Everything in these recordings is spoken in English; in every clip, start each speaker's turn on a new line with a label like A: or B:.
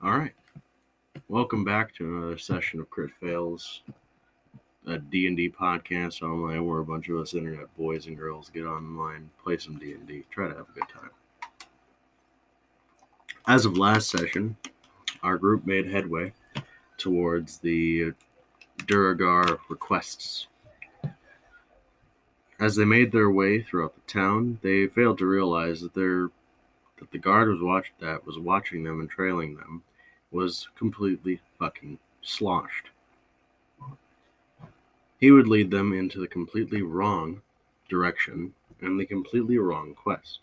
A: All right. Welcome back to another session of Crit Fails, a D&D podcast online where a bunch of us internet boys and girls get online, play some D&D, try to have a good time. As of last session, our group made headway towards the Duragar requests. As they made their way throughout the town, they failed to realize that their that the guard was watch that was watching them and trailing them was completely fucking sloshed. He would lead them into the completely wrong direction and the completely wrong quest.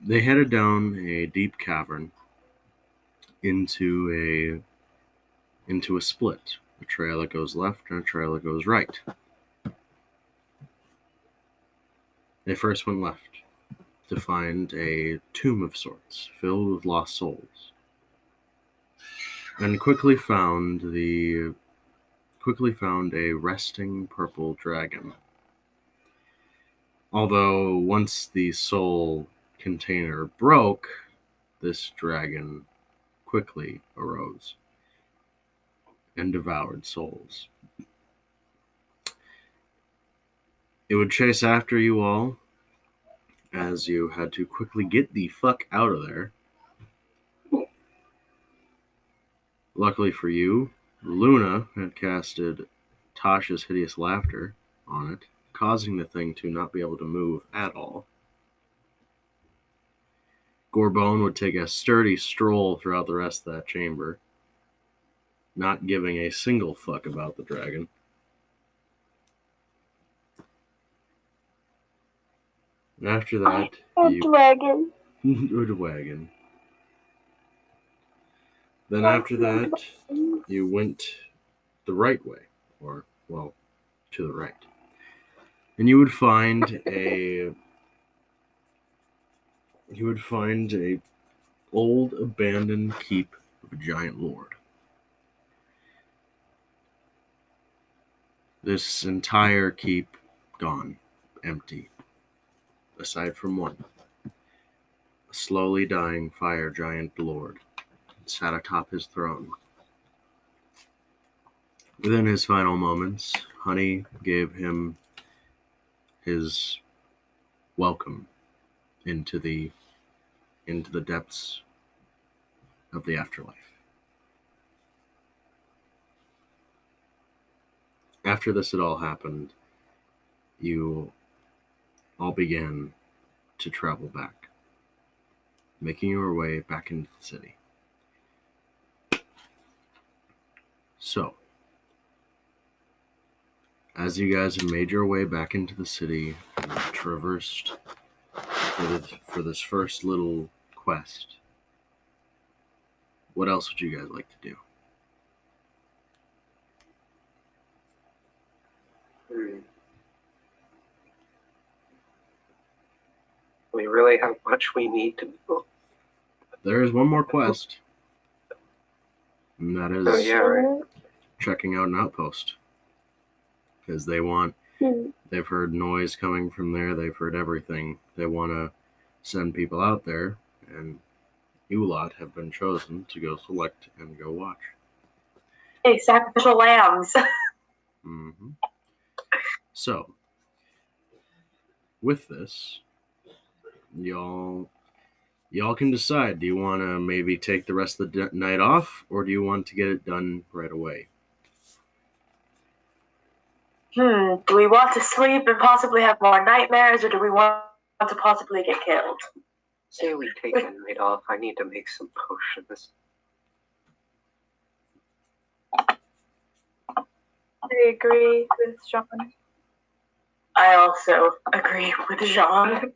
A: They headed down a deep cavern into a into a split, a trail that goes left and a trail that goes right. They first went left to find a tomb of sorts filled with lost souls, and quickly found the quickly found a resting purple dragon. Although once the soul container broke, this dragon quickly arose and devoured souls. It would chase after you all as you had to quickly get the fuck out of there. Luckily for you, Luna had casted Tasha's hideous laughter on it, causing the thing to not be able to move at all. Gorbone would take a sturdy stroll throughout the rest of that chamber, not giving a single fuck about the dragon. And after that,
B: A
A: you
B: dragon.
A: Wood wagon. Then after that, you went the right way, or well, to the right, and you would find a you would find a old abandoned keep of a giant lord. This entire keep gone, empty, aside from one a slowly dying fire giant lord sat atop his throne. Within his final moments, Honey gave him his welcome into the into the depths of the afterlife. After this had all happened, you all began to travel back making your way back into the city. So, as you guys have made your way back into the city and traversed for, for this first little quest, what else would you guys like to do?
C: Hmm. We really have much we need to do.
A: There is one more quest, and that is
C: Oh, yeah, right.
A: checking out an outpost because they want
B: Hmm.
A: they've heard noise coming from there they've heard everything they want to send people out there and you lot have been chosen to go select and go watch
B: Hey, sacrificial lambs.
A: hmm so with this y'all y'all can decide do you want to maybe take the rest of the d- night off or do you want to get it done right away
B: Hmm. Do we want to sleep and possibly have more nightmares, or do we want to possibly get killed?
C: Say we take the night off. I need to make some potions.
D: I agree with Sean.
B: I also agree with Jean.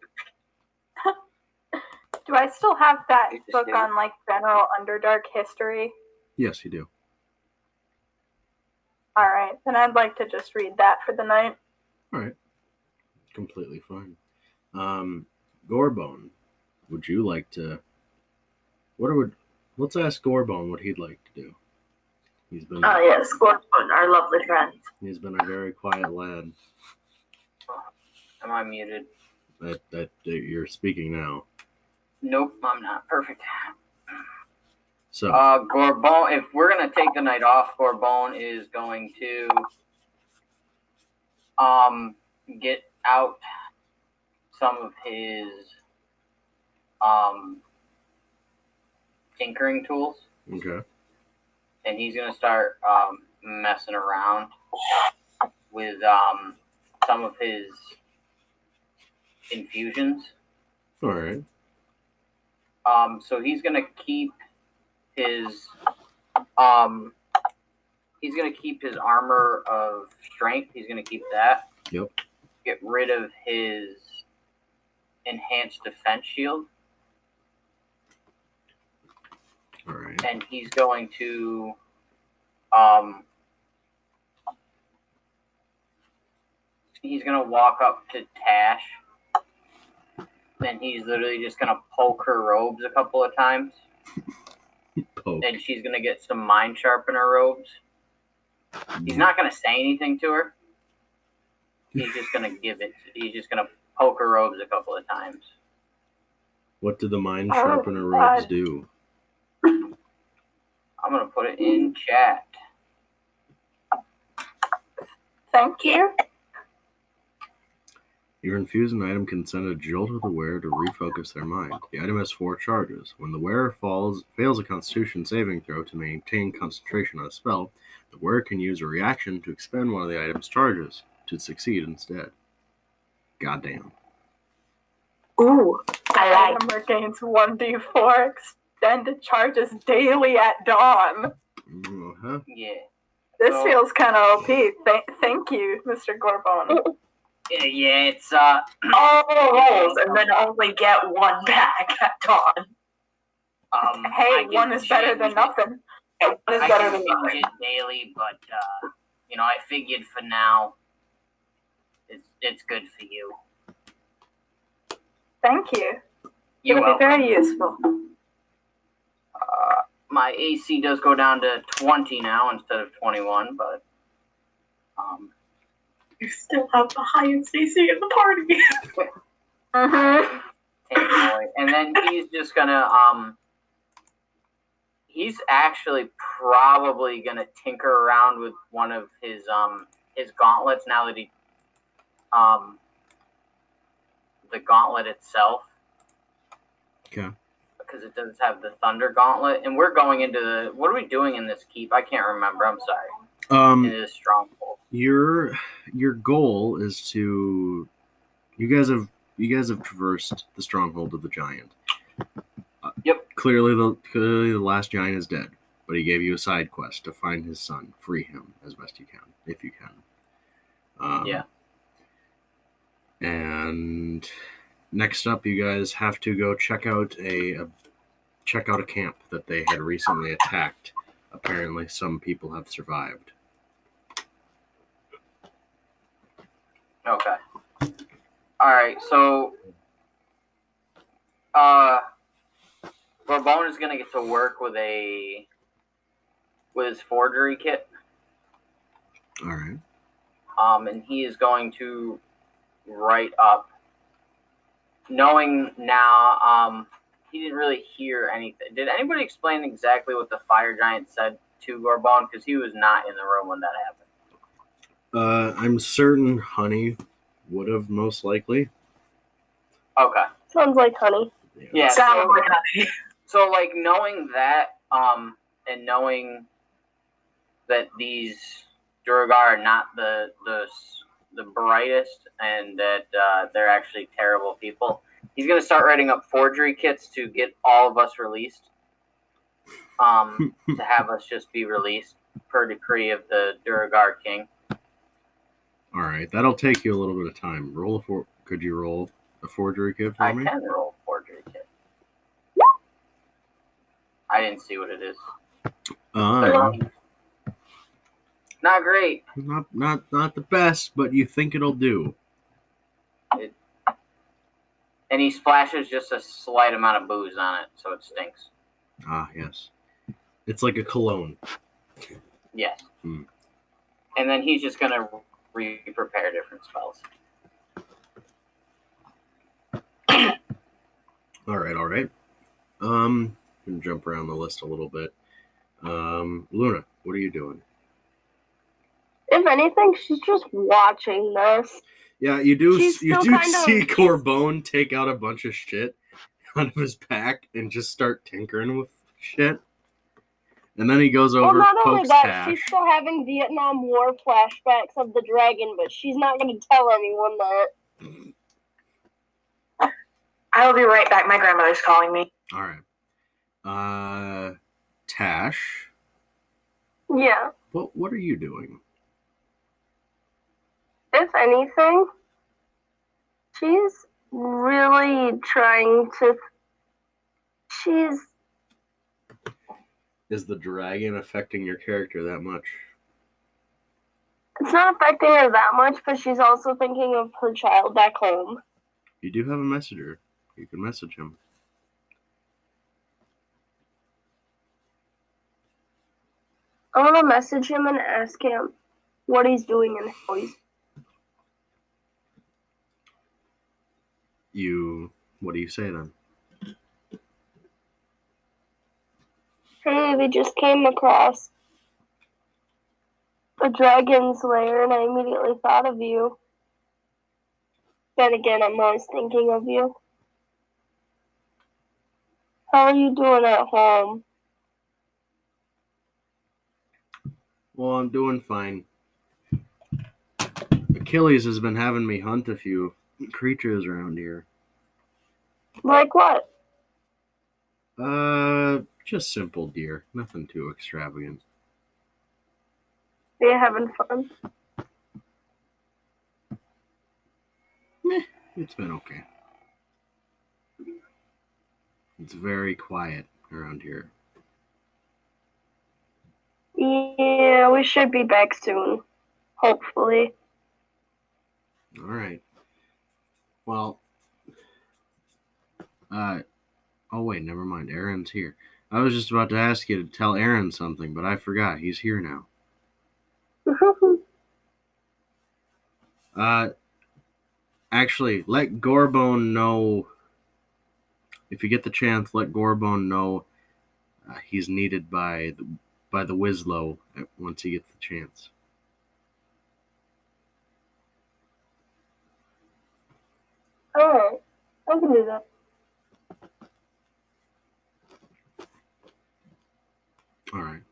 D: Do I still have that book on like general Underdark history?
A: yes you do
D: All right, then I'd like to just read that for the night.
A: All right. Completely fine. Um, Gorbone, would you like to? What would? Let's ask Gorbone what he'd like to do. He's been
B: Oh yes, Scorpion, our lovely friend.
A: he's been a very quiet lad.
C: Am I muted?
A: That that, that you're speaking now.
E: Nope, I'm not. Perfect.
A: So,
E: Uh, Gorbone, if we're gonna take the night off, Gorbone is going to um get out some of his um tinkering tools,
A: okay.
E: and he's gonna start um messing around with um some of his infusions.
A: All right.
E: Um, so he's gonna keep his um he's gonna keep his armor of strength. He's gonna keep that.
A: Yep.
E: Get rid of his enhanced defense shield,
A: All right.
E: and he's going to um he's gonna walk up to Tash. And he's literally just gonna poke her robes a couple of times.
A: Poke.
E: and she's gonna get some mind sharpener robes. He's not gonna say anything to her. He's just gonna give it. He's just gonna poke her robes a couple of times.
A: What do the mind
D: Oh,
A: sharpener robes do?
E: I'm gonna put it in chat.
D: Thank you.
A: Your infusion item can send a jolt of the wearer to refocus their mind. The item has four charges. When the wearer falls, fails a Constitution saving throw to maintain concentration on a spell, the wearer can use a reaction to expend one of the item's charges to succeed instead. Goddamn.
B: Ooh, I like.
D: Hammer gains 1d4 extended charges daily at dawn.
A: Uh-huh.
E: Yeah.
D: This
E: So-
D: feels kind of OP. Th- thank you, Mr. Gorbone.
E: Yeah, yeah, it's uh.
B: All the rolls and then only get one back at dawn.
E: Um,
D: Hey, one is better than nothing.
B: Yeah, One is
E: I
B: better than nothing.
E: it daily, but uh, you know, I figured for now, it's it's good for you.
D: Thank you.
E: You're
D: It'll be very useful.
E: Uh, my AC does go down to 20 now instead of 21, but um,
B: You still have the highest AC in the party.
D: Mm-hmm.
E: hey. And then he's just gonna um, he's actually probably gonna tinker around with one of his um his gauntlets now that he um the gauntlet itself.
A: Okay.
E: Because it does have the thunder gauntlet, and we're going into the. What are we doing in this keep? I can't remember. I'm sorry.
A: Um,
E: It is stronghold.
A: your your goal is to you guys have you guys have traversed the stronghold of the giant Uh,
E: Yep.
A: clearly the clearly the last giant is dead but he gave you a side quest to find his son free him as best you can if you can um,
E: Yeah.
A: and next up you guys have to go check out a, a check out a camp that they had recently attacked apparently some people have survived
E: Okay. All right. So, uh, Gorbone is gonna get to work with a with his forgery kit,
A: all right
E: um, and he is going to write up. Knowing now, um, he didn't really hear anything. Did anybody explain exactly what the fire giant said to Gorbone? Because he was not in the room when that happened.
A: Uh, I'm certain Honey would have most likely.
E: Okay.
F: Sounds like honey.
E: Yeah.
B: Sounds
E: so-
B: like honey.
E: So like knowing that, um, and knowing that these Durgar are not the the the brightest, and that uh, they're actually terrible people, he's gonna start writing up forgery kits to get all of us released. Um, to have us just be released per decree of the Duragar King.
A: All right, that'll take you a little bit of time. Roll a for. Could you roll a forgery kit for
E: I
A: me?
E: can roll forgery kit. I didn't see what it is.
A: Uh,
E: Not great.
A: not not not the best, but you think it'll do.
E: It, and he splashes just a slight amount of booze on it, so it stinks.
A: Ah, yes. It's like a cologne.
E: Yes.
A: Hmm.
E: And then he's just gonna re-prepare different spells.
A: All right, all right. Um, can jump around the list a little bit. Um, Luna, what are you doing?
F: If anything, she's just watching this.
A: Yeah, you do.
F: She's
A: you do
F: kind of-
A: see Gorbone take out a bunch of shit out of his pack and just start tinkering with shit. And then he goes over.
F: Well,
A: over,
F: not only that,
A: Tash.
F: she's still having Vietnam War flashbacks of the dragon, but she's not going to tell anyone that.
G: I will be right back. My grandmother's calling me.
A: All right. Uh, Tash,
F: Yeah.
A: what what are you doing?
F: If anything, she's really trying to. She's.
A: Is the dragon affecting your character that much?
F: It's not affecting her that much, but she's also thinking of her child back home.
A: You do have a messenger. You can message him.
F: I want to message him and ask him what he's doing and how he's.
A: You. What do you say then?
F: Hey, we just came across a dragon's lair, and I immediately thought of you. Then again, I'm always thinking of you. How are you doing at home?
A: Well, I'm doing fine. Achilles has been having me hunt a few creatures around here.
F: Like what?
A: Uh, just simple deer. Nothing too extravagant.
F: Are you having fun?
A: Meh, it's been okay. It's very quiet around here.
F: Yeah, we should be back soon. Hopefully.
A: All right. Well, uh, oh wait, never mind. Aaron's here. I was just about to ask you to tell Aaron something, but I forgot. He's here now. Uh, actually, let Gorbone know. If you get the chance, let Gorbone know uh, he's needed by the by the Wislow uh, once he gets the chance.
F: Alright, I can do that.
A: All right.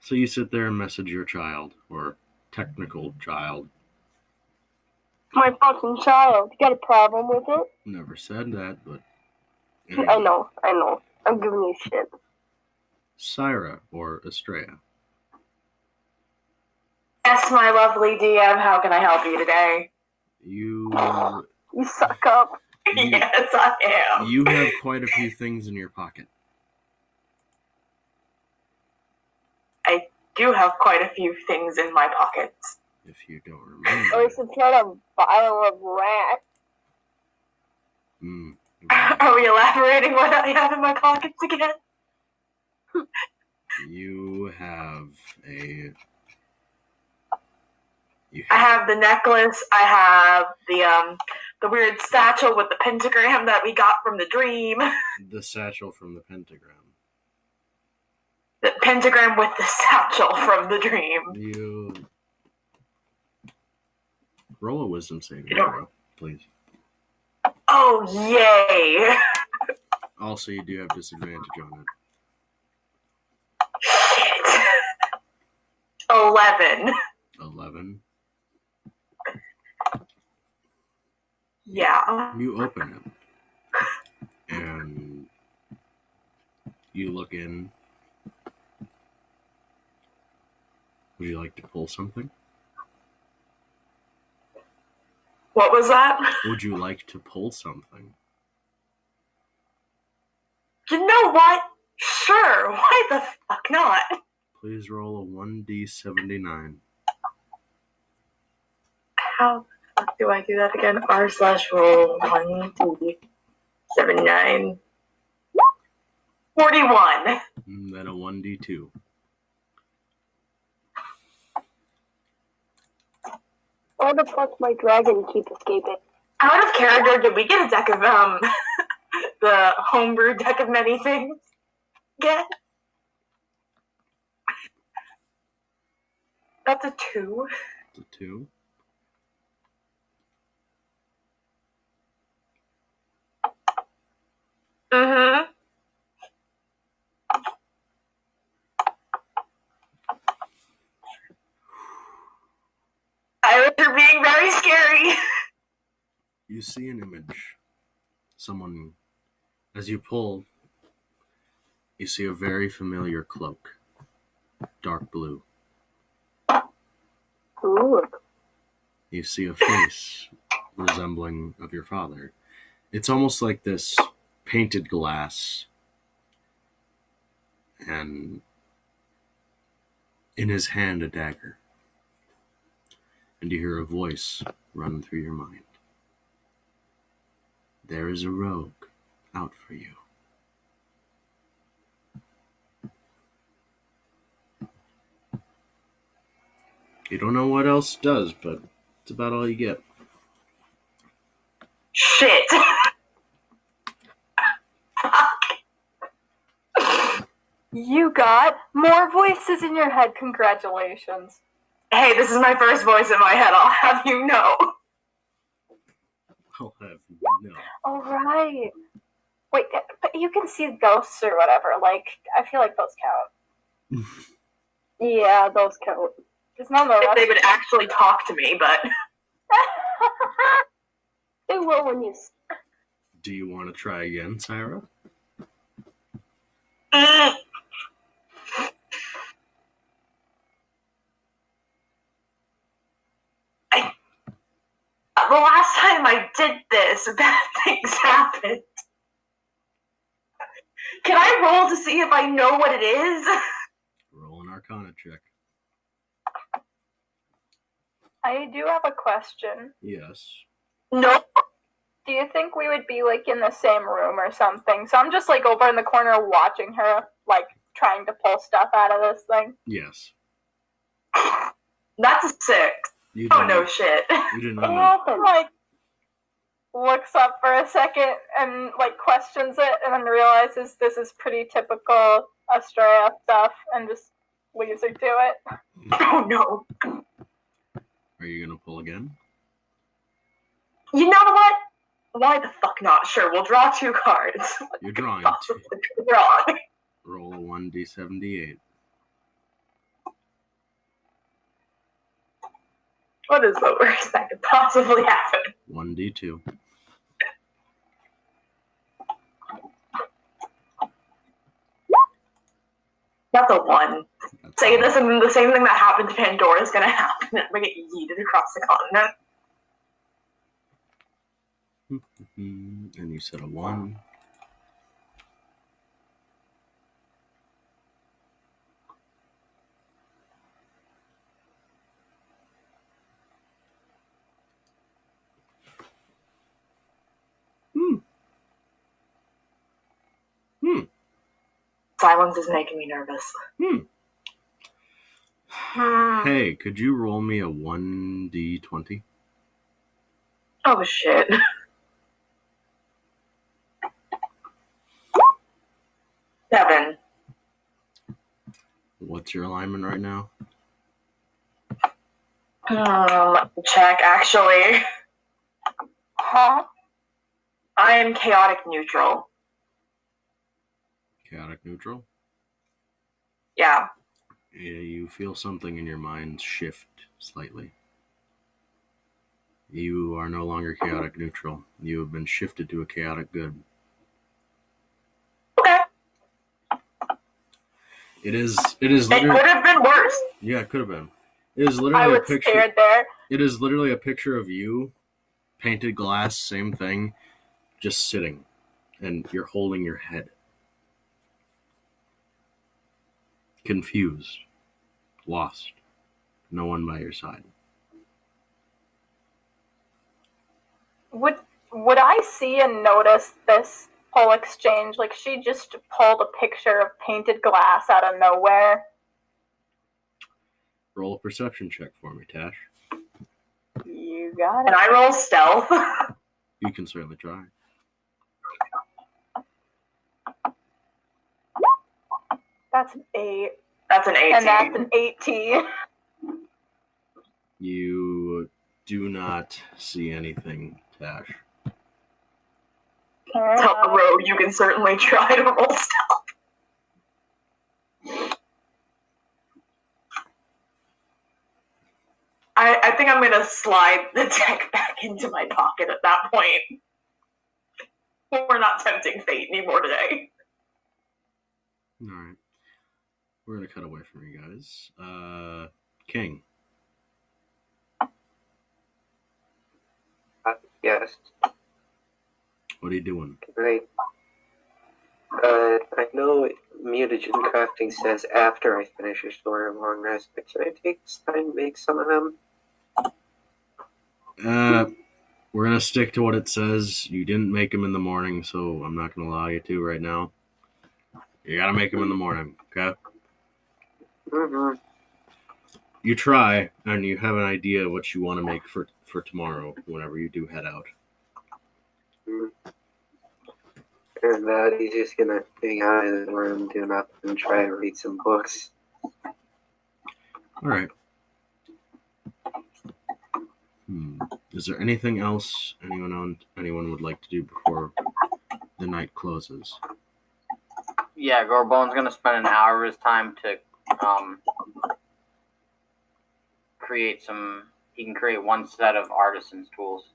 A: So you sit there and message your child or technical child.
F: My fucking child. You got a problem with it?
A: Never said that, but
F: I know, I know. I'm giving you shit.
A: Syra or Estrella.
G: Yes, my lovely DM. How can I help you today?
A: You
F: You suck up.
A: You-
G: yes, I am.
A: you have quite a few things in your pocket.
G: Do have quite a few things in my pockets.
A: If you don't
F: At
A: remember.
F: least it's not a vial of rat.
A: Mm,
G: Are we elaborating what I have in my pockets again?
A: you have a. You
G: I have the necklace. I have the um the weird satchel with the pentagram that we got from the dream.
A: the satchel from the pentagram.
G: The pentagram with the satchel from the dream.
A: You roll a wisdom saving throw, please.
G: Oh yay!
A: Also, you do have disadvantage on it.
G: Shit. Eleven.
A: Eleven.
G: Yeah.
A: You open it, and you look in. Would you like to pull something?
G: What was that?
A: Would you like to pull something?
G: You know what? Sure. Why the fuck not?
A: Please roll a 1d79.
G: How the fuck do I do that again? R slash roll 1d79. 41. Mm,
A: then a 1d2.
F: Why the fuck my dragon keep escaping?
G: Out of character, did we get a deck of um the homebrew deck of many things get? That's a two.
A: A two.
G: Mm-hmm. I are being very scary.
A: You see an image. Someone, as you pull, you see a very familiar cloak. Dark blue.
F: Ooh.
A: You see a face resembling of your father. It's almost like this painted glass. And in his hand, a dagger. And you hear a voice run through your mind. There is a rogue out for you. You don't know what else does, but it's about all you get.
G: Shit.
H: You got more voices in your head. Congratulations.
G: Hey, this is my first voice in my head. I'll have you know.
A: I'll have no.
H: All right. Wait, but you can see ghosts or whatever. Like, I feel like those count.
F: Yeah, those count.
H: None the
G: If they would actually talk to me, but
F: They will when you.
A: Do you want to try again, Syra?
G: Mm. I, the last time I did this, bad things happened. Can I roll to see if I know what it is?
A: Roll an Arcana check.
H: I do have a question.
A: Yes.
G: No.
H: Do you think we would be like in the same room or something? So I'm just like over in the corner watching her, like trying to pull stuff out of this thing.
A: Yes.
G: That's a six.
A: You
G: Oh no shit.
A: You did
F: What
A: not know.
F: happened?
H: Like looks up for a second and like questions it and then realizes this is pretty typical Estrella stuff and just leaves her to it.
G: Oh no.
A: Are you gonna pull again?
G: You know what? Why the fuck not? Sure, we'll draw two cards.
A: You're drawing two.
G: Possibly.
A: Roll a one d seventy eight.
G: What is the worst that could possibly happen?
A: One d two.
G: That's a one. Say this and then the same thing that happened to Pandora is gonna happen. I'm gonna get yeeted across the continent.
A: And you said a one. Hmm. Hmm.
G: Silence is making me nervous.
A: Hmm.
G: Hmm.
A: Hey, could you roll me a one d twenty?
G: Oh shit. Seven.
A: What's your alignment right now?
G: Um, check. Actually,
H: Huh?
G: I am chaotic neutral.
A: Chaotic neutral.
G: Yeah.
A: Yeah, you feel something in your mind shift slightly. You are no longer chaotic neutral. You have been shifted to a chaotic good.
G: Okay.
A: It is. It is
G: It could have been worse.
A: Yeah, it could have been. It is
H: I
A: literally a picture.
H: stare there.
A: It is literally a picture of you, painted glass, same thing, just sitting, and you're holding your head, confused, lost, no one by your side.
H: Would would I see and notice this whole exchange? Like she just pulled a picture of painted glass out of nowhere.
A: Roll a perception check for me, Tash.
H: You got it. And.
G: I roll stealth.
A: You can certainly try.
D: That's an eight.
B: That's an 18.
D: And that's an 18.
A: You do not see anything, Tash.
B: Tell the rogue you can certainly try to roll stealth. I, I think I'm gonna slide the deck back into my pocket at that point. We're not tempting fate anymore today.
A: All right. We're gonna cut away from you guys. Uh, King.
C: Uh, yes.
A: What are you doing?
C: Right. Uh, I know mutagen crafting says after I finish a story of long rest, but can I take time to make some of them?
A: Uh, we're gonna stick to what it says. You didn't make them in the morning, so I'm not gonna allow you to right now. You gotta make them in the morning, okay?
C: Mm-hmm.
A: You try, and you have an idea what you want to make for for tomorrow. Whenever you do head out.
C: And uh, he's just gonna hang out in the room, do nothing, and try to read some books.
A: All right. Hmm. Is there anything else anyone on anyone would like to do before the night closes?
E: Yeah, Gorbone's gonna spend an hour of his time to um create some. He can create one set of artisan's tools.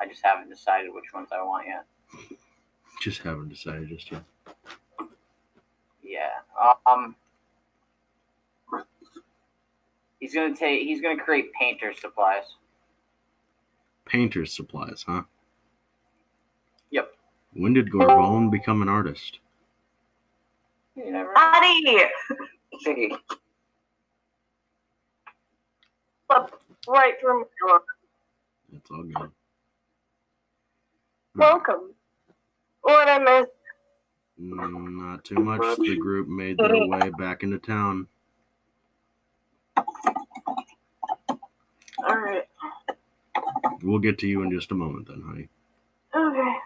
E: I just haven't decided which ones I want yet.
A: Just haven't decided just yet.
E: Yeah. Um. He's gonna take. He's gonna create painter supplies.
A: Painter's supplies, huh?
E: Yep.
A: When did Gorbone become an artist?
E: You never.
B: Buddy!
C: Hey,
F: Right through my door.
A: That's all good.
F: Welcome. What I missed?
A: Mm, not too much. The group made their way back into town.
F: Alright.
A: We'll get to you in just a moment, then, honey.
F: Okay.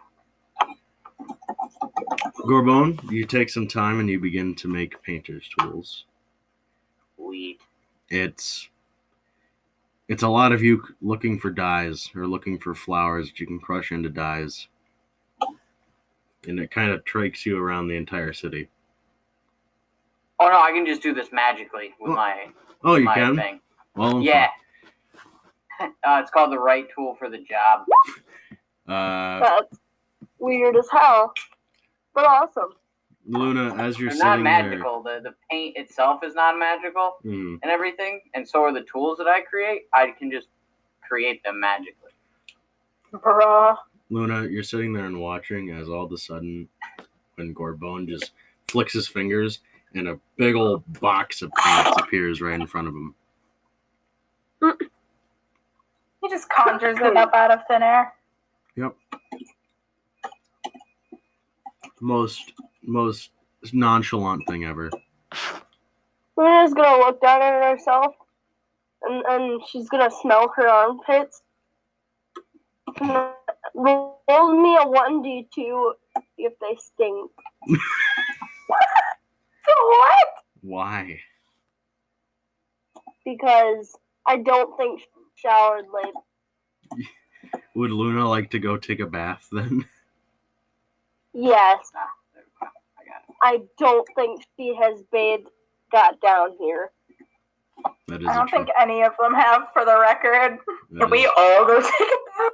A: Gorbone, you take some time and you begin to make painter's tools.
E: Weed.
A: It's it's a lot of you looking for dyes or looking for flowers that you can crush into dyes. And it kind of trikes you around the entire city.
E: Oh no, I can just do this magically with
A: Oh,
E: my
A: Oh, you
E: my
A: can?
E: thing.
A: Well,
E: Yeah. Uh, it's called the right tool for the job.
A: Uh,
F: That's weird as hell. But awesome.
A: Luna, as you're
E: They're not
A: sitting there,
E: magical. The the paint itself is not magical
A: Hmm,
E: and everything, and so are the tools that I create. I can just create them magically.
D: Bruh.
A: Luna, you're sitting there and watching as all of a sudden, when Gorbone just flicks his fingers and a big old box of paints appears right in front of him.
D: He just conjures it up out of thin air.
A: Most most nonchalant thing ever.
F: Luna's gonna look down at herself and, and she's gonna smell her armpits. Roll me a 1d2 if they stink.
D: What?
A: Why?
F: Because I don't think she showered late.
A: Would Luna like to go take a bath then?
F: Yes,
E: Ah, there we go. I got.
F: I don't think she has bathed got down here.
A: That is
D: I
A: a
D: don't think any of them have, for the record.
A: that
B: Can we
A: is-
B: all go take a bath?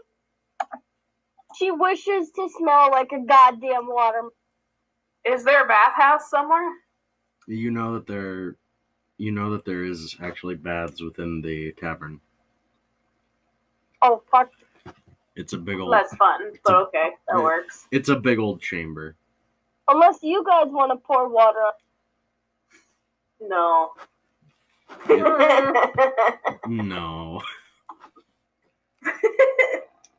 F: She wishes to smell like a goddamn water.
D: Is there a bathhouse somewhere?
A: you know that there you know that there is actually baths within the tavern.
F: Oh fuck!
A: It's a big old
D: That's fun, but okay, that
A: Yeah.
D: works.
A: it's a big old chamber.
F: Unless you guys want to pour water. on-
D: No.
A: No.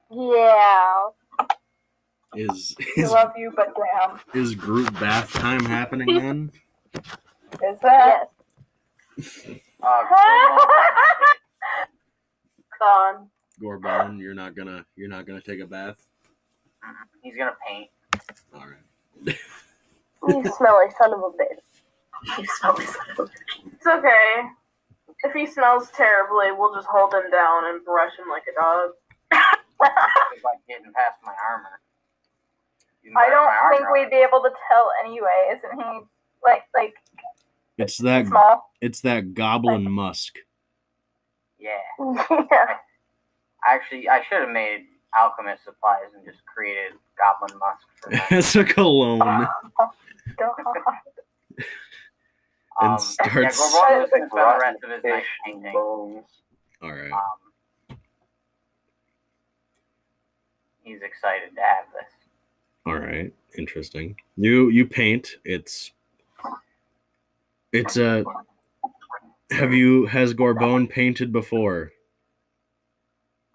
F: Yeah.
A: Is
D: I
A: is,
D: love you, but damn.
A: is group bath time happening then?
D: Is that?
F: Yes.
E: Uh,
D: Gone.
A: Gorbone, you're not gonna you're not gonna take a bath?
E: he's gonna paint.
A: Alright.
F: You smelly son of a bitch.
G: You smell me, son of a bitch.
B: It's okay. If he smells terribly, we'll just hold him down and brush him like a dog.
E: It's like getting past my armor.
B: I don't
E: my
B: think we'd be able to tell anyway. Isn't he like like
A: It's that
B: small?
A: it's that goblin musk.
E: Yeah.
F: yeah.
E: Actually, I should have made alchemist supplies and just created goblin musk for
A: it's a cologne.
B: God.
A: And
E: Um,
A: starts-
E: Yeah, Gorbone can the rest of his night
C: Fish,
E: painting.
C: bones.
A: All right.
E: Um, he's excited to have this.
A: All right, interesting. You you paint. It's it's a. Have you has Gorbone painted before?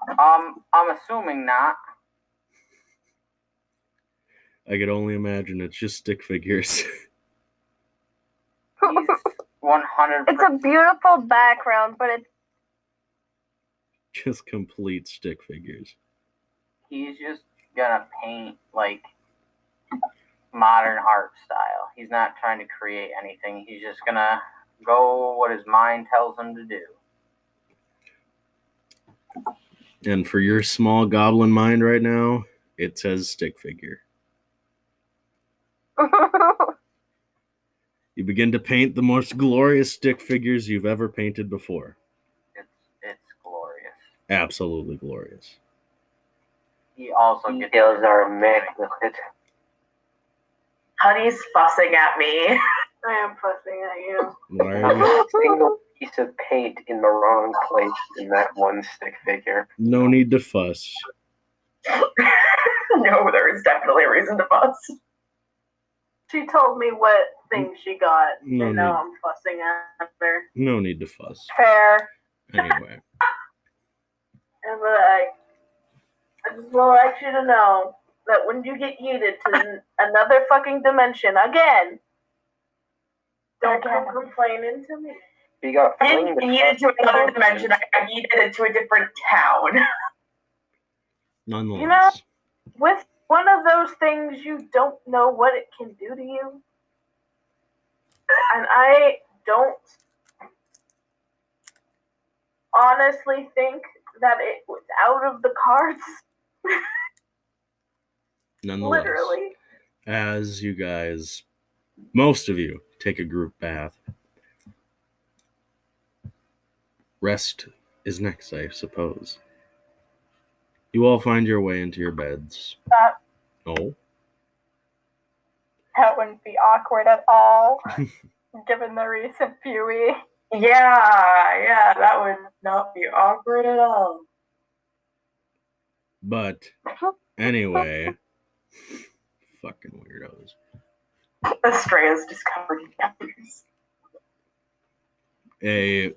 E: Um, I'm assuming not.
A: I could only imagine. It's just stick figures.
E: 100.
F: It's a beautiful background, but it's
A: just complete stick figures.
E: He's just gonna paint like modern art style. He's not trying to create anything. He's just gonna go what his mind tells him to do.
A: And for your small goblin mind right now, it says stick figure. You begin to paint the most glorious stick figures you've ever painted before.
E: It's it's glorious.
A: Absolutely glorious.
E: He also gets
C: Details are immaculate.
G: Honey's fussing at me.
B: I am fussing at you.
A: Why are you?
C: Single piece of paint in the wrong place in that one stick figure.
A: No need to fuss.
G: no, there is definitely a reason to fuss.
B: She told me what thing she got,
A: No
B: and
A: need.
B: now I'm fussing at her.
A: No need to fuss.
B: Fair.
A: Anyway,
B: And but I, I just want to let you to know that when you get yeeted to another fucking dimension again, don't come complaining to me.
C: He got
G: I didn't
C: flinged
G: get into
C: across
G: another
C: the
G: dimension. I got yeeted into a different town.
A: nonetheless,
B: With one of those things, you don't know what it can do to you. And I don't honestly think that it was out of the cards.
A: nonetheless,
B: Literally.
A: as you guys, most of you, take a group bath, rest is next, I suppose. You all find your way into your beds.
B: That,
A: Oh,
B: that wouldn't be awkward at all, given the recent Fury.
G: yeah, yeah, that would not be awkward at all.
A: but anyway, fucking weirdos.
G: Estrella's just covered in cavities.
A: A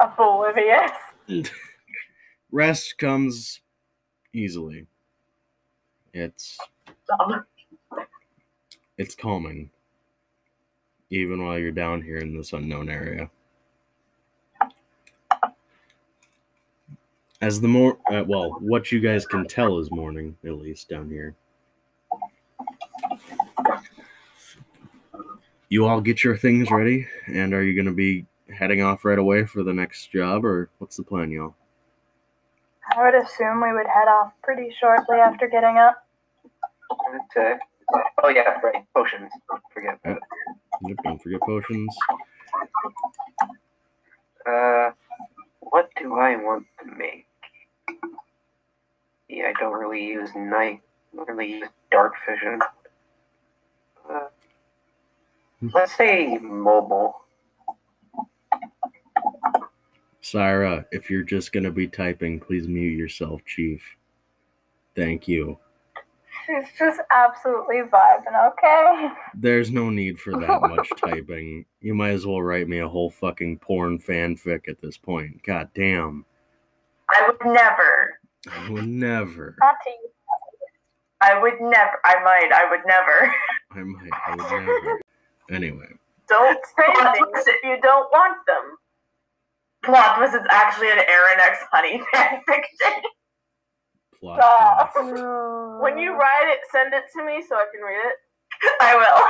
B: Oblivious.
A: rest comes easily. It's
G: Um,
A: it's calming, even while you're down here in this unknown area. As the more, uh, well, what you guys can tell is morning, at least down here. You all get your things ready, and are you going to be heading off right away for the next job, or what's the plan, y'all?
B: I would assume we would head off pretty shortly after getting up.
C: to- oh yeah, right. Potions. Don't Forget that.
A: Yep, Don't forget potions.
C: Uh, what do I want to make? Yeah, I don't really use night. I don't really use dark vision. Uh, let's say mobile.
A: Syra, if you're just going to be typing, please mute yourself, Chief. Thank you.
B: She's just absolutely vibing, okay?
A: There's no need for that much typing. You might as well write me a whole fucking porn fanfic at this point. God damn.
G: I would never.
A: I would never.
B: Not to you.
G: I would never. I might. I would never.
A: I might. I would never. Anyway.
B: Don't say
G: Plot
B: things if you don't want them.
G: Plot twist is actually an Aaron X Honey fanfiction.
A: Plot
B: Stop.
A: twist.
B: When you write it, send it to me so I can read it.
G: I will.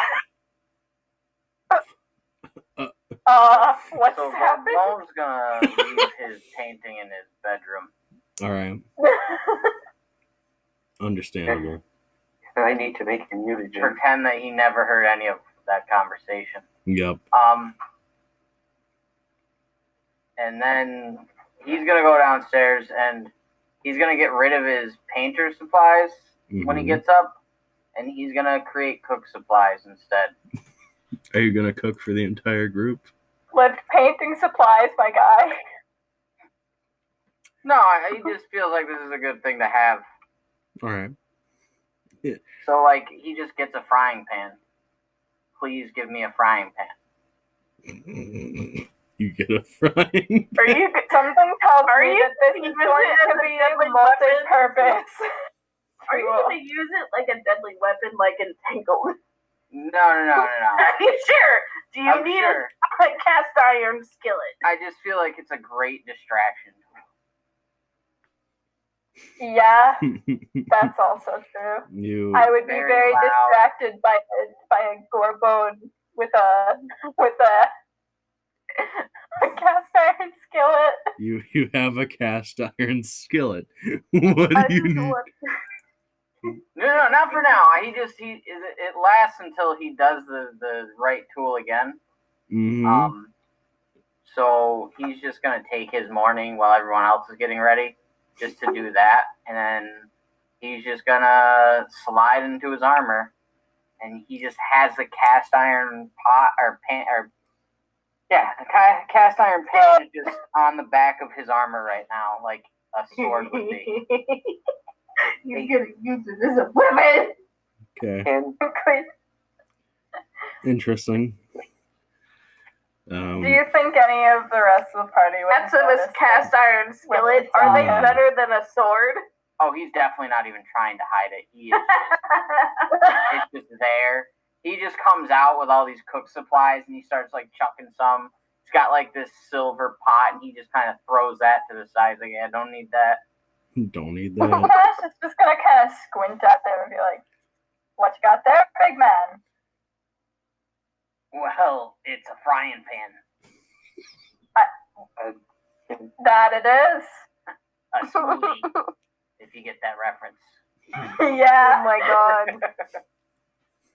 H: Uh, what's
E: So Bo-
H: happened?
E: Bone's gonna leave his painting in his bedroom.
A: All right, understandable.
C: I need to make a mutagen.
E: Pretend that he never heard any of that conversation.
A: Yep.
E: Um, and then he's gonna go downstairs and he's gonna get rid of his painter supplies when he
A: Mhm.
E: gets up, and he's gonna create cook supplies instead.
A: Are you gonna cook for the entire group?
H: Lift painting supplies, my guy.
E: No, I, he just feels like this is a good thing to have.
A: All right.
E: So like he just gets a frying pan. Please give me a frying pan.
A: You get a frying.
H: Are you something tells
B: Are
H: me
B: you
H: that this is
B: using
H: going
B: it
H: to be
B: deadly
H: multi-purpose?
B: Are you gonna use it like a deadly weapon, like entangled?
E: No, no, no, no, no.
B: Are you sure? Do you
E: I'm
B: need
E: sure.
B: a cast iron skillet?
E: I just feel like it's a great distraction.
H: Yeah, that's also true.
A: you
H: I would be
E: Very
H: very distracted by a, by a Gorbone with a with a, a cast iron skillet.
A: you you have a cast iron skillet. what
H: I
A: do you need?
E: No, no, not for now. He just he it it lasts until he does the the right tool again.
A: Mhm.
E: Um, so he's just gonna take his morning while everyone else is getting ready, just to do that, and then he's just gonna slide into his armor, and he just has the cast iron pot or pan or yeah, the ca- cast iron pan is just on the back of his armor right now, like a sword would be.
B: You're gonna use it as a weapon.
A: okay.
C: And
A: Interesting. Um,
H: Do you think any of the rest of the party would
B: That's of his cast
H: this?
B: iron skillet. Are they
A: Yeah.
B: better than a sword?
E: Oh, he's definitely not even trying to hide it. He is it's just there. He just comes out with all these cook supplies and he starts like chucking some. He's got like this silver pot and he just kind of throws that to the side. Like, yeah, I don't need that.
A: don't need that.
H: Cash
A: that.
H: is just gonna kind of squint at them and be like, "What you got there, big man?"
E: Well, it's a frying pan.
H: That it is.
E: A smoothie, if you get that reference.
H: yeah.
B: Oh my god.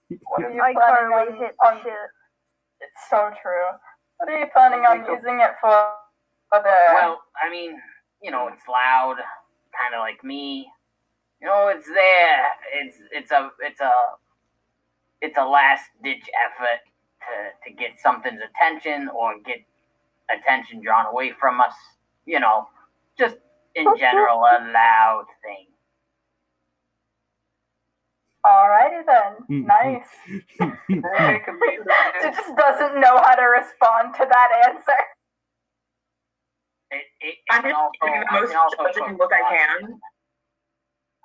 H: What are you
B: I
H: planning on,
B: wait
H: on
B: shit.
H: It's so true. What are you planning on using it for? For the
E: Well, I mean, you know, it's loud, kind of like me. You know, it's there. It's it's a it's a it's a last ditch effort to to get something's attention or get attention drawn away from us. You know, just in general, a loud thing.
H: Alrighty then. Hmm, hmm. Nice.
C: make
H: It just doesn't know how to respond to that answer.
E: It, it, it
B: I'm
E: can
B: just
E: also,
B: giving the
E: I
B: most
E: can also
B: judging
E: cook
B: look I can.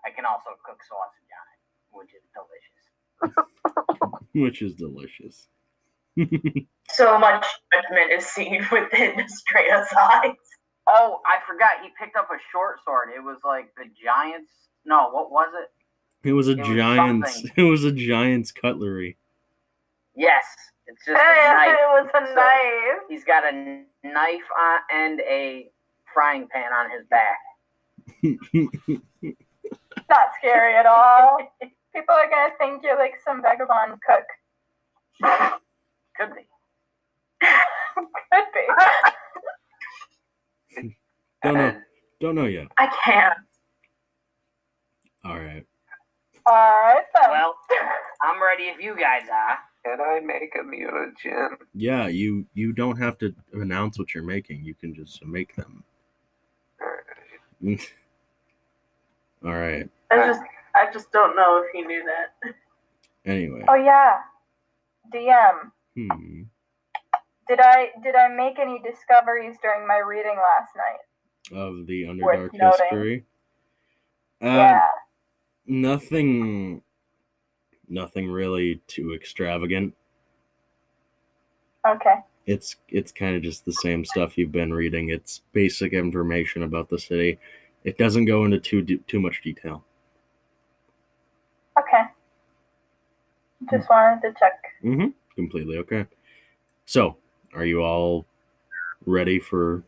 E: I can also cook sausage on it, which is delicious.
A: Which is delicious.
B: So much judgment is seen within Strata's eyes.
E: Oh, I forgot. He picked up a short sword. It was like the giants. No, what was it?
A: It was a
E: It was
A: giant's.
E: something.
A: It was a giant's cutlery.
E: Yes, it's just a knife.
H: it was a
E: So-
H: knife.
E: He's got a knife on, and a frying pan on his back.
H: Not scary at all. People are gonna think you're like some vagabond cook.
E: Could be.
H: Could be.
A: don't know. Don't know yet.
B: I can't.
A: All right.
H: Alright then.
E: Well, I'm ready if you guys are.
C: can I make a mutagen?
A: Yeah, you you don't have to announce what you're making. You can just make them. All right.
B: I just, I just don't know if he knew that.
A: Anyway.
H: oh yeah. DM.
A: Hmm.
H: Did I did I make any discoveries during my reading last night?
A: Of the
H: Worth
A: Underdark
H: noting.
A: history. Uh,
H: yeah.
A: Nothing. Nothing really too extravagant.
H: Okay.
A: It's it's kind of just the same stuff you've been reading. It's basic information about the city. It doesn't go into too de- too much detail.
H: Okay. Just wanted to check.
A: Mm-hmm. Completely okay. So, are you all ready for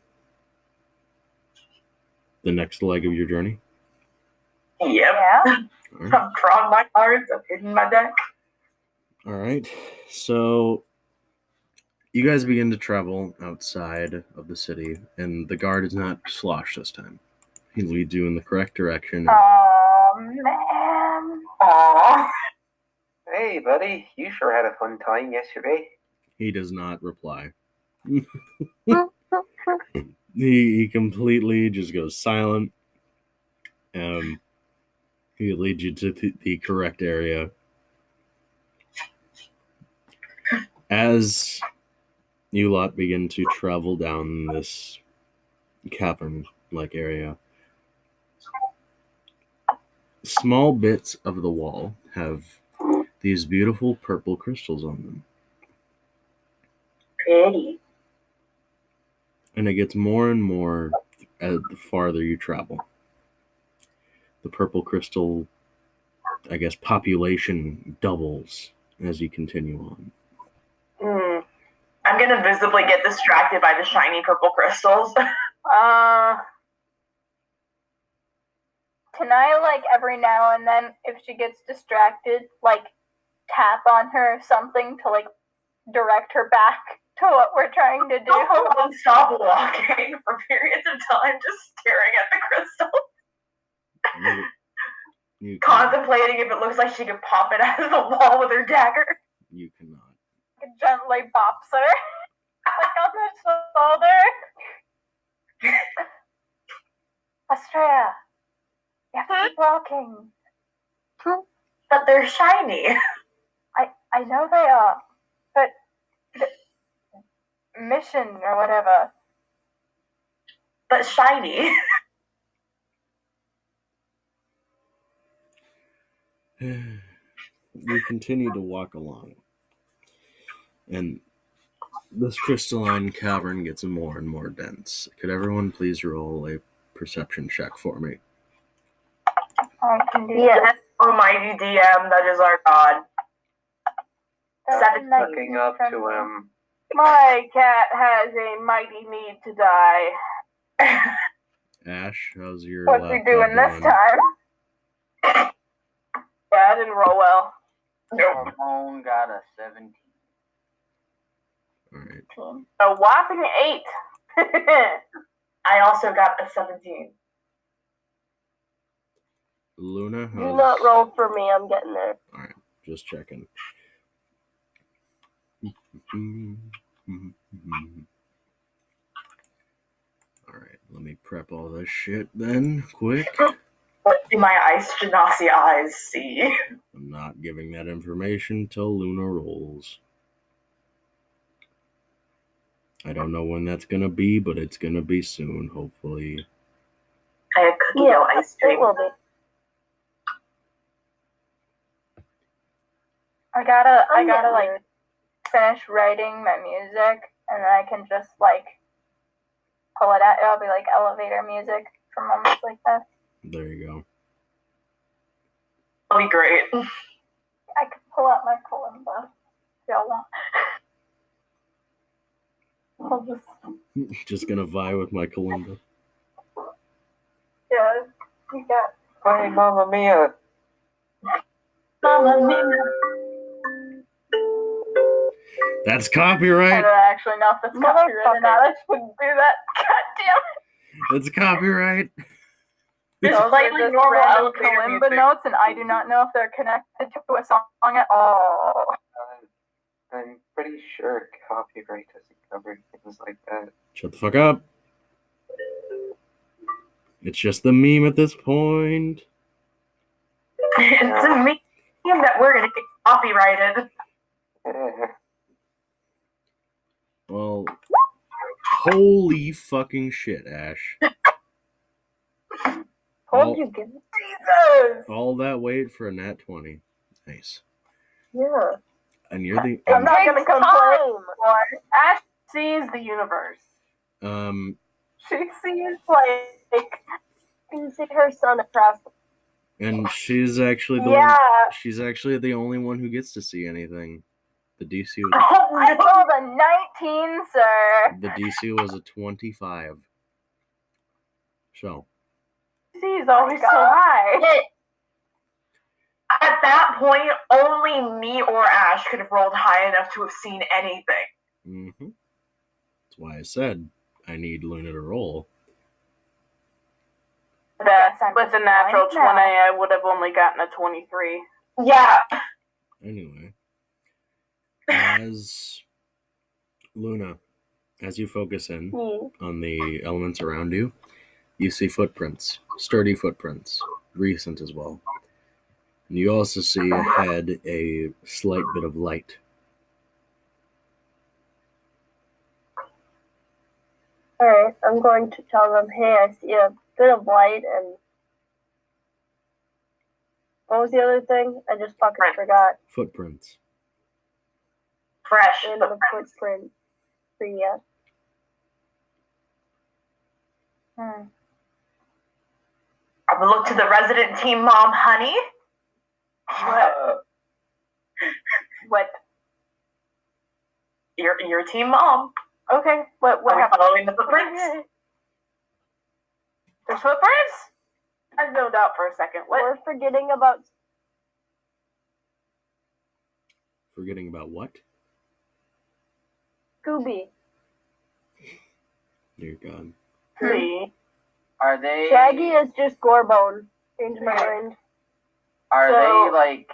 A: the next leg of your journey?
G: Yep.
H: Yeah.
A: All right.
G: I'm drawing my cards. I'm hitting my deck.
A: All right. So you guys begin to travel outside of the city, and the guard is not slosh this time. He leads you in the correct direction.
H: Oh man.
G: Aww.
C: Hey, buddy, you sure had a fun time yesterday.
A: He does not reply. he, he completely just goes silent. Um, he leads you to the, the correct area. As you lot begin to travel down this cavern like area, small bits of the wall have these beautiful purple crystals on them.
G: Pretty.
A: and it gets more and more as the farther you travel. The purple crystal, I guess, population doubles as you continue on.
G: Hmm. I'm gonna visibly get distracted by the shiny purple crystals.
H: Uh, can I like every now and then, if she gets distracted, like tap on her or something to like direct her back to what we're trying to do?
G: Don't stop walking for periods of time, just staring at the crystal,
A: You, you,
G: contemplating if it looks like she could pop it out of the wall with her dagger.
A: you cannot.
H: Gently bops her, like on the shoulder. Astrea, you have to keep walking.
G: But they're shiny.
H: I know they are, but mission or whatever.
G: But shiny.
A: you continue to walk along, and this crystalline cavern gets more and more dense. Could everyone please roll a perception check for me?
H: I can do
F: Yeah.
H: that.
G: Almighty DM, that is our god. Seven
C: Looking up to him.
H: My cat has a mighty need to die.
A: Ash, how's your
H: What's he
A: laptop
H: doing this time? Yeah, I didn't roll well.
G: Nope.
E: Ramon got a 17.
A: All right.
H: A whopping eight.
G: I also got a 17.
A: Luna,
F: Do
A: how's,
F: not roll for me. I'm getting there. All right.
A: Just checking. All right, let me prep all this shit then, quick.
G: What do my ice genasi eyes see?
A: I'm not giving that information till Luna rolls. I don't know when that's gonna be, but it's gonna be soon, hopefully.
G: I have cookie
F: Yeah,
G: dough ice
F: it
G: cream.
F: will be.
H: I gotta, I
F: I'm
H: gotta like
F: there.
H: finish writing my music, and then I can just like pull it out. It'll be like elevator music for moments like that.
A: There you go.
G: That'll be great.
H: I can pull out my kalimba if y'all want. I'll just,
A: Just gonna vie with my kalimba.
H: yeah, you got.
C: Hi, Mamma Mia.
G: Mamma mia.
A: That's
H: I
A: copyright.
H: don't actually know if that's copyright or not. I shouldn't do that. God damn it.
A: It's copyright.
G: Just
H: Those are
G: slightly
H: just
G: normal
H: random kalimba
G: music.
H: notes, and I do not know if they're connected to a song at all.
C: Uh, I'm pretty sure copyright doesn't cover things like that.
A: Shut the fuck up. It's just the meme at this point.
G: it's a meme that we're gonna get copyrighted.
A: Well, holy fucking shit, Ash.
F: Told
A: All,
F: you, give
H: Jesus!
A: all that weight for a nat 20. Nice.
F: Yeah.
A: And you're the.
H: I'm not gonna
F: Takes
H: complain
F: time.
H: anymore. Ash sees the universe.
A: Um,
H: She sees like
F: You can see her son across. The-
A: and she's actually the
H: yeah.
A: one, she's actually the only one who gets to see anything. The DC was
G: Oh,
B: I
G: no.
B: rolled a 19, sir.
A: the DC was a twenty-five. So
B: He's always so high.
G: Shit. At that point, only me or Ash could have rolled high enough to have seen anything.
A: hmm that's why I said I need Luna to roll.
B: That,
H: Yes,
B: with a natural 20, I would have only gotten a 23.
G: Yeah.
A: Anyway, as Luna, as you focus in
H: Hmm.
A: on the elements around you, you see footprints, sturdy footprints, recent as well. And you also see ahead a slight bit of light.
H: Alright, I'm going to tell them, hey, I see a bit of light and. What was the other thing? I just fucking
G: Right.
H: forgot.
A: Footprints.
G: Fresh.
H: And the footprint. For yeah. Hmm.
G: I would look to the resident team mom, honey.
E: Uh,
B: What?
G: Your your team mom.
B: Okay, what, what
G: Are we
B: happened?
G: following the footprints?
B: There's footprints? I zoned out for a second. What?
H: We're forgetting about
A: Forgetting about what?
H: Scooby.
A: Dear God.
B: Me.
E: Are they
H: Shaggy is just Gorbone. Change my mind.
E: are
B: So-
E: they like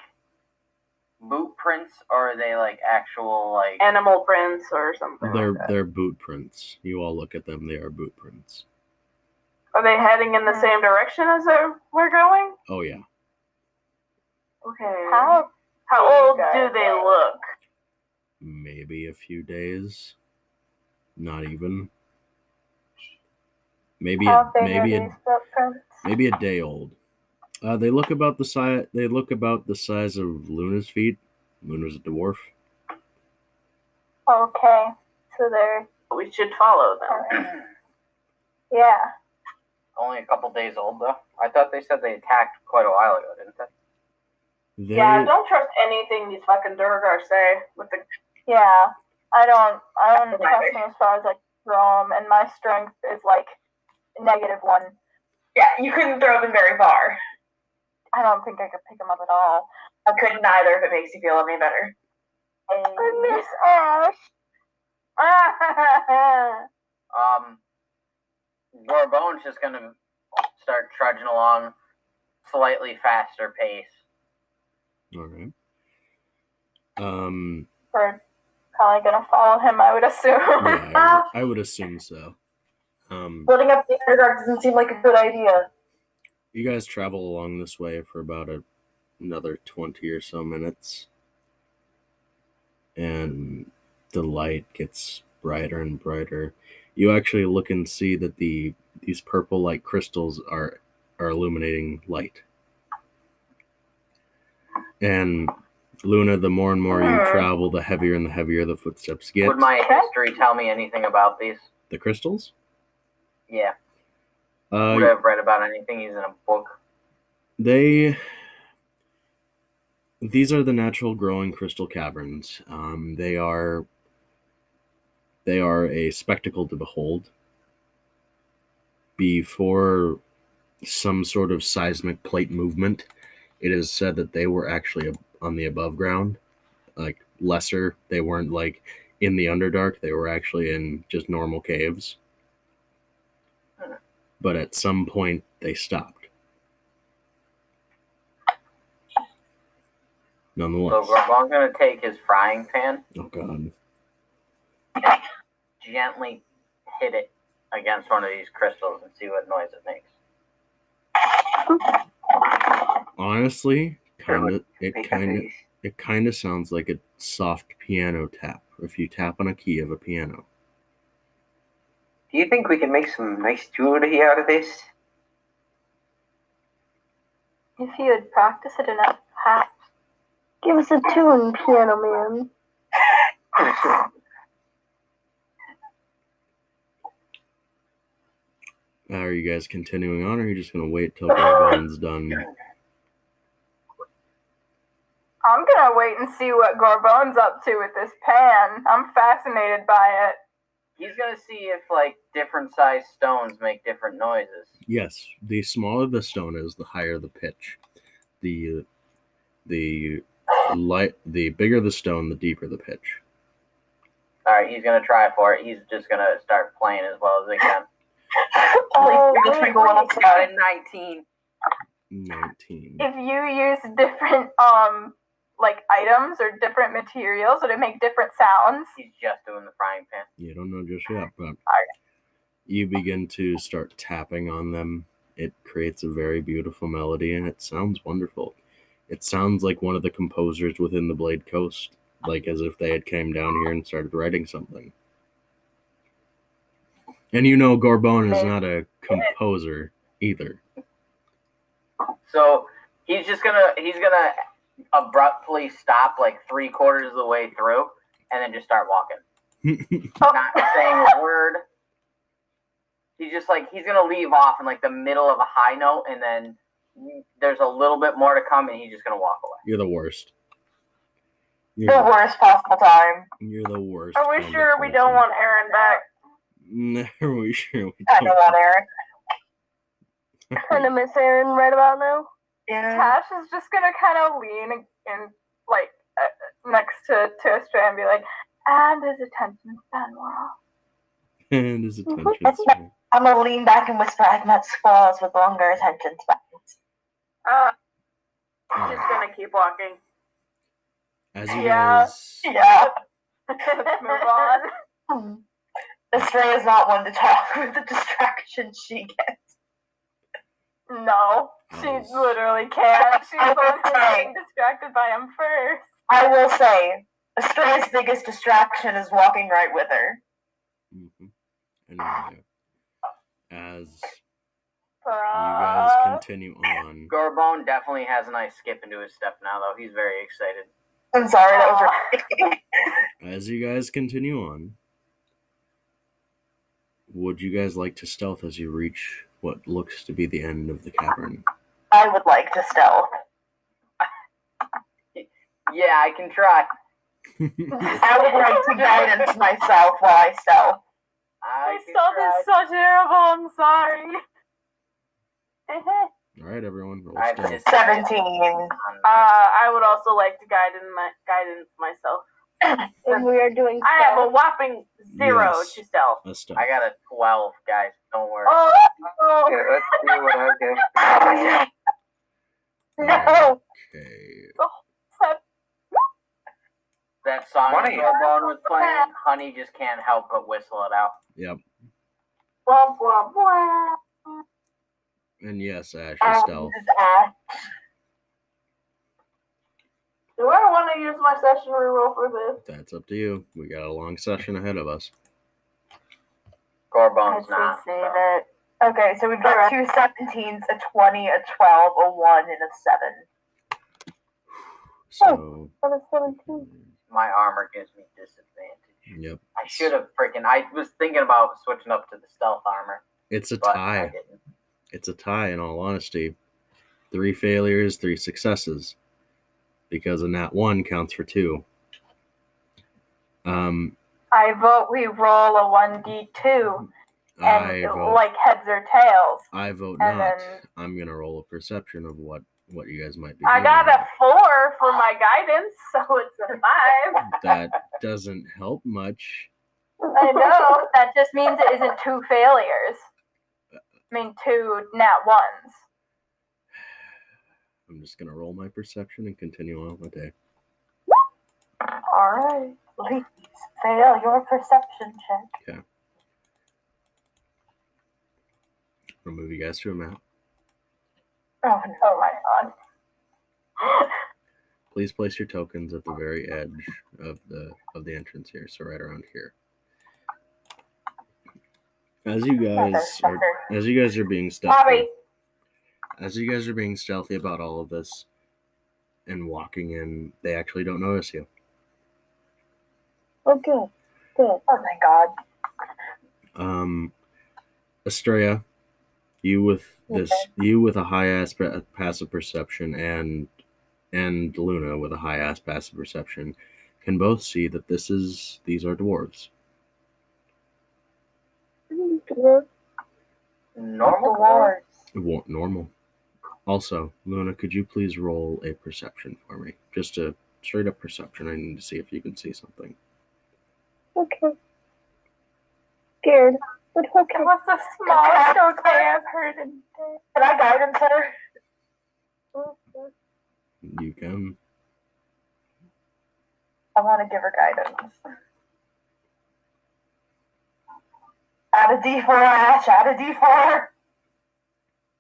E: boot prints or are they like actual like
B: Animal prints or something
A: They're
B: like that.
A: they're boot prints. You all look at them. They are boot prints.
B: Are they heading in the hmm. same direction as we're going?
A: Oh yeah.
B: Okay.
H: How?
B: How old do they look?
A: Maybe a few days. Not even. Maybe
H: How
A: a,
H: big
A: maybe
H: are
A: a,
H: these
A: maybe a day old. Uh, they look about the size. They look about the size of Luna's feet. Luna's a dwarf.
H: Okay. So they're
B: We should follow them.
H: yeah.
E: only a couple days old though? I thought they said they attacked quite a while ago, didn't they?
A: They,
B: Yeah, don't trust anything these fucking Duergar say with the
H: Yeah. I don't I don't trust them as far as like throw 'em, and my strength is like negative one.
G: Yeah, you couldn't throw them very far.
H: I don't think I could pick them up at all.
G: I couldn't either if it makes you feel any better.
H: I miss Ash.
E: Um, Gorbone's just gonna start trudging along, slightly faster pace.
A: all right. Um.
H: We're probably gonna follow him, I would assume.
A: Yeah, I would, I would assume so. Um.
G: Splitting up the underdark doesn't seem like a good idea.
A: You guys travel along this way for about a, another 20 or so minutes. And the light gets brighter and brighter. You actually look and see that the these purple light crystals are are illuminating light. And Luna, the more and more you
G: Hmm.
A: travel, the heavier and the heavier the footsteps get.
E: Would my history tell me anything about these?
A: the crystals?
E: Yeah.
A: Uh,
E: Would have read about anything he's in a book?
A: They these are the natural growing crystal caverns. Um, they are they are a spectacle to behold. Before some sort of seismic plate movement, it is said that they were actually on the above ground, like lesser. They weren't like in the underdark. They were actually in just normal caves. But at some point, they stopped. Nonetheless,
E: So Gorbone's gonna take his frying pan,
A: oh god,
E: gently hit it against one of these crystals, and see what noise it makes.
A: honestly, kind of, it kind of it kind of sounds like a soft piano tap. If you tap on a key of a piano,
C: Do you think we can make some nice jewelry out of this?
H: If you had practiced it enough, perhaps. Give us a tune, piano man.
A: are you guys continuing on, or are you just gonna wait till Gorbone's done?
H: I'm gonna wait and see what Gorbone's up to with this pan. I'm fascinated by it.
E: He's gonna see if like different sized stones make different noises.
A: Yes, the smaller the stone is, the higher the pitch. The the light, the bigger the stone, the deeper the pitch.
E: All right, he's gonna try for it. He's just gonna start playing as well as he can.
F: Oh,
H: Holy
F: wait,
H: Twinkle Little
F: wait.
E: Nineteen.
A: Nineteen.
H: If you use different um like items or different materials, would it make different sounds?
E: He's just doing the frying pan.
A: You don't know just yet, but you begin to start tapping on them. It creates a very beautiful melody and it sounds wonderful. It sounds like one of the composers within the Blade Coast, like as if they had came down here and started writing something. And you know Gorbone is not a composer either.
E: So he's just gonna he's gonna abruptly stop like three quarters of the way through and then just start walking. Not saying a word. He's just like he's gonna leave off in like the middle of a high note and then there's a little bit more to come and he's just gonna walk away.
A: You're the worst.
G: The
A: You're, the
G: worst possible time.
A: you're the worst.
H: Are we sure we don't want Aaron back?
A: Are we sure we
G: I
A: don't?
G: know that, Eric.
F: Kind of miss Aaron right about now.
G: Yeah.
H: Tash is just gonna kind of lean in, like uh, next to to Astray and be like, and his attention span wore off.
A: and his attention span.
G: I'm gonna lean back and whisper, I've met squirrels with longer attention spans.
H: Uh,
A: Alright.
H: she's gonna keep walking.
A: As you
H: Yeah.
A: guys,
G: Yeah.
H: Let's move on.
G: Astray is not one to talk with the distraction she gets.
H: No, she literally can't. She's
G: I
H: the one
G: will
H: who's
G: say-
H: getting distracted by him first.
G: I will say, Astray's biggest distraction is walking right with her.
A: Mhm. Anyway, as you
H: Uh,
A: guys continue on,
E: Gorbone definitely has a nice skip into his step now though. He's very excited.
G: I'm sorry, that was really
A: as you guys continue on, would you guys like to stealth as you reach what looks to be the end of the cavern?
G: I would like to stealth.
E: Yeah, I can try.
G: I would like to guidance myself while I stealth.
E: I
H: My
E: can
H: stealth
E: try.
H: is so terrible. I'm sorry.
A: All right, everyone, roll
E: I
A: stealth.
G: 17.
H: Uh, I would also like to guidance my guidance myself.
F: And we are doing
H: I have a whopping zero
A: Yes.
H: to stealth.
A: A stealth.
E: I got a twelve, guys. Don't worry.
H: Oh,
C: Yeah, let's see what I get.
G: No!
A: Okay.
E: That song
C: Funny.
E: Gorbone was playing, Honey just can't help but whistle it out.
A: Yep.
H: blah blah blah.
A: And yes, Ash is
G: Um,
A: stealth.
G: is Ash.
H: Do I want to use my session reroll for this?
A: That's up to you. We got a long session ahead of us.
E: Gorbone's not.
G: say
E: so.
G: that. Okay, so we've got two 17s, a 20, a 12, a 1, and a 7.
A: So, oh,
F: That was 17.
E: My armor gives me disadvantage.
A: yep.
E: I should have freaking. I was thinking about switching up to the stealth armor,
A: It's a tie. It's a tie, in all honesty. Three failures, three successes. Because a nat one counts for two. Um,
H: I vote we roll a one d two and
A: vote.
H: like heads or tails.
A: I vote
H: and
A: not.
H: then-
A: I'm gonna roll a perception of what what you guys might be.
H: I got a four for my guidance, so it's a five.
A: That doesn't help much.
H: I know. That just means it isn't two failures. I mean, two nat ones.
A: I'm just gonna roll my perception and continue on with my day.
G: All right. Please fail your perception check.
A: Remove you guys to a map.
G: Oh, no.
H: Oh my god.
A: Please place your tokens at the very edge of the of the entrance here, so right around here. As you guys are as you guys are being stealthy,
H: Bobby.
A: As you guys are being stealthy about all of this and walking in, they actually don't notice you.
F: Oh, good. Good.
G: Oh my god.
A: Um, Estrella, you with this, you with a high aspect passive perception and and Luna, with a high ass passive perception, can both see that this is these are dwarves.
F: Dwarf.
E: Normal
F: Dwarves.
A: Normal. Also, Luna, could you please roll a perception for me? Just a straight up perception. I need to see if you can see something.
F: Okay. Scared, but okay.
D: It was the smallest okay I've heard in days. Can I guidance her?
A: You can.
D: I want to give her guidance. Add a D4, Ash. Add a D4.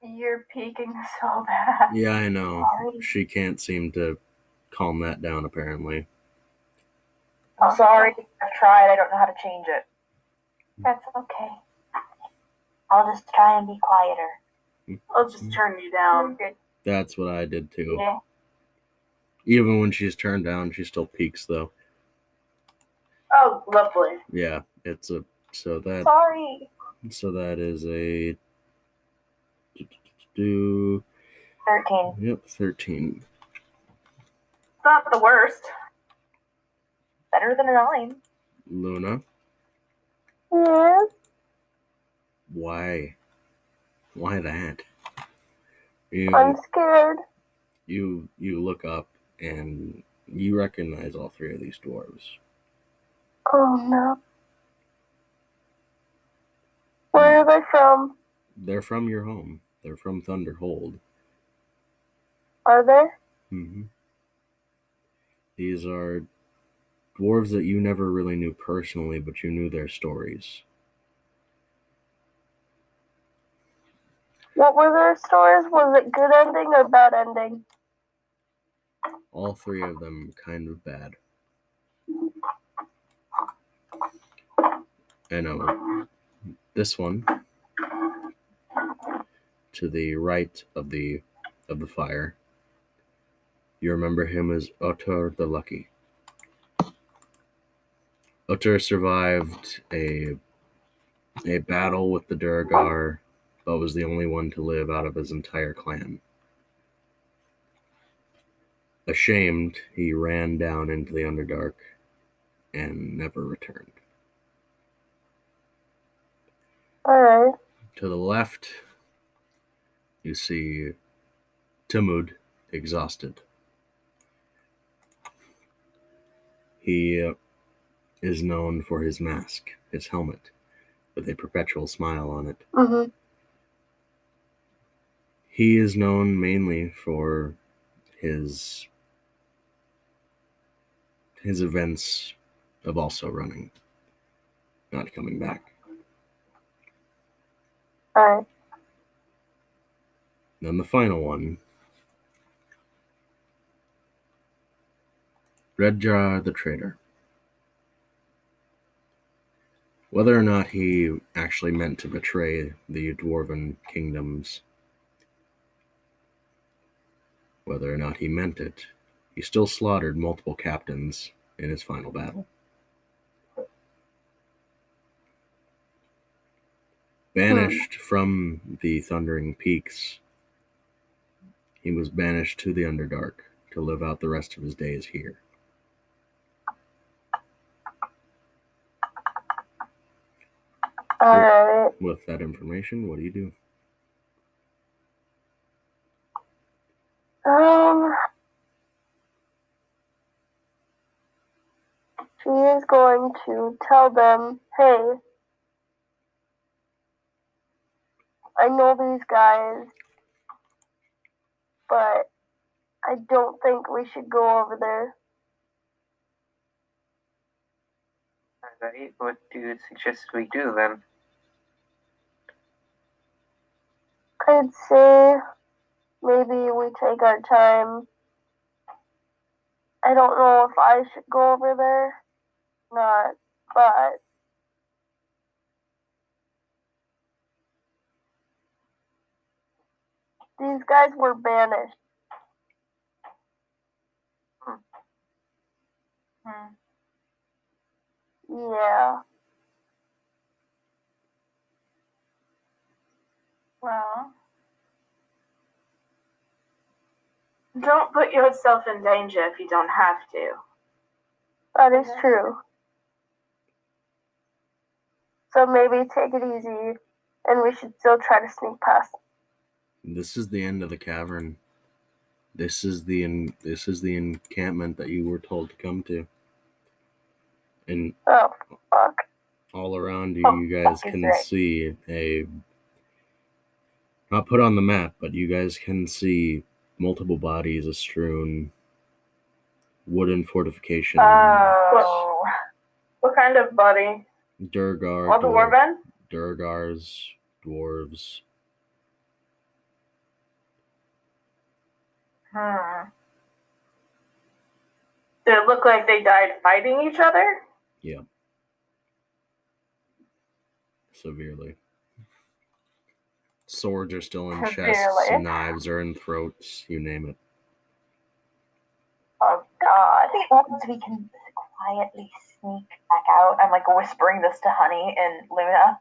D: You're peeking so bad.
A: Yeah, I know.
D: Sorry.
A: She can't seem to calm that down, apparently.
D: I'm sorry. I've tried. I don't know how to change it. That's okay.
F: I'll just try and be quieter.
D: I'll just turn you down.
A: That's what I did too.
F: Yeah.
A: Even when she's turned down, she still peaks, though.
D: Oh, lovely.
A: Yeah, it's a. So that.
F: Sorry.
A: So that is a. Do.
F: 13.
A: Yep, 13.
D: It's not the worst.
F: Better than a 9.
A: Luna,
F: Yes.
A: why? Why that? You.
F: I'm scared.
A: you you look up and you recognize all three of these dwarves.
F: Oh no. Where are they from?
A: They're from your home. They're from Thunderhold.
F: Are they?
A: hmm These are dwarves that you never really knew personally, but you knew their stories.
F: What were their stories? Was it good ending or bad ending?
A: All three of them kind of bad. And um, this one to the right of the of the fire. You remember him as Otur the Lucky. Otur survived a a battle with the Duergar, but was the only one to live out of his entire clan. Ashamed, he ran down into the Underdark and never returned.
F: Alright.
A: To the left, you see Timud exhausted. He uh, is known for his mask, his helmet, with a perpetual smile on it.
F: Mm-hmm.
A: He is known mainly for his his events of also running, not coming back. Then the final one. Redjar the Traitor. Whether or not he actually meant to betray the dwarven kingdoms, whether or not he meant it, he still slaughtered multiple captains in his final battle. Banished hmm. from the Thundering Peaks, he was banished to the Underdark to live out the rest of his days here.
F: Alright.
A: With that information, what do you do?
F: Um. She is going to tell them, hey, I know these guys, but I don't think we should go over there.
C: Alright, what do you suggest we do then?
F: I'd say maybe we take our time. I don't know if I should go over there. Not, but these guys were banished.
D: Hmm.
F: Yeah.
D: Well,
B: Don't put yourself in danger if you don't have to.
F: That is true. So maybe take it easy, and we should still try to sneak past.
A: This is the end of the cavern. This is the en- this is the encampment that you were told to come to. And
F: Oh, fuck.
A: all around you,
F: Oh,
A: you guys can
F: right.
A: see a not put on the map, but you guys can see multiple bodies of strewn wooden fortification.
B: Oh. What kind of body?
A: Duergar,
B: All the
A: dwar-
B: warband?
A: Duergars, dwarves.
B: Hmm. Did it look like they died fighting each other? Yeah.
A: Severely. Swords are still in chests, knives are in throats, you name it.
F: Oh, god.
H: I
F: God.
H: think once we can quietly sneak back out, I'm like whispering this to Honey and Luna.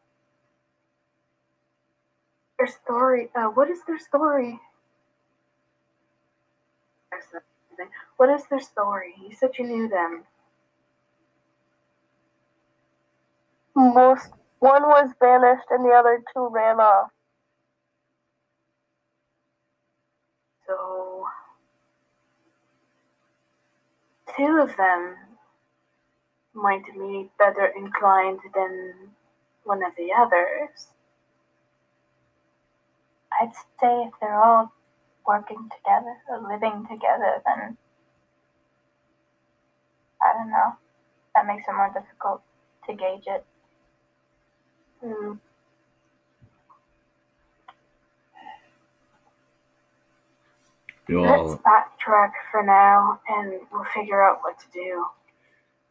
B: Their story. Uh, what is their story? What is their story? You said you knew them.
F: Most one was banished, and the other two ran off.
B: So, two of them might be better inclined than one of the others.
H: I'd say if they're all working together or living together, then I don't know. That makes it more difficult to gauge it.
B: Hmm.
A: You
B: Let's backtrack for now, and we'll figure out what to do.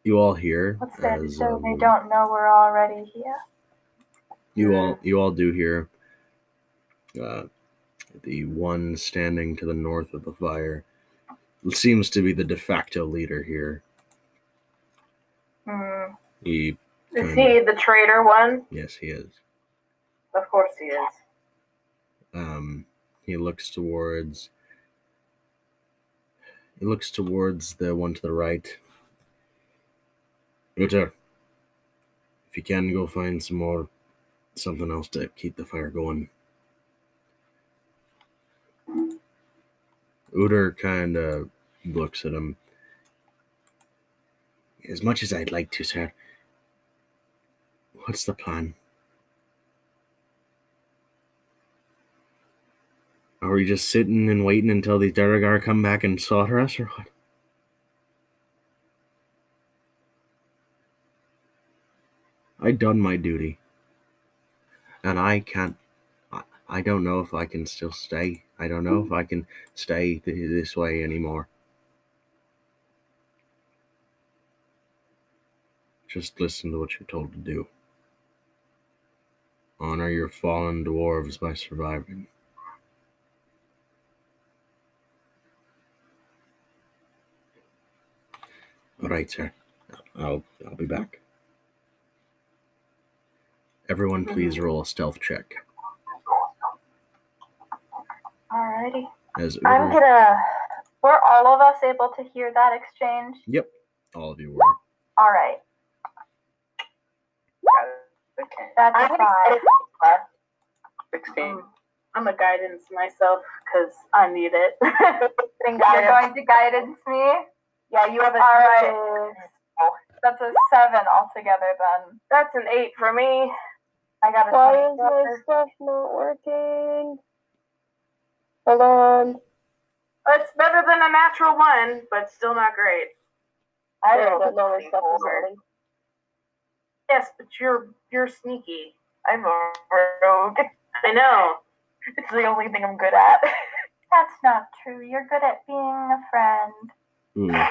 A: you all hear
H: What's that?
A: as
H: So they
A: um,
H: don't know we're already here.
A: you all you all do hear uh, the one standing to the north of the fire seems to be the de facto leader here.
H: Hmm.
A: He
B: Is he the traitor one?
A: yes, he is.
B: Of course he is.
A: Um, he looks towards. He looks towards the one to the right. Uta, if you can, go find some more, something else to keep the fire going. Uter kind of looks at him. As much as I'd like to, sir. What's the plan? Are we just sitting and waiting until these Duergar come back and slaughter us, or what? I done my duty, and I can't. I, don't know if I can still stay. I don't know if I can stay th- this way anymore. Just listen to what you're told to do. Honor your fallen dwarves by surviving. All right, sir. I'll I'll be back. Everyone, please roll a stealth check.
H: Alrighty.
A: As
H: I'm
A: Uber,
H: gonna. Were all of us able to hear that exchange?
A: Yep, all of you were.
H: All right. That's a
B: I'm
H: five.
C: 16.
B: Um, I'm a guidance myself because I need it.
H: You're going to guidance me.
B: yeah, you have a
H: All right. That's a seven altogether. Then
B: That's an eight for me.
H: I got a
F: Why is my stuff not working? Hold on.
B: It's better than a natural one, but still not great.
H: I don't
F: that
H: a
F: lower stuff is
H: 24.
F: loading.
B: Yes, but you're you're sneaky.
H: I'm a rogue.
B: I know.
H: It's the only thing I'm good at. That's not true. You're good at being a friend.
A: Oof. Mm.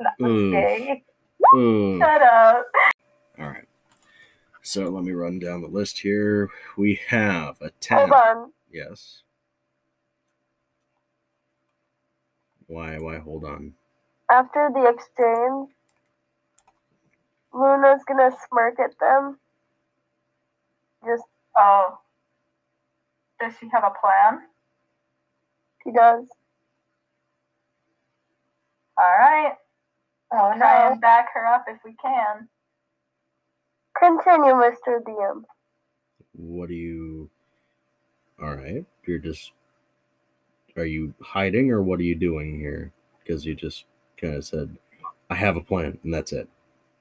H: Not
A: Oof.
H: gay.
A: Oof.
H: Shut up.
A: All right. So let me run down the list here. We have a 10.
F: Hold on.
A: Yes. Why why hold on?
F: After the exchange, Luna's gonna smirk at them. Just
H: Oh. Does she have a plan?
F: she does.
H: All right.
F: Oh
H: Try and back her up if we can.
F: Continue, Mr. DM.
A: What do you? All right, you're just. Are you hiding or what are you doing here? Because you just kind of said, "I have a plan," and that's it.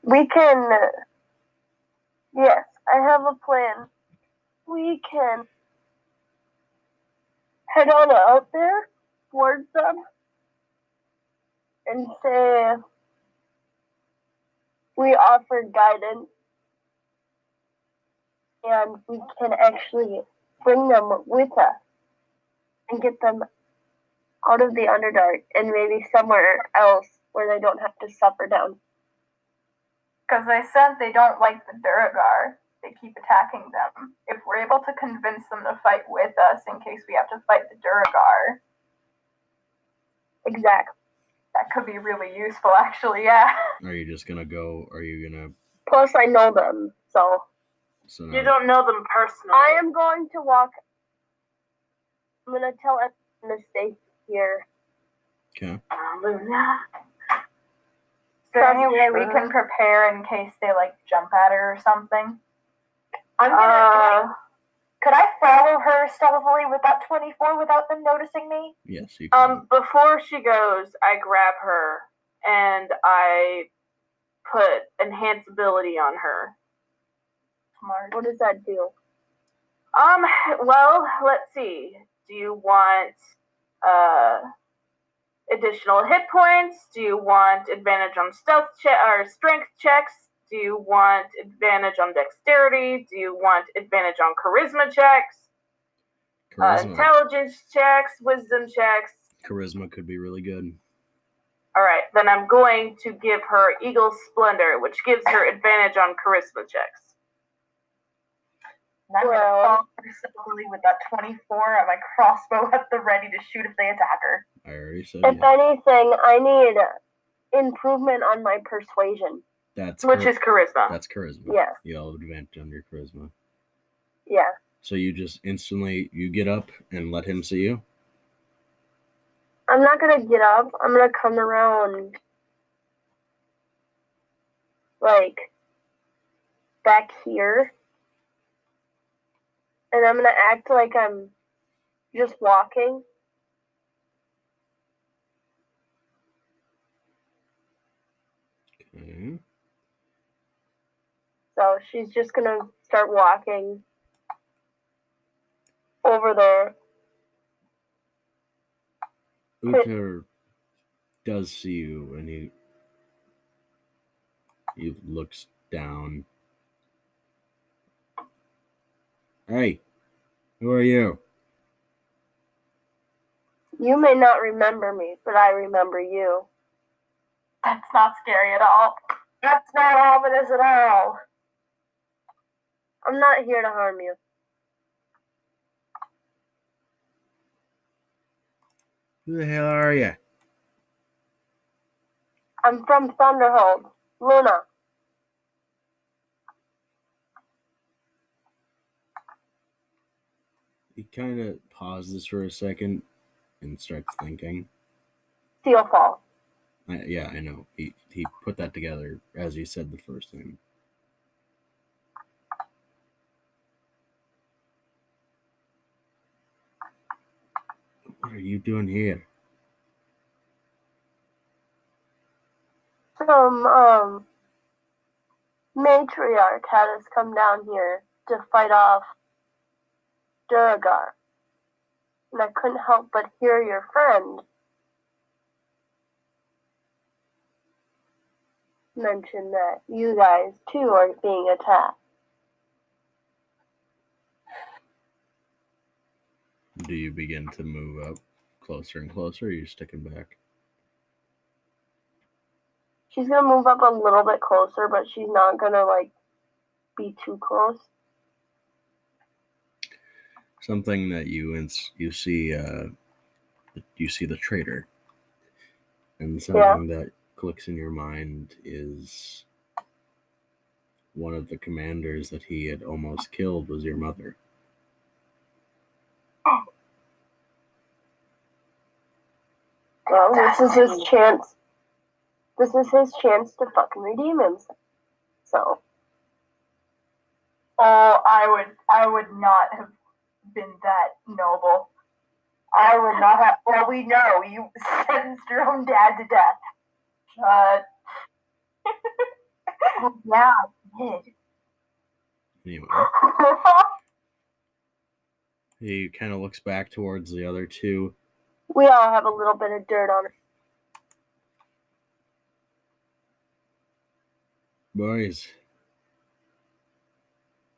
F: We can. Yes, I have a plan. We can head on out there towards them and say we offer guidance and we can actually bring them with us and get them out of the Underdark and maybe somewhere else where they don't have to suffer down.
H: Because they said they don't like the Duergar. They keep attacking them. If we're able to convince them to fight with us in case we have to fight the Duergar,
F: Exactly.
H: that could be really useful, actually, yeah.
A: Are you just gonna go? Are you gonna?
F: Plus, I know them, so
A: So
B: You don't know them personally.
F: I am going to walk. I'm gonna tell everyone to stay here.
A: okay.
B: Uh, Luna.
H: Is there any way we can prepare in case they like jump at her or something?
G: I'm gonna.
B: Uh,
G: can I- could I follow her stealthily with that 24 without them noticing me?
A: Yes, you can.
B: um, before she goes, I grab her and I put enhance ability on her.
H: Smart.
F: What does that do?
B: Um, well, let's see. Do you want uh additional hit points? Do you want advantage on stealth che- or strength checks? Do you want advantage on dexterity? Do you want advantage on charisma checks? Uh, intelligence checks, wisdom checks.
A: charisma could be really good.
B: All right, then I'm going to give her Eagle Splendor, which gives her advantage on charisma checks.
G: And I'm
F: Well-
G: gonna follow her stealthily with that 24 and my crossbow at the ready to shoot if they attack her.
A: I already said
F: If
A: yeah.
F: anything, I need improvement on my persuasion.
A: That's
B: Which
A: char-
B: is charisma.
A: that's charisma.
F: Yeah,
A: You'll have advantage on your charisma.
F: yeah.
A: So you just instantly you get up and let him see you.
F: I'm not gonna get up. I'm gonna come around, like, back here, and I'm gonna act like I'm just walking.
A: Okay.
F: So she's just gonna start walking over there.
A: Uther does see you and he he looks down. Hey, who are you?
F: You may not remember me, but I remember you.
H: That's not scary at all.
G: That's not ominous at all.
F: I'm not here to harm you.
A: Who the hell are you?
F: I'm from Thunderhold, Luna.
A: Kind of pauses for a second and starts thinking.
F: Steelfall.
A: I, yeah, I know. He he put that together as he said the first name. What are you doing here?
F: Some um matriarch had us come down here to fight off Duergar. And I couldn't help but hear your friend mention that you guys too are being attacked.
A: Do you begin to move up closer and closer? Or are you sticking back?
F: She's gonna move up a little bit closer, but she's not gonna like be too close.
A: Something that you ins- you see uh you see the traitor, and something that clicks in your mind is one of the commanders that he had almost killed was your mother.
F: Well, this is his chance This is his chance to fucking redeem himself. So,
G: Oh, I would, I would not have been that noble. I would not have. Well, we know you sentenced your own dad to death. Uh,
F: yeah, I did.
A: Anyway, he kind of looks back towards the other two.
F: We all have a little bit of dirt on it.
A: Boys,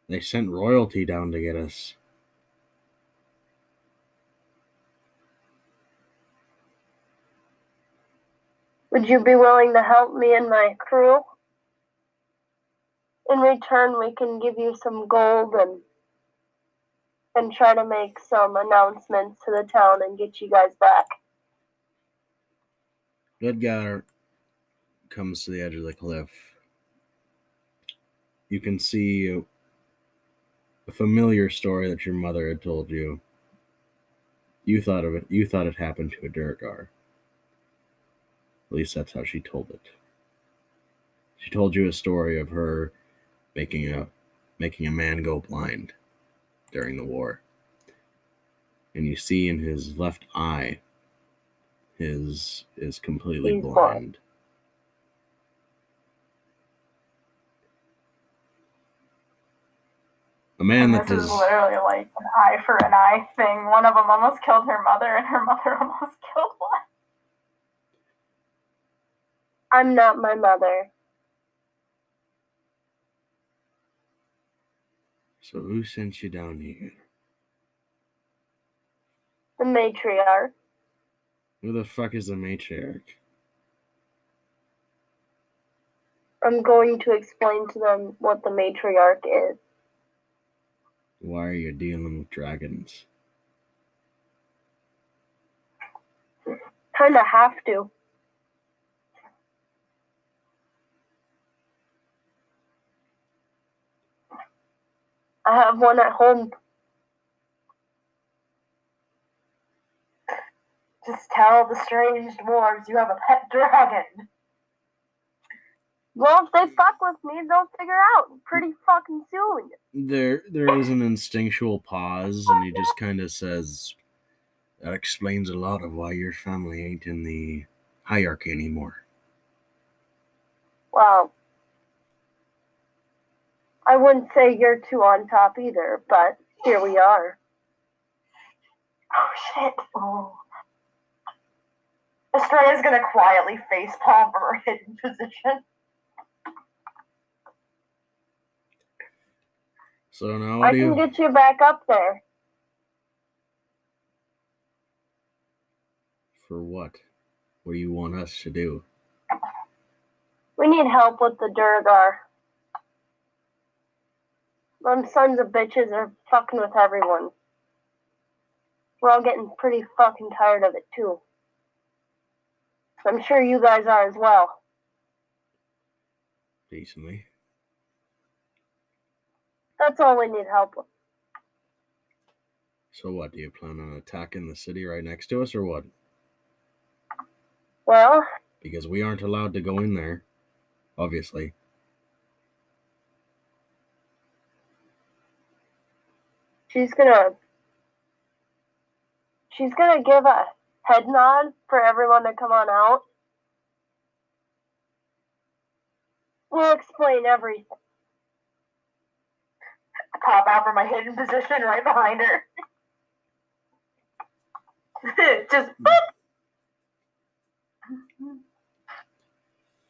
A: they sent royalty down to get us.
F: Would you be willing to help me and my crew? In return, we can give you some gold and and try to make some announcements to the town and get you guys back.
A: Ludgar comes to the edge of the cliff. You can see a familiar story that your mother had told you. You thought of it. You thought it happened to a Duergar. At least that's how she told it. She told you a story of her making a making a man go blind during the war. And you see in his left eye his is completely
F: He's blind.
A: blind. A man that
G: this
A: does
G: is literally like an eye for an eye thing. One of them almost killed her mother, and her mother almost killed one.
F: I'm not my mother.
A: So who sent you down here?
F: The matriarch.
A: Who the fuck is the matriarch?
F: I'm going to explain to them what the matriarch is.
A: Why are you dealing with dragons?
F: Kinda have to. I have one at home.
D: Just tell the strange dwarves you have a pet dragon.
F: Well, if they fuck with me, they'll figure out pretty fucking soon.
A: There there is an instinctual pause and he just kinda says that explains a lot of why your family ain't in the hierarchy anymore.
F: Well, I wouldn't say you're too on top either, but here we are.
D: Oh shit. Oh. Estrella's gonna quietly facepalm from her hidden position.
A: So now
F: I
A: what do
F: can
A: you
F: get you back up there.
A: for what? What do you want us to do?
F: We need help with the Duergar. Them sons of bitches are fucking with everyone. We're all getting pretty fucking tired of it too. I'm sure you guys are as well.
A: Decently.
F: That's all we need help with.
A: So what, do you plan on attacking the city right next to us or what?
F: Well,
A: Because we aren't allowed to go in there, obviously.
F: She's gonna she's gonna give a head nod for everyone to come on out. We'll explain everything.
D: Pop out from my hidden position right behind her. Just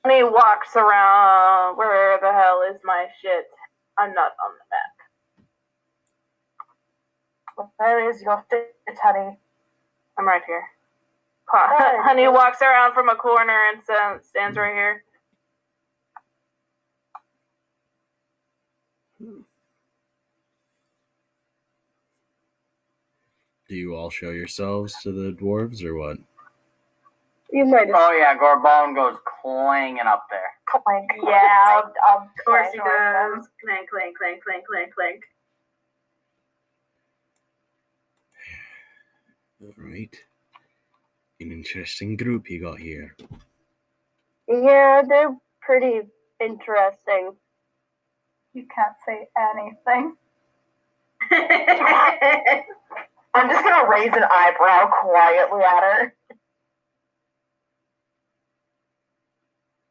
D: And he walks around. Where the hell is my shit? I'm not on the map. Where is your shit, honey? I'm right here. Huh. Honey walks around from a corner and sta- stands right here.
A: Do you all show yourselves to the dwarves or what?
F: You might as
E: Oh yeah, Gorbone goes clanging up there.
D: Clank.
G: Yeah, I'll, I'll
D: Of course he
G: try to join them.
D: does. Clank, clank, clank, clank, clank, clank.
A: Alright. An interesting group you got here.
F: Yeah, they're pretty interesting.
H: You can't say anything.
G: I'm just gonna raise an eyebrow quietly at her.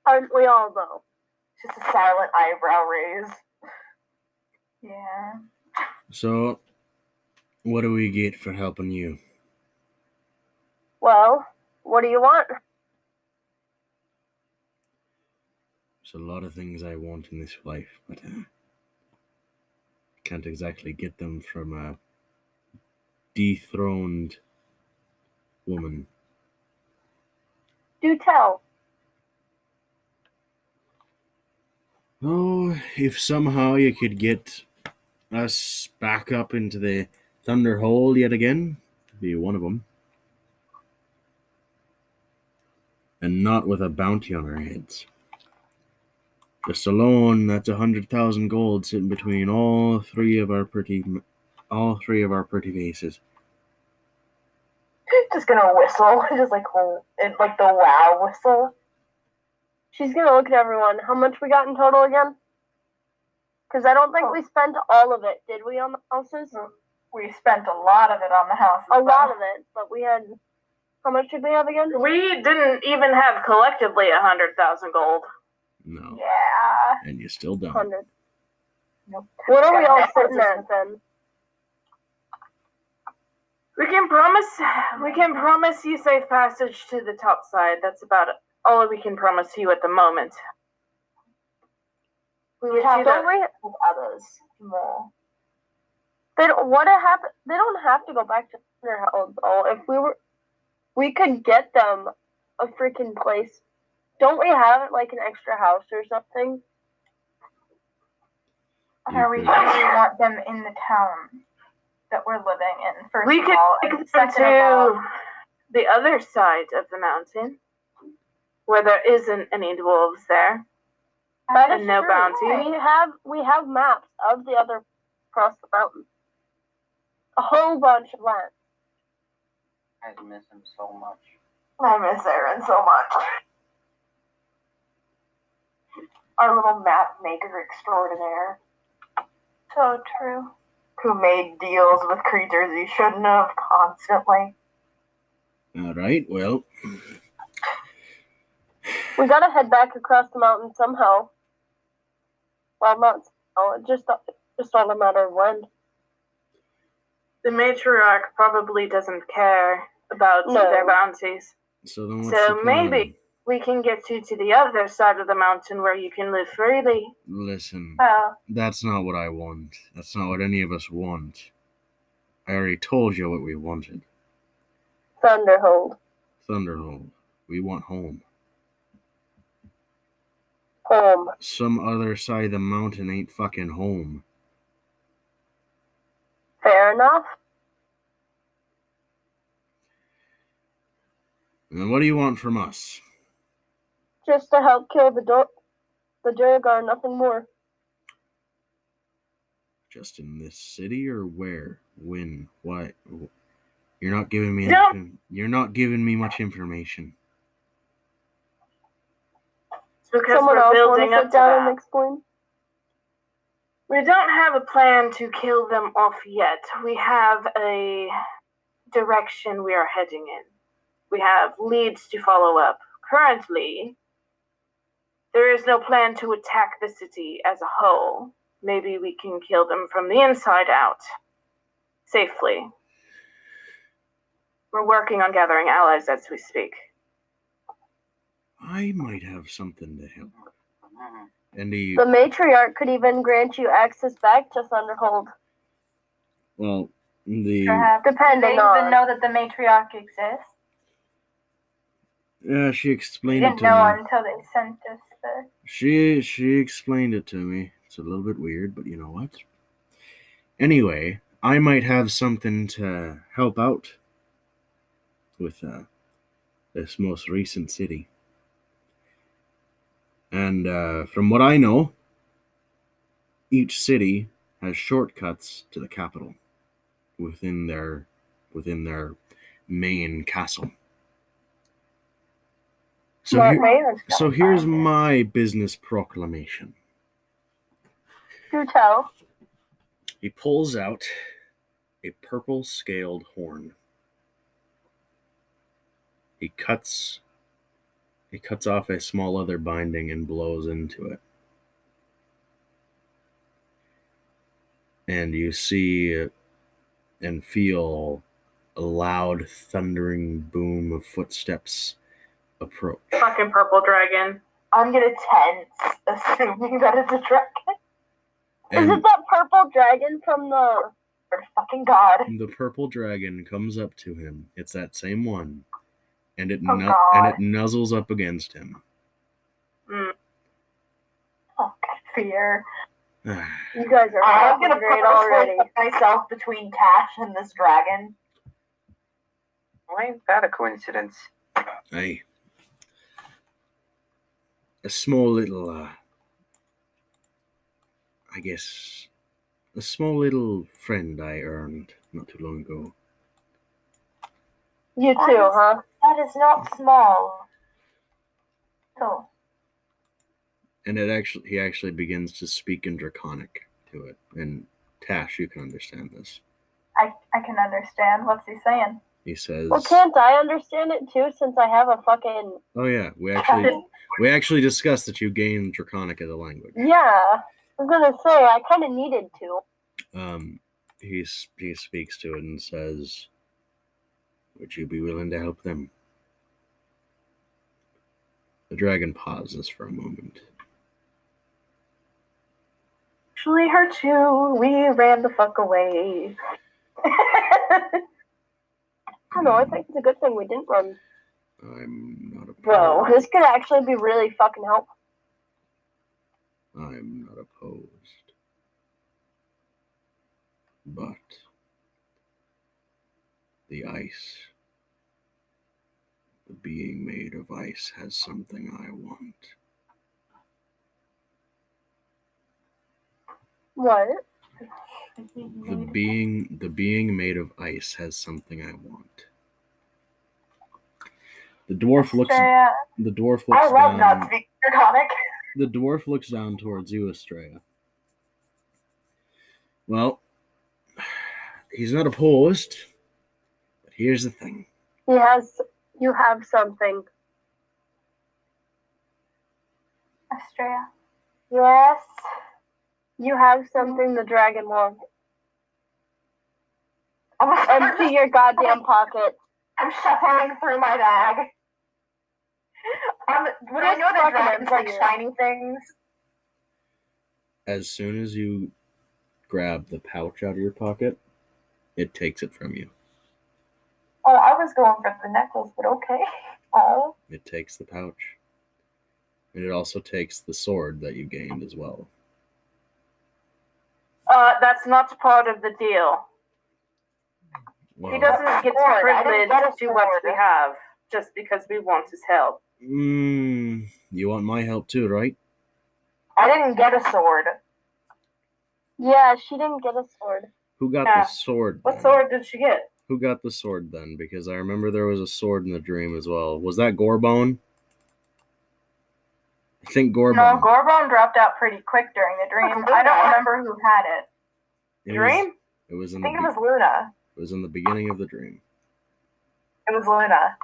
F: Aren't we all though?
G: Just a silent eyebrow raise.
H: Yeah.
A: So, what do we get for helping you?
F: Well, what do you want?
A: There's a lot of things I want in this life, but uh, can't exactly get them from a dethroned woman.
F: Do tell.
A: Oh, if somehow you could get us back up into the Thunderhold yet again, be one of them. And not with a bounty on our heads. Just alone, that's a hundred thousand gold sitting between all three of our pretty, all three of our pretty faces.
G: Just gonna whistle, just like oh, it, like the wow whistle.
F: She's gonna look at everyone. How much we got in total again? Because I don't think we spent all of it, did we, on the houses?
H: We spent a lot of it on the house.
F: A lot of it, but we had. How much did we have again?
G: We didn't even have collectively a hundred thousand gold.
A: No,
H: Yeah.
A: and you still don't.
F: Hundred.
H: Nope.
F: What are we all
G: Yeah.
F: sitting at then?
B: We can promise. We can promise you safe passage to the top side. That's about all we can promise you at the moment. We would have
F: Don't
B: that.
G: With others more.
F: They don't. What happened? They don't have to go back to their house. though. if we were, we could get them a freaking place. Don't we have like an extra house or something?
H: Are we sure we want them in the town that we're living in, first
B: We
H: of
B: could
H: all?
B: take
H: And
B: them
H: second of all,
B: to the other side of the mountain, where there isn't any dwarves there.
F: That
B: And
F: is
B: no
F: true.
B: bounty.
F: We have we have maps of the other across the mountain. A whole bunch of land.
E: I miss him so much.
G: I miss Aaron so much. Our little map maker extraordinaire
H: so true.
G: who made deals with creatures he shouldn't have constantly.
A: All right, well,
F: We gotta head back across the mountain somehow. Well, not just just all a matter of when.
B: The matriarch probably doesn't care about
F: No.
B: their bounties.
A: so then what's
B: So
A: the plan?
B: maybe we can get you to the other side of the mountain where you can live freely.
A: Listen,
H: Well,
A: that's not what I want. That's not what any of us want. I already told you what we wanted.
F: Thunderhold.
A: Thunderhold. We want home.
F: Home.
A: Some other side of the mountain ain't fucking home.
F: Fair enough.
A: And then what do you want from us?
F: Just to help kill the do- the Duergar, nothing more.
A: Just in this city or where? When? What? You're not giving me.
B: No.
A: anything- You're not giving me much information.
B: It's because
F: Someone
B: we're
F: else want to
B: building up
F: sit
B: to
F: down
B: that.
F: and explain?
B: We don't have a plan to kill them off yet. We have a direction we are heading in. We have leads to follow up. Currently, there is no plan to attack the city as a whole. Maybe we can kill them from the inside out safely. We're working on gathering allies as we speak.
A: I might have something to help.
E: Mm-hmm.
A: And he,
F: The matriarch could even grant you access back to Thunderhold,
A: well, the
H: perhaps. Do they
F: depending
H: even know that the matriarch exists?
A: yeah, she explained it
H: didn't
A: to
H: know
A: me.
H: until they sent us the.
A: She she explained it to me. It's a little bit weird, but you know what? Anyway, I might have something to help out with uh, this most recent city. And uh, from what I know, each city has shortcuts to the capital within their within their main castle. So here, so here's my business proclamation.
F: Do tell.
A: He pulls out a purple scaled horn. He cuts he cuts off a small leather binding and blows into it. And you see and feel a loud thundering boom of footsteps approach.
B: Fucking purple dragon.
G: I'm gonna tense, assuming that it's a dragon.
F: Is it that purple dragon from the?
G: For fucking god.
A: the purple dragon comes up to him. It's that same one. And it
G: Oh,
A: nu- and it nuzzles up against him.
B: Mm.
G: Oh, fear.
F: You guys are
G: I'm gonna
F: great
G: put
F: already.
G: myself between Tash and this dragon.
C: Why is that a coincidence?
A: Aye. A small little, uh, I guess, a small little friend I earned not too long ago.
F: You too, huh?
G: That is not small. So,
A: And it actually, he actually begins to speak in Draconic to it. And Tash, you can understand this.
G: I, I can understand. What's he saying?
A: He says,
F: Well, can't I understand it too? Since I have a fucking
A: "Oh yeah, we actually, we actually discussed that you gained Draconic as a language."
F: yeah. I was gonna say I kind of needed to.
A: Um, he he speaks to it and says, "Would you be willing to help them?" The dragon pauses for a moment.
B: Actually, her too. We ran the fuck away.
F: I don't know. I think it's a good thing we didn't run.
A: I'm not opposed.
B: Whoa.
F: This could actually be really fucking helpful.
A: I'm not opposed. But the ice, being made of ice, has something I want.
F: What?
A: The being, the being made of ice, has something I want. The dwarf looks.
G: Estrella,
A: The dwarf looks.
G: I love not
A: down.
G: speaking Draconic.
A: The dwarf looks down towards you, Estrella. Well, he's not opposed, but here's the thing.
F: He has. You have something.
G: Estrella. Yes.
F: You have something the dragon wants.
G: I'm,
F: Empty your goddamn pocket.
G: I'm shuffling through my bag. Um, would I
F: Just
G: know that
F: fucking
G: dragons
F: empty
G: like
F: it.
G: shiny things?
A: As soon as you grab the pouch out of your pocket, it takes it from you.
G: Oh, I was going for the necklace, but okay. Oh,
A: It takes the pouch. And it also takes the sword that you gained as well.
B: Uh, that's not part of the deal.
A: Well,
B: He doesn't get
G: Sword. I
B: privilege to what we have just because we want his help.
A: mm, you want my help too, right?
G: I didn't get a sword.
F: Yeah, she didn't get a sword.
A: Who got
B: Yeah.
A: the sword?
B: What
A: then?
B: sword did she get?
A: Who got the sword then? Because I remember there was a sword in the dream as well. Was that Gorbone? I think Gorbone.
G: No, Gorbone dropped out pretty quick during the dream. I don't remember who had it.
A: it
B: Dream?
A: Was, it was
G: I
A: in the
G: think it
A: be-
G: was Luna.
A: it was in the beginning of the dream.
G: It was Luna.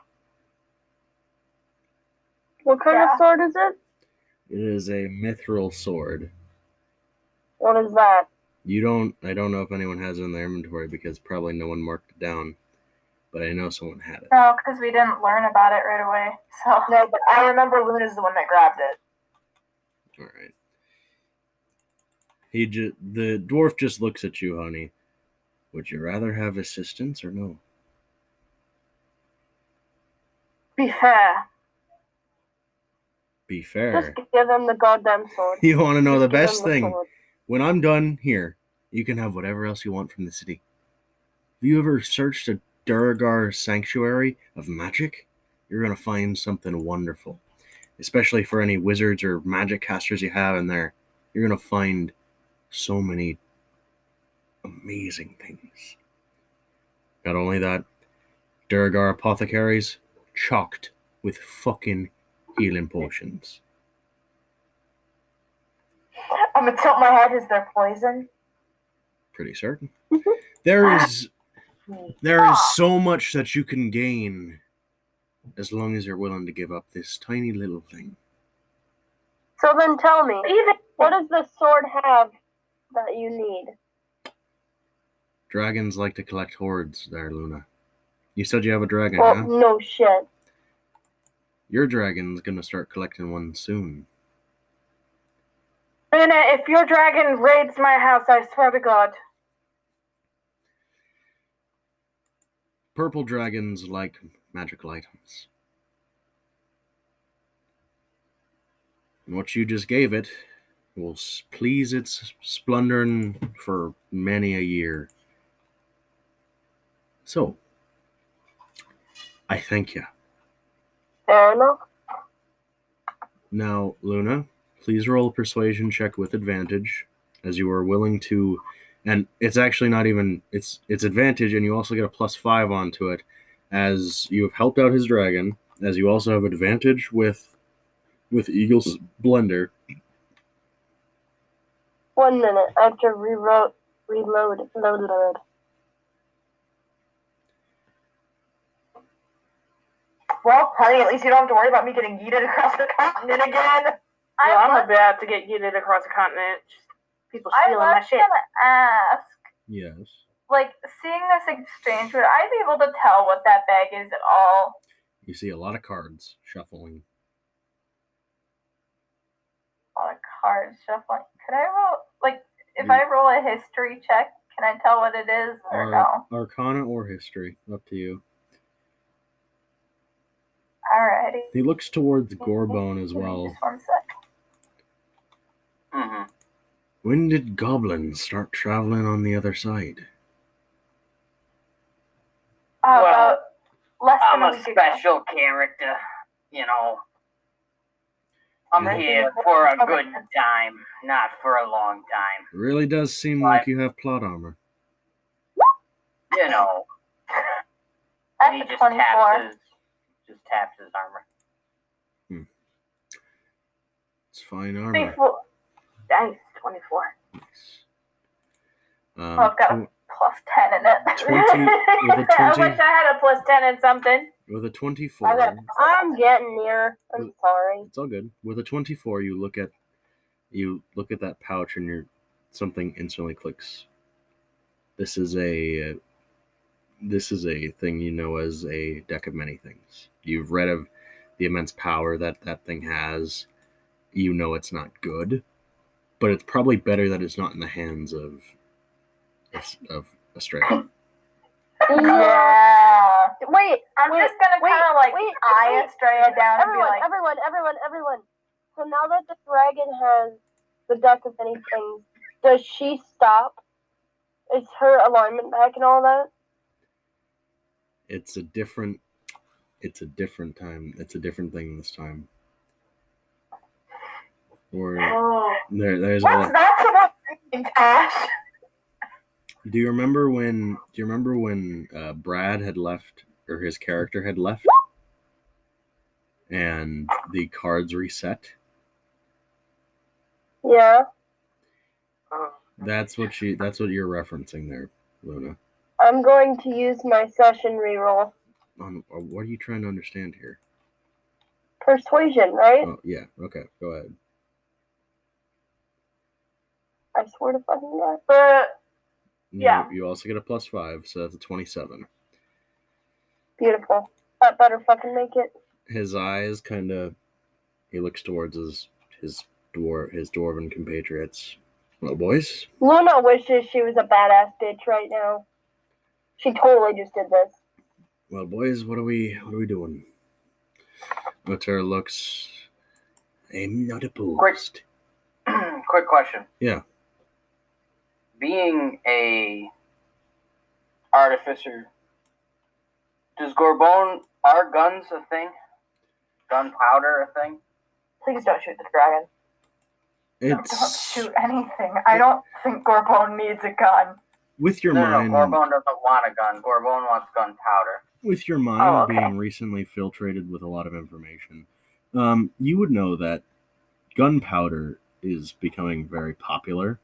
F: What kind
G: Yeah.
F: of sword is it?
A: It is a mithril sword.
F: What is that?
A: You don't. I don't know if anyone has it in their inventory because probably no one marked it down. But I know someone had it.
G: Oh, no, because we didn't learn about it right away. So no, but I remember Luna's the one that grabbed it.
A: All right. He just the dwarf just looks at you, honey. Would you rather have assistance or no?
B: Be fair.
A: Be fair.
F: Just give him the goddamn sword.
A: You want to know the
F: Just give him
A: best thing?
F: sword.
A: When I'm done here, you can have whatever else you want from the city. Have you ever searched a Duergar sanctuary of magic? You're gonna find something wonderful. Especially for any wizards or magic casters you have in there. You're gonna find so many amazing things. Not only that, Duergar apothecaries chocked with fucking healing potions.
G: I'm gonna tilt my head. Is there poison?
A: Pretty certain. There is there is so much that you can gain as long as you're willing to give up this tiny little thing.
F: So then tell me, what does the sword have that you need?
A: Dragons like to collect hoards there, Luna. You said you have a dragon,
F: Well,
A: huh?
F: no shit.
A: Your dragon's gonna start collecting one soon.
B: Luna, if your dragon raids my house, I swear to God.
A: Purple dragons like magical items. And what you just gave it will please its splendor for many a year. So, I thank you.
F: Fair enough.
A: Now, Luna, please roll a persuasion check with advantage, as you are willing to, and it's actually not even it's it's advantage, and you also get a plus five onto it, as you have helped out his dragon, as you also have advantage with with Eagle's Splendor.
F: One minute. I have to reload. Reload. Load. Load.
G: Well, honey, at least you don't have to worry about me getting yeeted across the continent again.
B: I
D: I
B: am
D: was,
B: about to get yeeted across the continent. Just people
D: I
B: stealing my
D: was
B: shit.
D: gonna ask,
A: Yes.
D: like, seeing this exchange, would I be able to tell what that bag is at all?
A: You see a lot of cards shuffling.
D: On a card shuffling. Could I roll, like, if
A: You-
D: I roll a history check, can I tell what it is or no?
A: Arcana or history, up to you.
D: Alrighty.
A: He looks towards Gorbone as well.
D: Just one sec.
E: hmm
A: When did goblins start traveling on the other side?
D: Uh,
E: Well,
D: about less
E: I'm
D: than a
E: a
D: week ago.
E: special character, you know. I'm
A: Yeah.
E: here for a good time, not for a long time.
A: It really does seem
E: Right.
A: like you have plot armor.
E: You know, and he
D: That's a
E: just
D: 24.
E: taps his, just taps his armor.
A: It's fine armor.
B: 24. Nice, 24.
A: Nice. Um,
D: Oh, I've got a
A: tw-
D: plus 10 in it.
A: 20 with a
B: I
A: 20
B: wish I had a plus 10 in something.
A: with a 24.
F: I got- I'm getting near. I'm sorry.
A: It's all good. With a 24, you look at you look at that pouch and your something instantly clicks. This is a uh, this is a thing you know as a deck of many things. You've read of the immense power that that thing has. You know it's not good, but it's probably better that it's not in the hands of of, of a stray.
D: Yeah.
F: Wait,
D: I'm
F: wait,
D: just gonna kind of like
F: wait,
D: eye
F: wait.
D: Estrella down and be
F: everyone,
D: like,
F: everyone, everyone, everyone. So now that the dragon has the deck of many things, does she stop? Is her alignment back and all that?
A: It's a different it's a different time. It's a different thing this time. Or
B: Oh.
A: there there's a
G: What's
A: lot.
G: that about freaking Ash?
A: Do you remember when? Do you remember when uh, Brad had left, or his character had left, and the cards reset?
F: Yeah.
A: That's what she. That's what you're referencing there, Luna.
F: I'm going to use my session reroll.
A: On uh, what are you trying to understand here?
F: Persuasion, right?
A: Oh yeah. Okay. Go ahead.
F: I swear to fucking God.
B: But
A: You-
B: Yeah.
A: You, also get a plus five, so that's a twenty-seven.
F: Beautiful. That better fucking make it.
A: His eyes kind of. He looks towards his his dwar his dwarven compatriots. Well, boys,
F: Luna wishes she was a badass bitch right now. She totally just did this.
A: Well, boys, what are we what are we doing? Otter looks. I'm not opposed.
E: Quick question.
A: Yeah.
E: Being a artificer, does Gorbone are guns a thing? Gunpowder a thing?
G: Please don't shoot the dragon. Don't shoot anything. I don't think Gorbone needs a gun.
A: with your
E: no, no,
A: mind.
E: no, Gorbone doesn't want a gun. Gorbone wants gunpowder.
A: with your mind
G: Oh, okay.
A: being recently filtrated with a lot of information, Um, you would know that gunpowder is becoming very popular,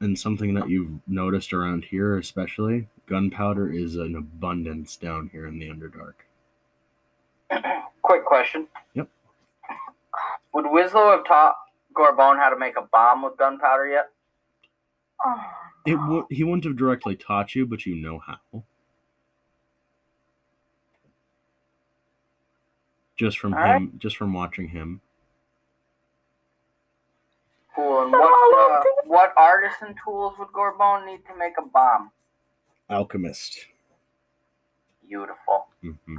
A: and something that you've noticed around here, especially gunpowder, is an abundance down here in the Underdark.
E: Quick question.
A: Yep.
E: Would Winslow have taught Gorbone how to make a bomb with gunpowder yet?
G: Oh,
A: It w- he wouldn't have directly taught you, but you know how. Just from
E: All right.
A: him, just from watching him.
E: Cool. And what uh, what artisan tools would Gorbone need to make a bomb?
A: Alchemist.
E: Beautiful.
A: hmm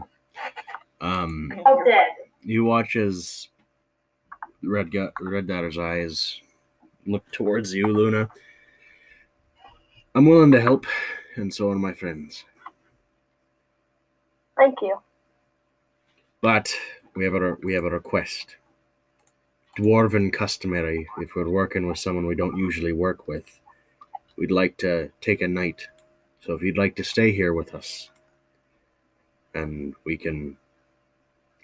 A: Um,
B: Oh, dead.
A: you watch as Red Gu- Red Daughter's eyes look towards you, Luna. I'm willing to help, and so are my friends.
F: Thank you.
A: But we have a we have a request. Dwarven customary. If we're working with someone we don't usually work with, we'd like to take a night. So if you'd like to stay here with us, and we can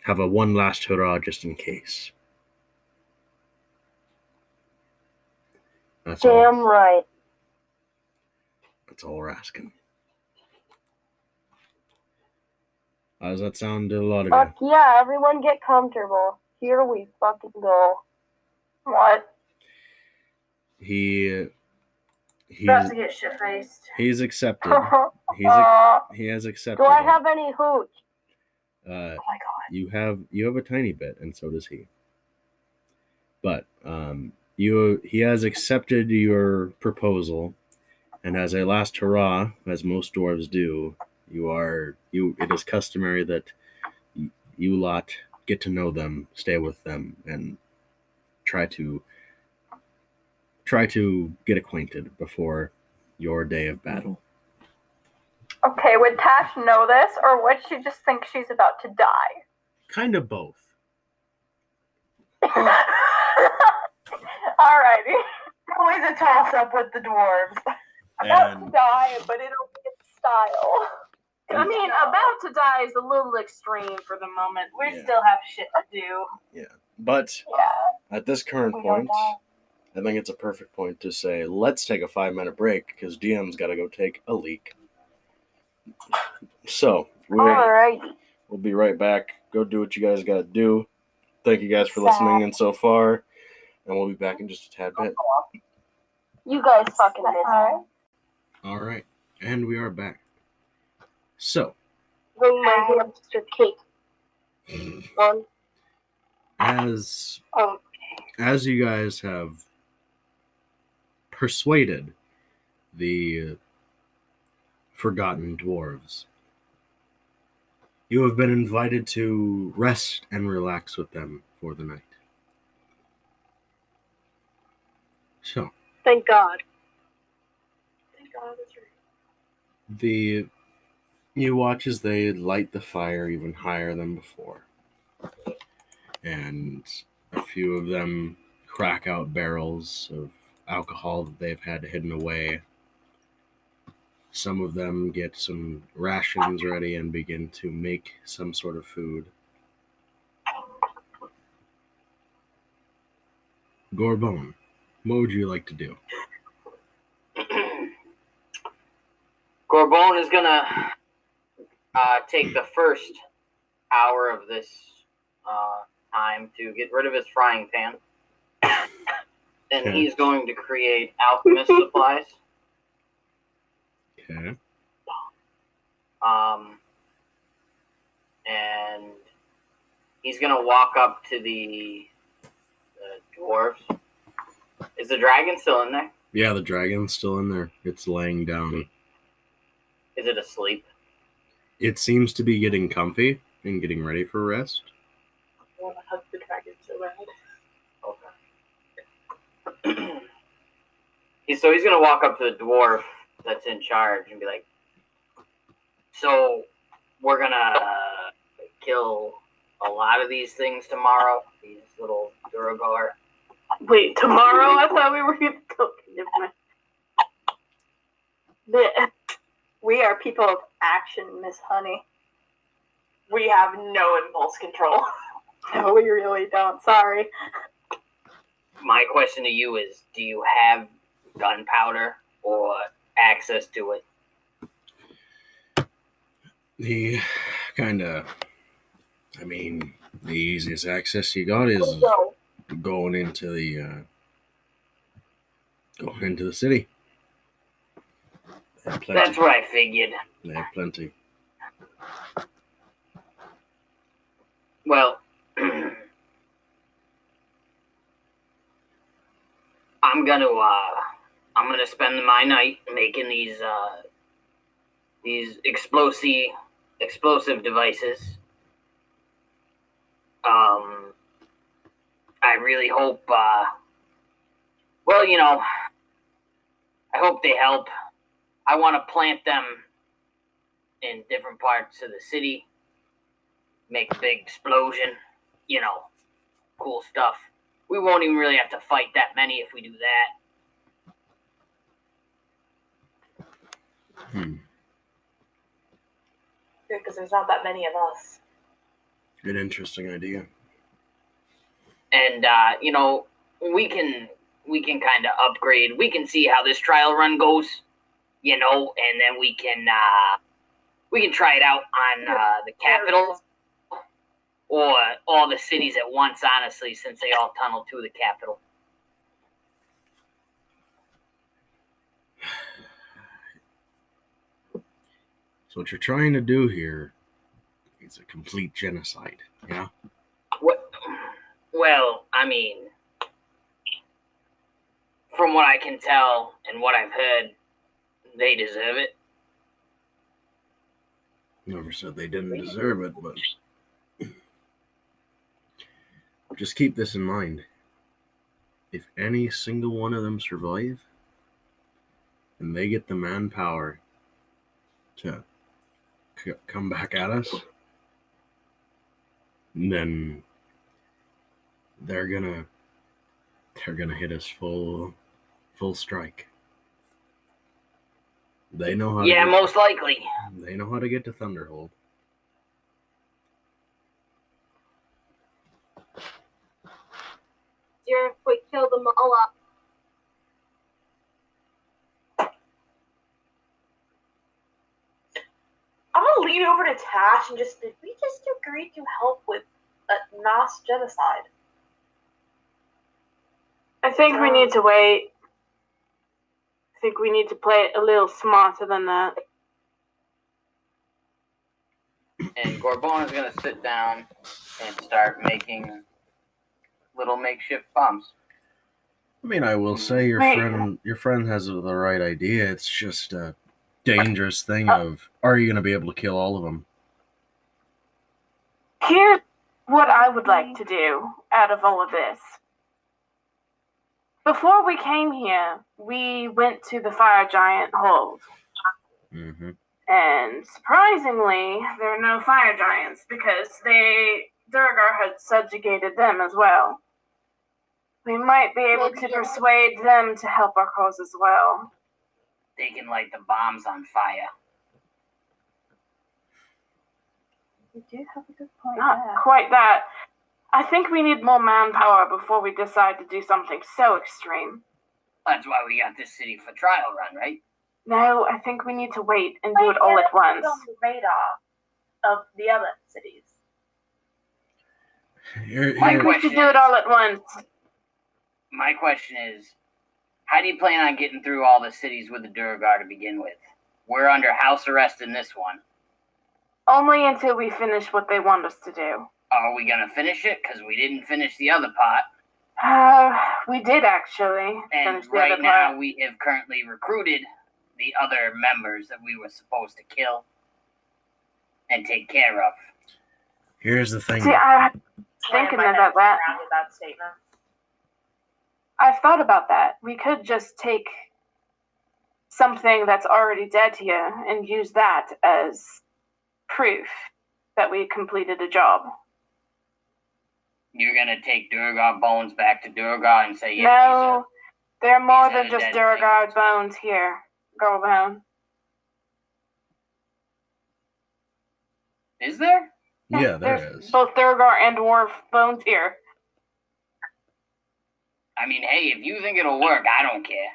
A: have a one last hurrah just in case. That's.
F: Damn right.
A: That's all we're asking. How does that sound to a lot of you?
F: Fuck yeah, everyone get comfortable. Here we fucking go.
G: what?
A: He he's
B: About to get shit faced.
A: he's accepted. He's
G: uh,
A: he has accepted.
F: Do I
A: it.
F: have any hooch?
A: Uh,
G: oh my god.
A: you have you have a tiny bit, and so does he. But um, you he has accepted your proposal, and as a last hurrah, as most dwarves do, you are you. It is customary that you lot get to know them, stay with them, and try to try to get acquainted before your day of battle.
G: Okay, would Tash know this, or would she just think she's about to die?
A: Kind of both.
G: Alrighty. Always a toss up with the dwarves. About
A: And-
G: to die, but it'll be in style.
B: I mean, about to die is a little extreme for the moment. We
A: Yeah.
B: still have shit to do. Yeah.
A: But
G: Yeah.
A: at this current
G: We
A: point. I think it's a perfect point to say, let's take a five minute break because DM's got to go take a leak. So we'll,
F: Alrighty.
A: we'll be right back. Go do what you guys got to do. Thank you guys for listening and so far, and we'll be back in just a tad bit.
F: You guys fucking miss
G: Alright.
A: All right, and we are back. So,
F: Bring my hamster cake. One.
A: as
F: Oh.
A: as you guys have persuaded the forgotten dwarves, you have been invited to rest and relax with them for the night. So,
F: Thank God.
B: Thank God
A: the you watch as they light the fire even higher than before. And a few of them crack out barrels of alcohol that they've had hidden away. Some of them get some rations ready and begin to make some sort of food. Gorbone what would you like to do?
E: Gorbone is gonna uh, take the first hour of this uh, time to get rid of his frying pan, and
A: Okay.
E: he's going to create alchemist supplies.
A: okay
E: Um, and he's gonna walk up to the, the dwarves. Is the dragon still in there?
A: yeah the dragon's still in there it's laying down
E: Is it asleep?
A: It seems to be getting comfy and getting ready for rest.
B: I want to hug the dragon so bad.
E: Okay. he's so he's gonna walk up to the dwarf that's in charge and be like, "So we're gonna uh, kill a lot of these things tomorrow. These little Duergar.
B: Wait, tomorrow? I thought we were going to go. Never mind. Bleh.
G: We are people of action, Miss Honey. We have no impulse control.
D: No, we really don't. Sorry.
E: My question to you is: Do you have gunpowder or access to it?
A: The kind of, I mean, the easiest access you got is
F: So,
A: going into the uh, going into the city. Plenty.
E: That's what I figured.
A: They have plenty.
E: Well, I'm gonna uh, I'm gonna spend my night making these uh, these explosive explosive devices. Um, I really hope. Uh, well, you know, I hope they help. I want to plant them in different parts of the city make a big explosion, you know, cool stuff. We won't even really have to fight that many if we do that.
A: Hmm.
D: Because there's not that many of us.
A: An interesting idea.
E: And uh, you know, we can we can kind of upgrade. We can see how this trial run goes, you know, and then we can uh, we can try it out on uh, the capital or all the cities at once. Honestly, since they all tunnel to the capital.
A: So what you're trying to do here is a complete genocide. Yeah.
E: What? Well, I mean, from what I can tell and what I've heard, they deserve it.
A: Never said they didn't deserve it, but just keep this in mind. If any single one of them survive and they get the manpower to c- come back at us, then they're gonna they're gonna hit us full full strike. They know how
E: Yeah,
A: to
E: most likely.
A: they know how to get to Thunderhold.
F: Dear, if we kill them all up,
D: I'm gonna lean over to Tash and just did we just agree to help with a Nas genocide?
B: I think we uh, need to wait. I think we need to play it a little smarter than that.
E: And Gorbone is gonna sit down and start making little makeshift bombs.
A: I mean, I will say your
B: Right.
A: friend your friend has the right idea. It's just a dangerous uh, thing of are you going to be able to kill all of them?
B: Here's what I would like to do out of all of this. Before we came here, we went to the fire giant hold.
A: Mm-hmm.
B: And surprisingly, there are no fire giants because they Duergar had subjugated them as well. We might be able to persuade them to help our cause as well.
E: They can light the bombs on fire.
D: You do have a good point
B: Not quite that. I think we need more manpower before we decide to do something so extreme.
E: That's why we got this city for trial run, right?
B: No, I think we need to wait and do it all at once.
D: on the radar of the other cities.
A: Here,
E: My
A: here-
B: We
E: question
B: should do it all at once.
E: My question is, how do you plan on getting through all the cities with the Duergar to begin with? We're under house arrest in this one.
B: Only until we finish what they want us to do.
E: Are we gonna finish it? Because we didn't finish the other part,
B: Uh, we did actually
E: and
B: finish the
E: right
B: other
E: now
B: part.
E: we have currently recruited the other members that we were supposed to kill and take care of.
A: here's the thing.
B: See, I
D: Slam
B: thinking about that.
D: that statement.
B: I've thought about that. We could just take something that's already dead here and use that as proof that we completed a job.
E: You're gonna take Duergar bones back to Duergar and say, yeah,
B: no, there are more
E: these are
B: than just
E: dead
B: Duergar bones here,
E: Gorbone. is there?
A: Yeah, there
B: There's
A: is.
B: both Duergar and Dwarf bones here.
E: I mean, hey, if you think it'll work, I don't care.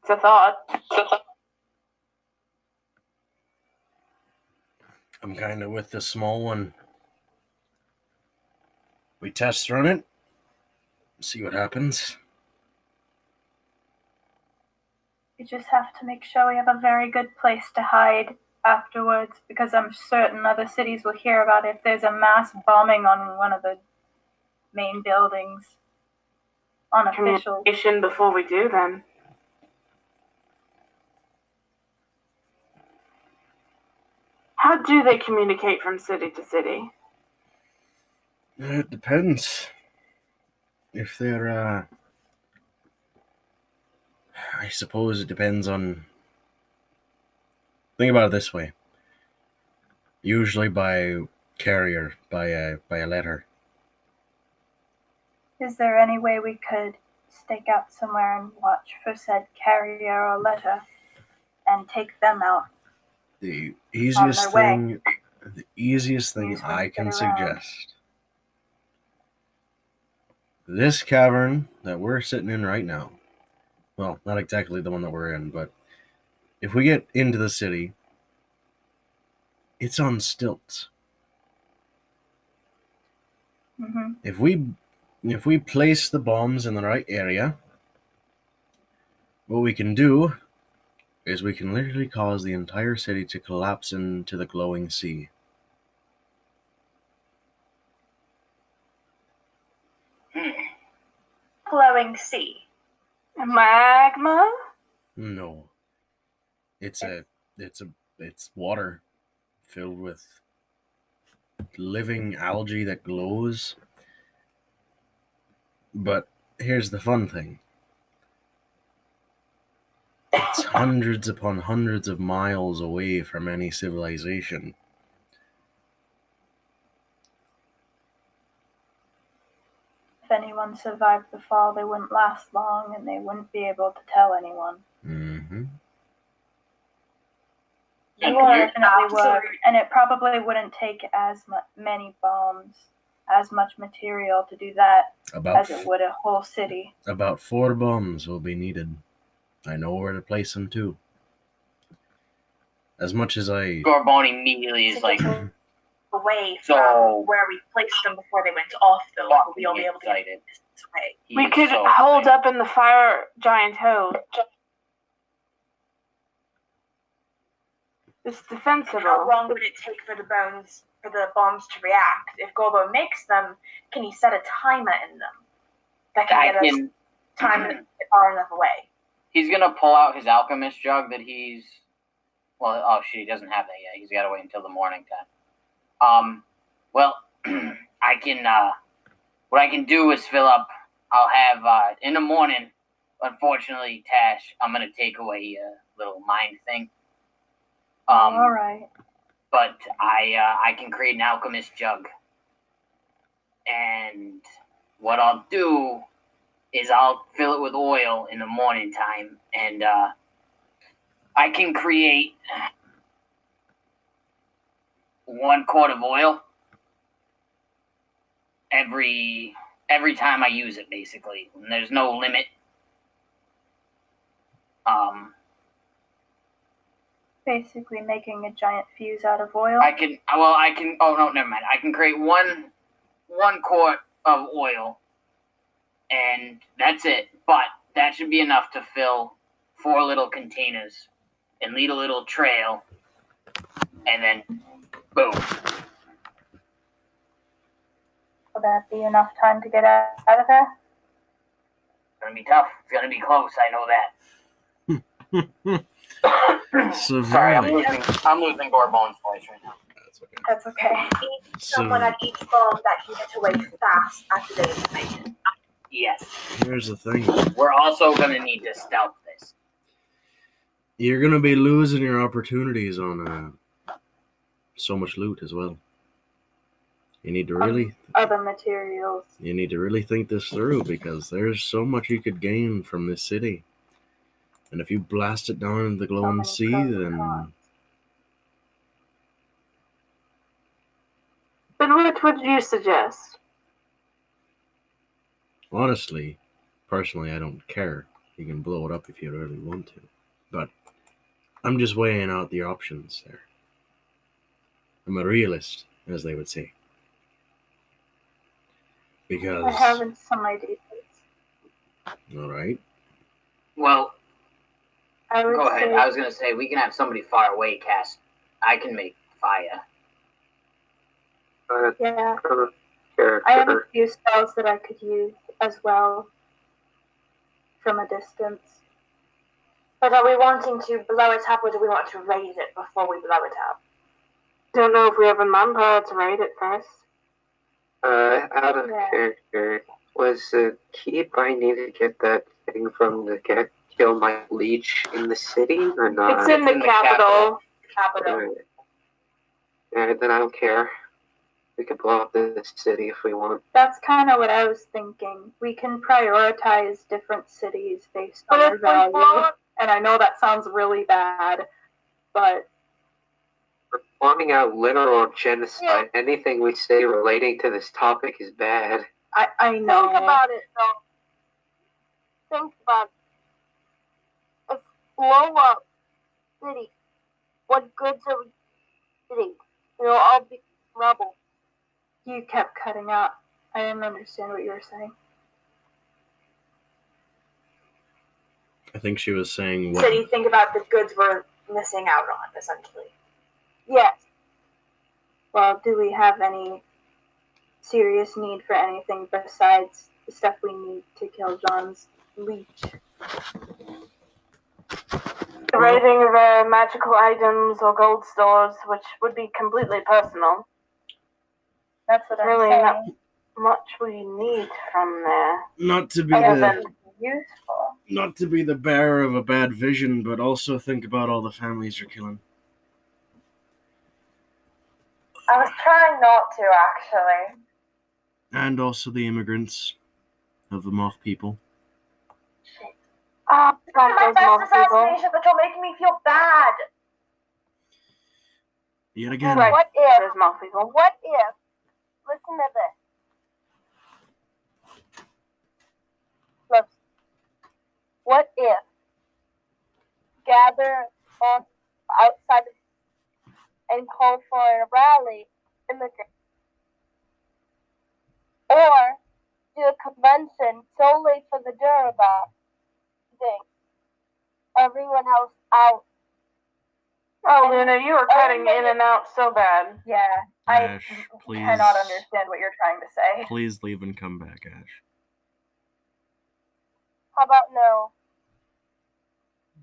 B: It's a thought.
A: I'm kind of with the small one. We test run it, see what happens.
H: We just have to make sure we have a very good place to hide afterwards because I'm certain other cities will hear about it if there's a mass bombing on one of the main buildings. Unofficial.
B: Communication before we do, then. How do they communicate from city to city?
A: It depends. If they're, uh, I suppose it depends on. Think about it this way. Usually by carrier, by a by a letter.
H: Is there any way we could stake out somewhere and watch for said carrier or letter and take them out?
A: The easiest
H: their way.
A: thing, the easiest thing I can suggest. This cavern that we're sitting in right now, well, not exactly the one that we're in, but if we get into the city, it's on stilts.
H: hmm
A: If we if we place the bombs in the right area, what we can do is we can literally cause the entire city to collapse into the glowing sea.
E: Hmm.
G: Glowing sea.
B: Magma?
A: No. It's a it's a it's water filled with living algae that glows. But here's the fun thing. It's hundreds upon hundreds of miles away from any civilization.
H: Anyone survived the fall, they wouldn't last long and they wouldn't be able to tell anyone.
A: Mm-hmm.
E: Yeah,
H: It definitely would, and it probably wouldn't take as mu- many bombs, as much material to do that
A: About
H: as it would a whole city.
A: about four bombs will be needed. I know where to place them too. As much as I
E: Gorbone immediately is like,
G: Away
E: So-
G: from where we placed them before they went off, though.
E: fucking
G: We'll be able to get
E: excited.
G: this way.
E: He
B: we could
E: so
B: hold
E: excited.
B: up in the fire giant hoe. It's
G: defensive.
B: How
G: long would it take for the bones, for the bombs to react? If Gorbo makes them, can he set a timer in them that can
E: I
G: get us
E: can.
G: time far enough away?
E: He's gonna pull out his alchemist jug that he's. Well, oh shit, he doesn't have that yet. He's got to wait until the morning time. Um, well, I can. Uh, what I can do is fill up. I'll have uh, in the morning. Unfortunately, Tash, I'm gonna take away a little mind thing. Um,
H: All right.
E: but I uh, I can create an alchemist jug. And what I'll do is I'll fill it with oil in the morning time, and uh, I can create one quart of oil every every time I use it, basically. And there's no limit. Um,
H: Basically, making a giant fuse out of oil.
E: I can. Well, I can. Oh no, never mind. I can create one, one quart of oil, and that's it. But that should be enough to fill four little containers and lead a little trail, and then, boom.
H: Will that be enough time to get out, out of there?
E: It's gonna be tough. It's gonna be close. I know that. Sorry, I'm losing. I'm losing Gorbone's voice right now.
A: That's okay.
G: That's okay. Each someone at each bomb that can get away fast after they information.
E: Yes.
A: Here's the thing.
E: We're also gonna need to stealth this.
A: You're gonna be losing your opportunities on uh, so much loot as well. You need to really
H: Other materials.
A: you need to really think this through because there's so much you could gain from this city. And if you blast it down into the glowing
H: many
A: sea, then.
B: Then what would you suggest?
A: Honestly, personally, I don't care. You can blow it up if you really want to. But I'm just weighing out the options there. I'm a realist, as they would say. Because,
H: I have some ideas.
A: all right,
E: Well,
H: I would
E: go ahead.
H: say
E: I was gonna say we can have somebody far away cast. I can make fire.
C: Uh,
H: yeah. I have a few spells that I could use as well from a distance.
D: But are we wanting to blow it up or do we want to raise it before we blow it up?
B: Don't know if we have a manpower to raid it first.
C: Uh, out of
H: Yeah.
C: character, was the keep I need to get that thing from the get kill my leech in the city or not?
B: it's in the
E: in the
B: capital.
D: Capital.
C: Alright. Alright, then I don't care. We can blow up the city if we want.
H: That's kind of what I was thinking. We can prioritize different cities based on
F: But
H: their
F: if we blow
H: value. And I know that sounds really bad, but
C: Performing out literal genocide, anything we say relating to this topic is bad.
H: I, I know.
F: think about it though. Think about it. If blow up city, what goods are we getting? You know, all be rubble.
H: You kept cutting out. I didn't understand what you were saying.
A: I think she was saying what
D: So you think about the goods we're missing out on, essentially.
F: Yes.
H: Well, do we have any serious need for anything besides the stuff we need to kill John's leech?
B: The raiding the uh, magical items or gold stores, which would be completely personal.
H: That's what I'm
B: Really
H: saying.
B: not- Much we need from there.
A: not to be
B: Other
A: the
H: Useful.
A: not to be the bearer of a bad vision, but also think about all the families you're killing.
D: I was trying not to, actually.
A: And also the immigrants of the moth people.
B: Ah, God,
D: my best
B: moth people.
D: assassination, but you're making me feel bad.
A: Yet again,
B: Right.
F: What if?
B: Those moth people.
F: What if? Listen to this. Look. What if? Gather on outside and call for a rally, immigrant, or do a convention solely for the Duraba thing. Everyone else out.
B: Oh, Luna, you are cutting in and out so bad.
H: Yeah, I
A: Ash, please.
H: cannot understand what you're trying to say.
A: Please leave and come back, Ash.
F: How about no?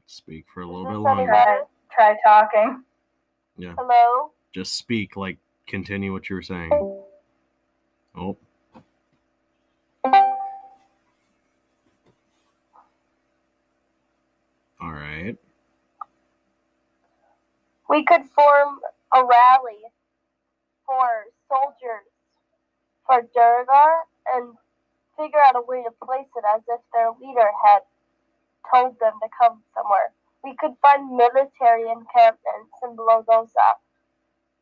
A: Speak for a little bit longer.
F: better?
H: Try talking.
A: Yeah,
F: Hello?
A: just speak. Like, continue what you were saying. Oh, all right.
F: We could form a rally for soldiers for Duergar and figure out a way to place it as if their leader had told them to come somewhere. We could find military encampments and blow those up.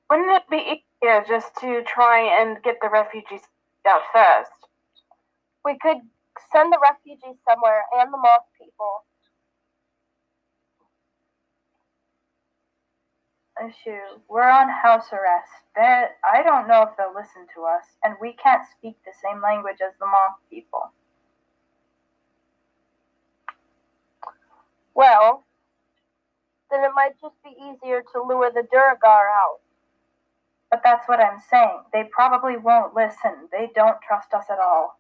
B: Wouldn't it be easier just to try and get the refugees out first?
F: We could send the refugees somewhere and the moth people.
H: Issue. We're on house arrest. That I don't know if they'll listen to us, and we can't speak the same language as the moth people.
F: Well, then it might just be easier to lure the Duergar out.
H: But that's what I'm saying. They probably won't listen. They don't trust us at all.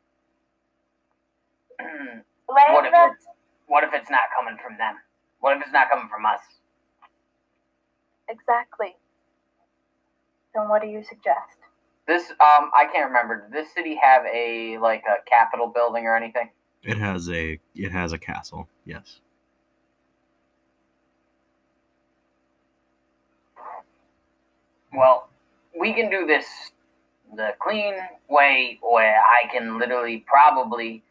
E: what if it's what if it's not coming from them? What if it's not coming from us?
F: exactly.
H: Then what do you suggest?
E: This um I can't remember. Did this city have a like a capitol building or anything?
A: It has a it has a castle. Yes.
E: Well, we can do this the clean way where I can literally probably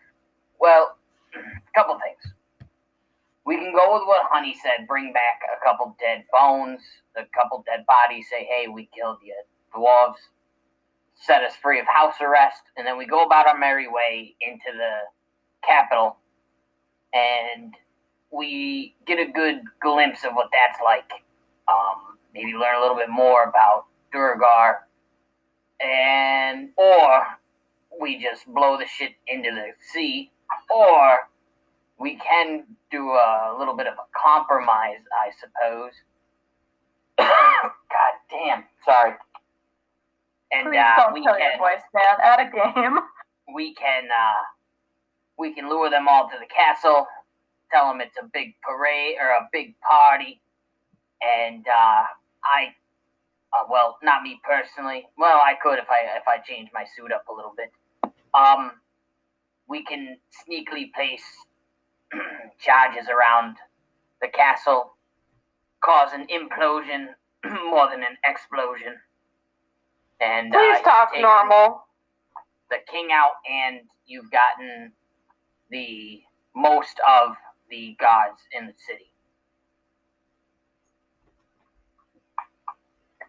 E: well a couple things. We can go with what Honey said, bring back a couple dead bones, a couple dead bodies, say, hey, we killed you dwarves. set us free of house arrest, and then we go about our merry way into the capital, and we get a good glimpse of what that's like. Um, maybe learn a little bit more about Duergar, and or we just blow the shit into the sea, or we can do a little bit of a compromise, I suppose. God damn, sorry. And
H: Please
E: uh,
H: don't
E: we
H: kill
E: can
H: your voice, man. At a game.
E: we can uh, we can lure them all to the castle, tell them it's a big parade or a big party, and uh, I, uh, well, not me personally. Well, I could if I if I change my suit up a little bit. Um, we can sneakily place charges around the castle, cause an implosion more than an explosion. And
B: Please
E: uh,
B: talk normal.
E: the king out, and you've gotten the most of the gods in the city.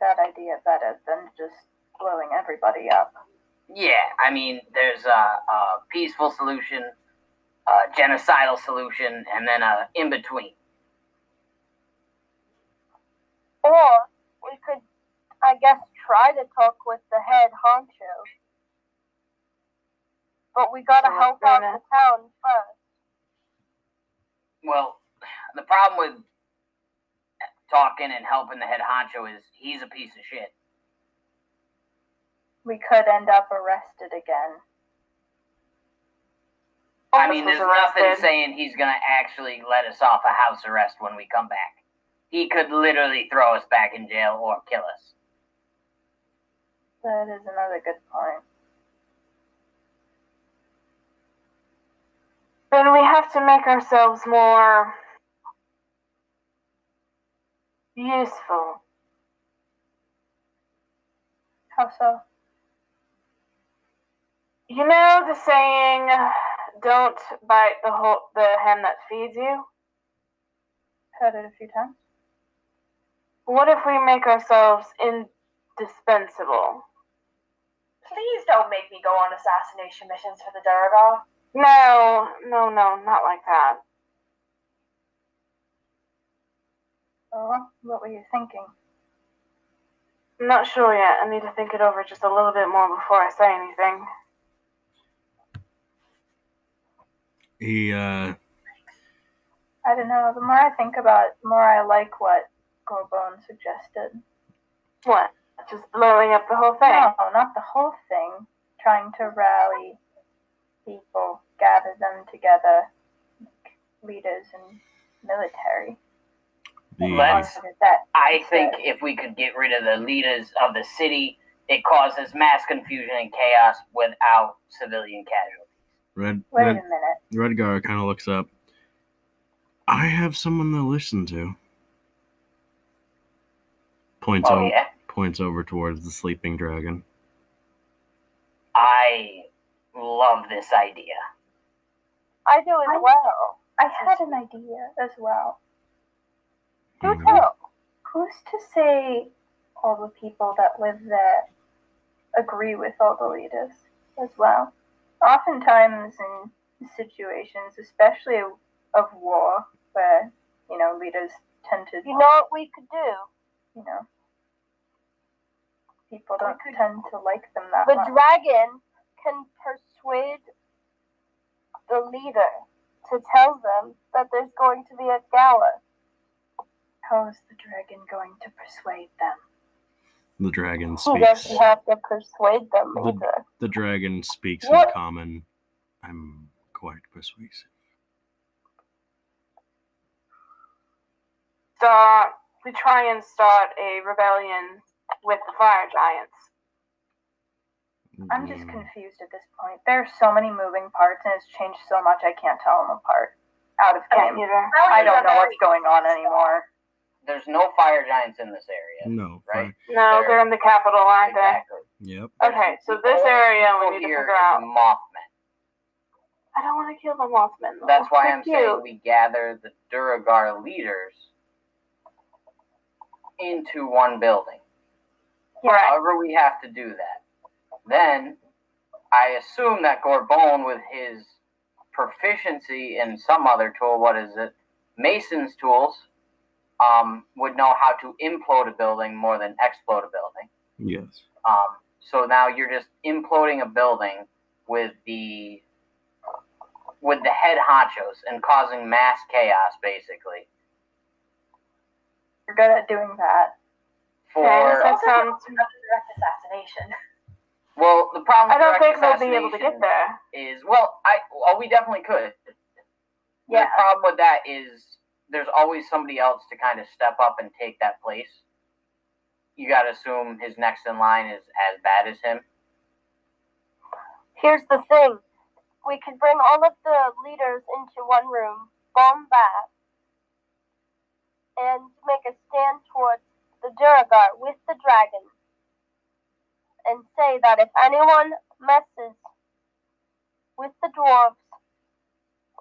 H: That idea better than just blowing everybody up.
E: Yeah, I mean, there's a, a peaceful solution, a genocidal solution, and then a in between.
F: Or we could, I guess, try to talk with the head honcho. But we gotta
B: So
F: help out the town first.
E: Well, the problem with talking and helping the head honcho is he's a piece of shit.
H: We could end up arrested again.
E: I mean, there's nothing saying he's gonna actually let us off a house arrest when we come back. He could literally throw us back in jail or kill us.
H: That is another good point.
B: Then we have to make ourselves more useful.
H: How so?
B: You know the saying, "Don't bite the whole the hand that feeds you."
H: Heard it a few times.
B: What if we make ourselves indispensable?
G: Please don't make me go on assassination missions for the Duergar.
B: No, no, no, not like that.
H: Oh, what were you thinking?
B: I'm not sure yet. I need to think it over just a little bit more before I say anything.
A: He uh
H: I don't know. The more I think about it, the more I like what Gorbone suggested.
B: What? Just blowing up the whole thing?
H: No, not the whole thing. Trying to rally people, gather them together, like leaders and military.
A: The
E: Let's-
H: That
E: I think if we could get rid of the leaders of the city, it causes mass confusion and chaos without civilian casualties.
A: Red
H: Wait
A: Red
H: a minute.
A: Redgar kind of looks up. I have someone to listen to. Points
E: Oh
A: o-
E: yeah,
A: points over towards the sleeping dragon.
E: I love this idea.
F: I do as
H: I-
F: well.
H: I had an idea as well.
A: Mhm.
H: Who's to say all the people that live there agree with all the leaders as well? Oftentimes, in situations, especially of war, where you know leaders tend to,
F: You know what we could do?
H: you know, people don't tend to like them that
F: The
H: much.
F: The dragon can persuade the leader to tell them that there's going to be a gala.
H: How is the dragon going to persuade them?
A: The dragon
F: He
A: speaks.
F: doesn't have to persuade them
A: The-
F: either.
A: The dragon speaks
F: What?
A: in common. I'm quite persuasive.
B: Start. We try and start a rebellion with the fire giants.
H: I'm just
A: Mm,
H: confused at this point. There are so many moving parts, and it's changed so much I can't tell them apart. Out of
B: I
H: game.
B: either.
H: I don't know what's going on anymore.
E: There's no fire giants in this area.
A: No,
E: Right.
A: fine.
B: No, they're in the capital, aren't
E: Exactly.
A: Yep.
B: Okay, so this
E: only
B: area we
E: people
B: need to
E: here
B: figure
E: is
B: out.
E: Mothman.
B: I don't want to kill the Mothman. though.
E: That's why
B: They're
E: I'm saying we gather the Duergar leaders into one building.
B: Right.
E: However, we have to do that. then I assume that Gorbone, with his proficiency in some other tool, what is it? Mason's tools, um, would know how to implode a building more than explode a building.
A: Yes.
E: Um, so now you're just imploding a building with the with the head honchos and causing mass chaos, basically.
H: You're good at doing that.
E: For
B: Okay, that
G: Also,
B: sounds.
G: direct assassination.
E: well, the problem.
B: I don't think
E: direct
B: we'll be able to get there.
E: Is well, I well, we definitely could.
H: Yeah.
E: The problem with that is there's always somebody else to kind of step up and take that place. You got to assume his next in line is as bad as him.
F: Here's the thing. We could bring all of the leaders into one room, bomb that, and make a stand towards the Duergar with the dragon. And say that if anyone messes with the dwarves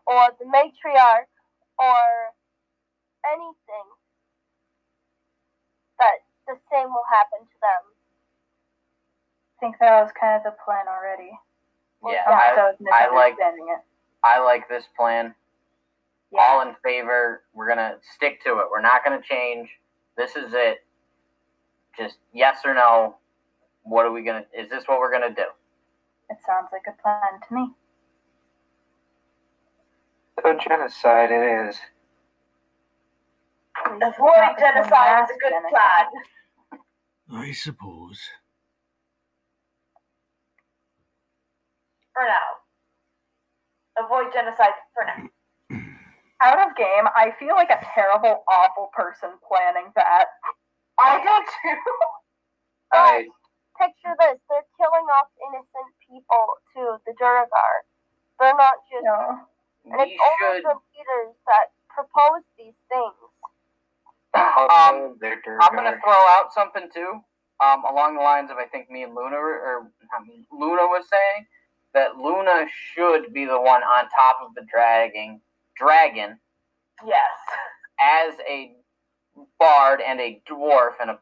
F: or the matriarch or anything, that the same will happen to them.
H: I think that was kind of the plan already.
E: Yeah,
H: Unless
E: I,
H: I
E: I like
H: it.
E: I like this plan.
H: Yeah.
E: All in favor. We're gonna stick to it. We're not gonna change. This is it. Just yes or no. What are we gonna? Is this what we're gonna do?
H: It sounds like a plan to me.
C: So genocide it is.
H: At
G: Avoid genocide is a good plan.
A: I suppose.
G: For now. Avoid genocide for now.
H: Out of game, I feel like a terrible, awful person planning that.
G: I do too.
C: I
F: Picture this: they're killing off innocent people to the Duergar. They're not just,
H: No.
F: and it's only
E: should.
F: the leaders that propose these things.
E: Um,
C: also
E: I'm gonna
C: Duergar.
E: throw out something too, um, along the lines of I think me and Luna or not me, Luna was saying that Luna should be the one on top of the dragging dragon
G: Yes.
E: as a bard and a dwarf and a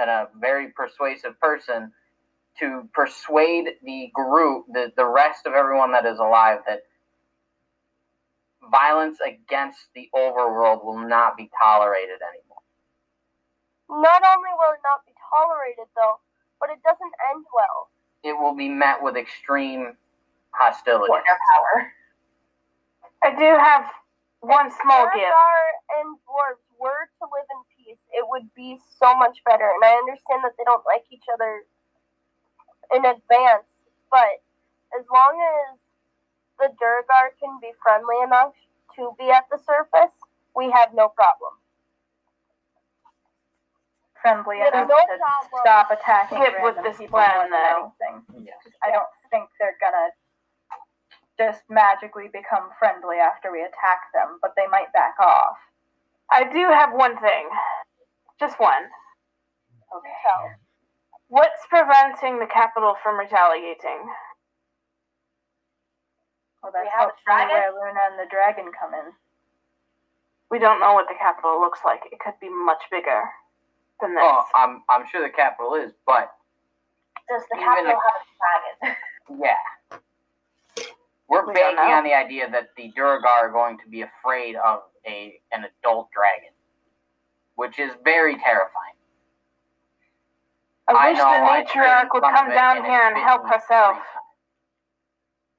E: and a very persuasive person to persuade the group, the, the rest of everyone that is alive, that violence against the overworld will not be tolerated anymore.
F: Not only will it not be tolerated, though, but it doesn't end well.
E: It will be met with extreme hostility.
G: For power.
B: I do have one small gift.
F: Duergar and dwarves were to live in peace, it would be so much better. And I understand that they don't like each other in advance, but as long as the Duergar can be friendly enough to be at the surface, we have no problem.
H: Friendly
F: Yeah,
H: enough
F: no
H: to
F: problem.
H: stop attacking
B: Skip with
H: random
B: this
H: people
B: plan,
H: more than
B: then.
H: anything.
E: Yes.
H: I don't think they're gonna just magically become friendly after we attack them, but they might back off.
B: I do have one thing. Just one.
H: Okay.
B: So, What's preventing the capital from retaliating?
H: Well, that's
G: have a
H: hopefully
G: dragon?
H: where Luna and the dragon come in.
B: We don't know what the capital looks like. It could be much bigger than this.
E: Oh, I'm I'm sure the capital is, but
G: Does the capital have a dragon?
E: yeah. We're
B: We
E: banking on the idea that the Duergar are going to be afraid of a an adult dragon, which is very terrifying.
B: I
E: I
B: wish
E: know,
B: the matriarch would come down
E: and
B: here and help herself.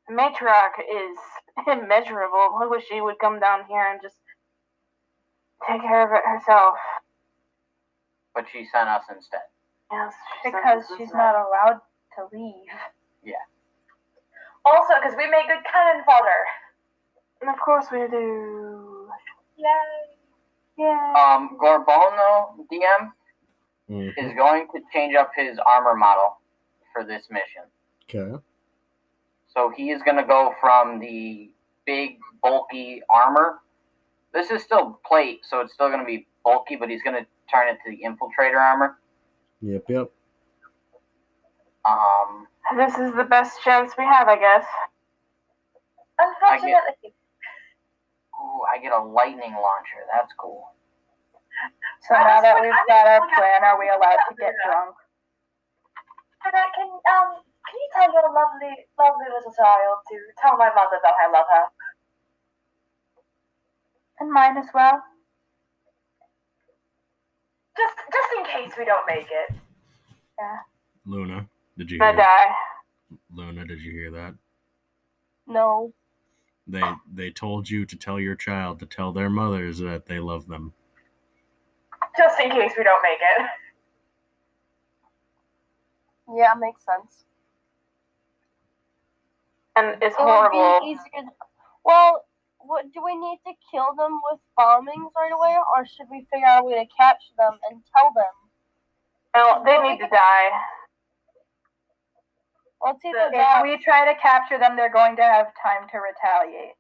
B: The matriarch is immeasurable. I wish she would come down here and just take care of it herself.
E: But she sent us instead.
B: Yes, she
H: Because she's
B: is
H: not allowed to leave. Yeah.
G: Also, because we make good cannon fodder.
B: And of course we do.
G: Yay.
B: Yeah.
E: Um, Gorbono DM
A: Mhm.
E: is going to change up his armor model for this mission.
A: Okay.
E: So he is going to go from the big, bulky armor. This is still plate, so it's still going to be bulky, but he's going to turn it to the infiltrator armor.
A: Yep, yep.
E: Um,
B: This is the best chance we have, I guess.
G: Unfortunately,
E: ooh, I get a lightning launcher. That's cool.
H: So
G: I
H: now
G: just
H: that we've
G: I
H: got our plan, are we allowed to get drunk?
G: and I can um Can you tell your lovely, lovely little child to tell my mother that I love her?
H: And mine as well.
G: Just, just in case we don't make it. Yeah.
A: Luna, did you
B: I
A: hear?
B: die.
A: Luna, did you hear that?
F: No.
A: They they told you to tell your child to tell their mothers that they love them.
G: Just in case we don't make it.
F: Yeah, makes sense.
B: And it's
F: It would
B: horrible.
F: be easier. Well, what do we need to kill them with bombings right away, or should we figure out a way to capture them and tell them?
B: No, they need to die.
F: Let's either
H: If
F: that.
H: we try to capture them, they're going to have time to retaliate.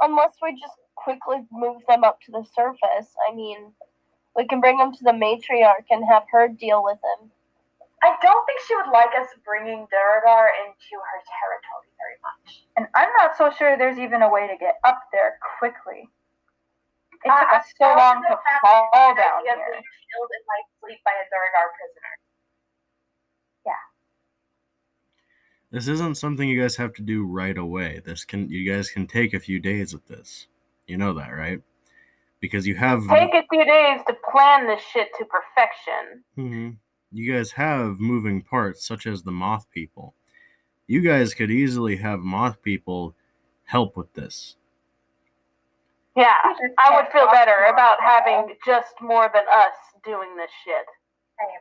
F: unless we just quickly move them up to the surface. I mean, we can bring them to the matriarch and have her deal with him.
G: I don't think she would like us bringing Duergar into her territory very much.
H: And I'm not so sure there's even a way to get up there quickly. It
G: Uh,
H: took
G: I
H: us so long to fall
G: the
H: down
G: idea of
H: here.
G: being killed in my sleep by a Duergar prisoner.
A: This isn't something you guys have to do right away. This can you guys can take a few days with this. You know that, right? Because you have
B: Take a few days to plan this shit to perfection.
A: Mhm. You guys have moving parts such as the moth people. You guys could easily have moth people help with this.
B: Yeah, I would feel better about having just more than us doing this shit.
G: Same.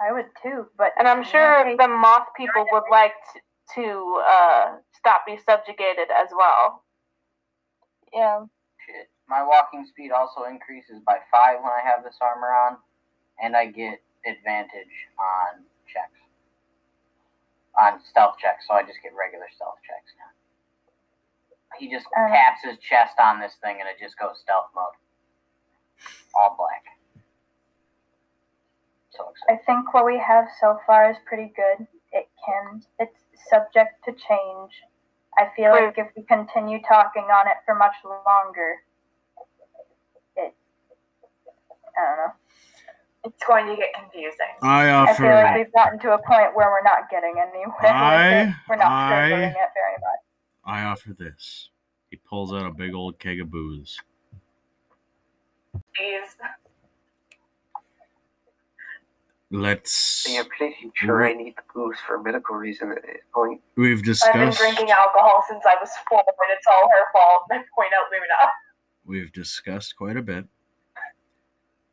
H: I would too, but
B: And I'm sure the moth people would like to, to uh, stop you subjugated as well.
F: Yeah.
E: Shit. My walking speed also increases by five when I have this armor on, and I get advantage on checks. On stealth checks, so I just get regular stealth checks now. He just
H: Uh.
E: taps his chest on this thing and it just goes stealth mode. All black. So excited.
H: I think what we have so far is pretty good. It can, it's subject to change. I feel
B: Right.
H: like if we continue talking on it for much longer, it, I don't know.
G: It's going to get confusing.
A: I offer.
H: I feel like we've gotten to a point where we're not getting anywhere. with
A: I-
H: We're not
A: I-
H: it very much.
A: I offer this. He pulls out a big old keg of booze.
G: Please.
A: Let's
C: Yeah, pretty sure I need the booze for a medical reason at this point.
A: we've discussed.
G: I've been drinking alcohol since I was four, and it's all her fault. I point out Luna.
A: we've discussed quite a bit.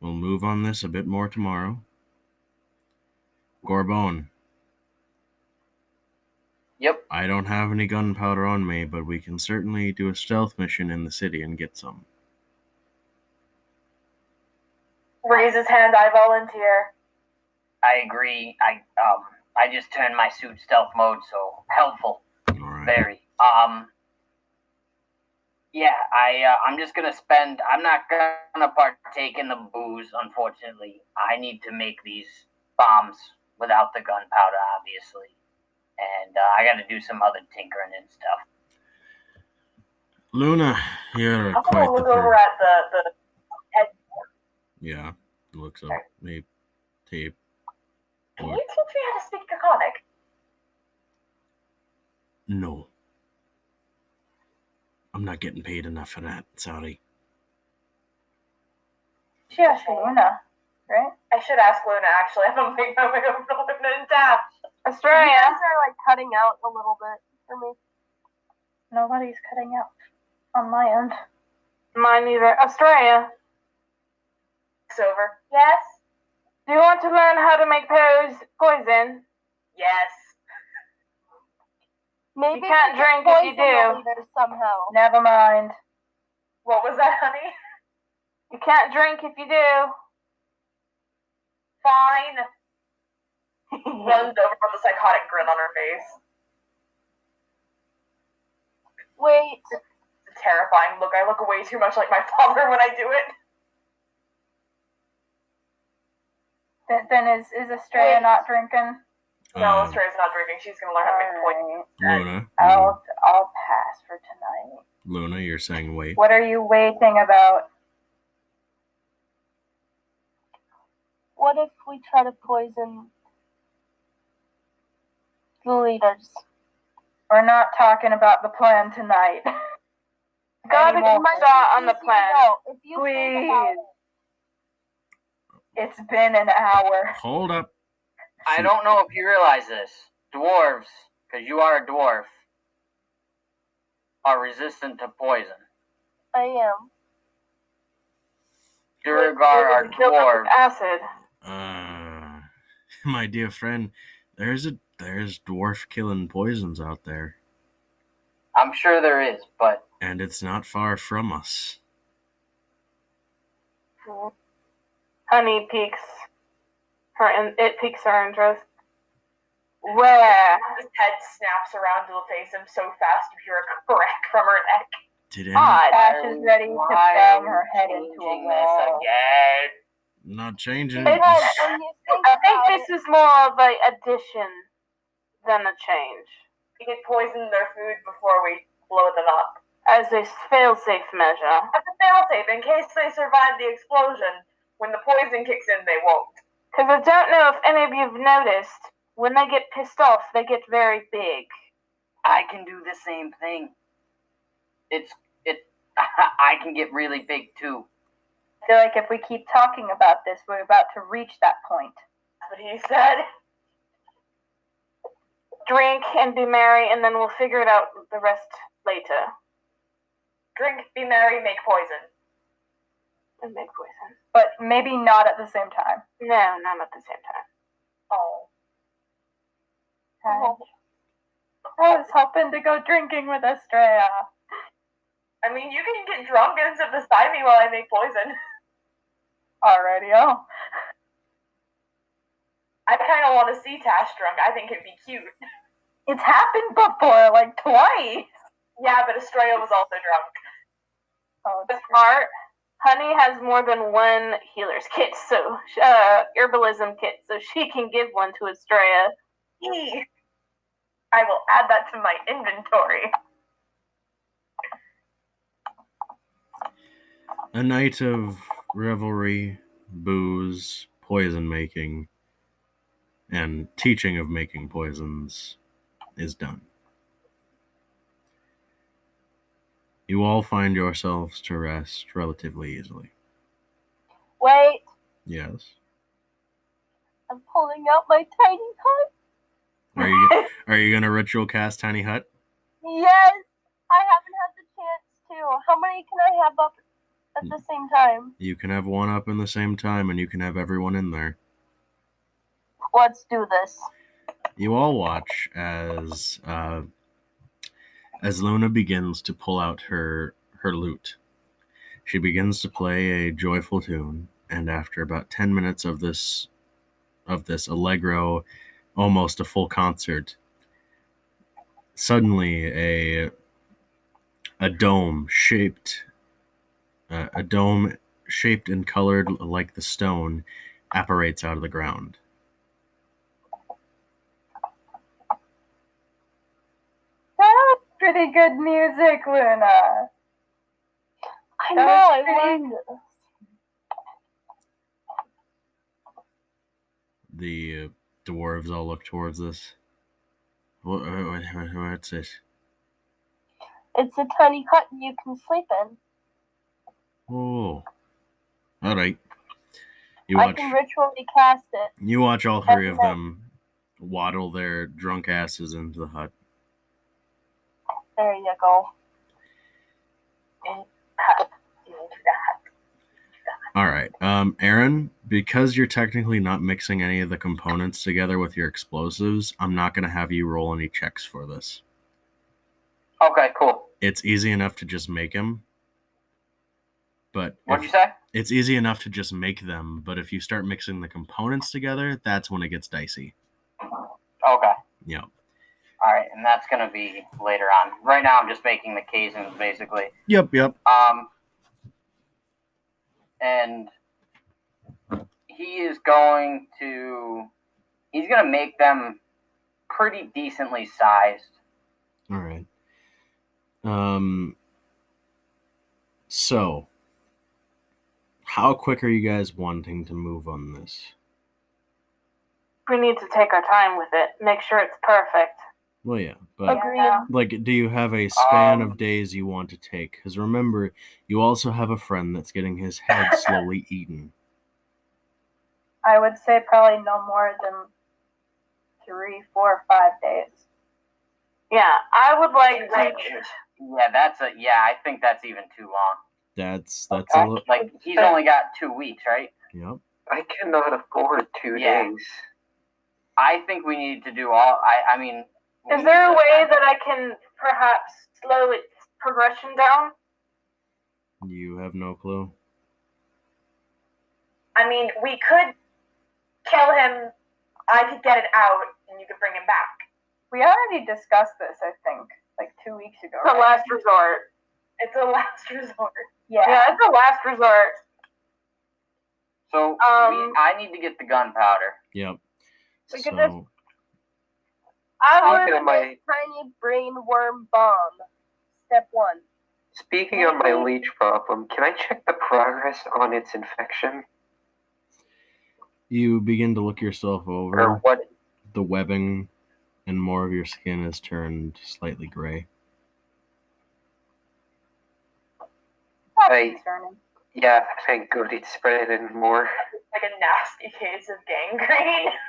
A: We'll move on this a bit more tomorrow. Gorbone,
E: Yep.
A: I don't have any gunpowder on me, but we can certainly do a stealth mission in the city and get some.
G: Raise his hand. I volunteer.
E: I agree. I um I just turned my suit stealth mode, so helpful.
A: All right.
E: Very. Um. Yeah, I uh, I'm just gonna spend. I'm not gonna partake in the booze, unfortunately. I need to make these bombs without the gunpowder, obviously, and uh, I got to do some other tinkering and stuff.
A: Luna, you're
G: I'm
A: quite the
G: look over at the the head.
A: Yeah, looks up. Maybe tape.
G: Can you teach me how to speak Draconic?
A: No. I'm not getting paid enough for that. Sorry.
H: She asked Luna, right?
G: I should ask Luna. Actually, I don't think I'm going to Luna and Tash.
F: You
B: Estrella.
F: guys are like cutting out a little bit for me.
H: Nobody's cutting out on my end.
B: Mine either. Estrella.
G: It's over. Yes.
B: Do you want to learn how to make pose poison?
G: Yes.
F: Maybe
B: You can't drink if you do.
F: somehow.
H: Never mind.
G: What was that, honey?
B: You can't drink if you do.
G: Fine. Runs over with a psychotic grin on her face.
F: Wait,
G: It's a terrifying look. I look way too much like my father when I do it.
H: Th- Then is is Estrella not drinking?
G: No,
A: Um,
G: Estrella's not drinking. She's gonna learn how to make poison.
H: Alright.
A: Luna, you-
H: I'll I'll pass for tonight.
A: Luna, you're saying wait.
H: What are you waiting about?
F: what if we try to poison the leaders?
H: We're not talking about the plan tonight.
B: Gotta
H: Anymore.
B: get my shot on the plan.
F: know. If you think about
H: Please. It's been an hour.
A: Hold up.
E: I don't know if you realize this. Dwarves, because you are a dwarf, are resistant to poison.
F: I am.
E: Duergar are
B: Killed
E: dwarves.
B: acid.
A: Uh, my dear friend, there's a there's dwarf killing poisons out there,
E: I'm sure there is, but
A: and it's not far from us.
B: Honey piques her, and it piques her interest. Where?
G: His head snaps around to face him so fast you hear a crack from her neck.
A: Did any,
B: Odd.
H: Ash is ready to
E: Why
H: bang her head into a wall.
E: This again.
A: not changing.
B: It
F: Because
B: has-
F: when you think
B: I think this
F: it,
B: is more of a addition than a change,
G: We could poison their food before we blow them up.
B: as a fail-safe measure.
G: As a fail-safe, in case they survive the explosion, when the poison kicks in, they won't.
B: Because I don't know if any of you've noticed, when they get pissed off, they get very big.
E: I can do the same thing. It's it. I can get really big too.
H: I feel like if we keep talking about this, we're about to reach that point.
G: That's what he said.
B: Drink and be merry, and then we'll figure it out the rest later.
G: Drink, be merry, make poison.
B: And make poison.
H: But maybe not at the same time.
B: No, not at the same time.
G: Oh.
H: I was hoping to go drinking with Estrella.
G: I mean, you can get drunk and sit beside me while I make poison.
H: Already, oh.
G: I kind of want to see Tash drunk. I think it'd be cute.
H: It's happened before, like twice.
G: Yeah, but Estrella was also drunk.
H: Oh,
B: The part, Honey has more than one healer's kit, so uh, herbalism kit, so she can give one to Estrella.
G: I will add that to my inventory.
A: A night of revelry, booze, poison making, and teaching of making poisons is done. You all find yourselves to rest relatively easily.
F: wait,
A: Yes.
F: I'm pulling out my tiny hut.
A: Are you are you gonna ritual cast Tiny Hut?
F: Yes, I haven't had the chance to. How many can I have up at the same time?
A: You can have one up in the same time, and you can have everyone in there.
F: Let's do this.
A: You all watch as uh, as Luna begins to pull out her her lute. She begins to play a joyful tune, and after about ten minutes of this of this allegro, almost a full concert, suddenly a a dome shaped uh, a dome shaped and colored like the stone apparates out of the ground.
H: That's good music, Luna.
F: I know, I
H: pretty-
F: learned this.
A: the uh, dwarves all look towards this. What, what, what- what's this?
F: It's a tiny hut you can sleep in.
A: Oh, all right. You
F: I
A: watch.
F: can ritually cast it.
A: You watch all three of
F: Okay.
A: them waddle their drunk asses into the hut.
F: There you go.
A: All right, um, Aaron. Because you're technically not mixing any of the components together with your explosives, I'm not gonna have you roll any checks for this.
E: Okay, cool.
A: It's easy enough to just make them. But
E: What'd
A: if-
E: you say?
A: it's easy enough to just make them, but if you start mixing the components together, that's when it gets dicey.
E: Okay.
A: Yeah.
E: All right, and that's gonna be later on. Right now, I'm just making the casings basically.
A: Yep, yep.
E: Um, and he is going to he's gonna make them pretty decently sized.
A: All right. Um so how quick are you guys wanting to move on this?
B: we need to take our time with it. Make sure it's perfect.
A: Well, yeah, but
F: Agreed.
A: like, do you have a span
E: Um,
A: of days you want to take? Because remember, you also have a friend that's getting his head slowly eaten.
H: I would say probably no more than three, four, five days.
B: Yeah, I would like to.
E: Yeah, that's a yeah. I think that's even too long.
A: That's that's a little.
E: Like he's only got two weeks, right?
A: Yep.
C: I cannot afford two
E: Yeah.
C: days.
E: I think we need to do all. I I mean, we
B: Is there a
E: to-
B: way that I can perhaps slow its progression down?
A: You have no clue.
G: I mean, we could kill him. I could get it out, and you could bring him back.
H: We already discussed this, I think, like two weeks ago.
B: It's a
H: right?
B: last resort.
G: It's a last resort.
H: Yeah.
B: Yeah, it's a last resort.
E: So
B: Um,
E: we, I need to get the gunpowder.
A: Yep.
F: We
A: So
F: could just-
B: I
C: Speaking
B: would.
C: of my
F: Tiny brain worm bomb. Step one.
C: speaking of my leech problem, can I check the progress on its infection
A: you begin to look yourself over.
C: or
A: over.
C: what?
A: The webbing and more of your skin has turned slightly gray.
C: I- Yeah, thank good it's spreading more.
G: Like a nasty case of gangrene.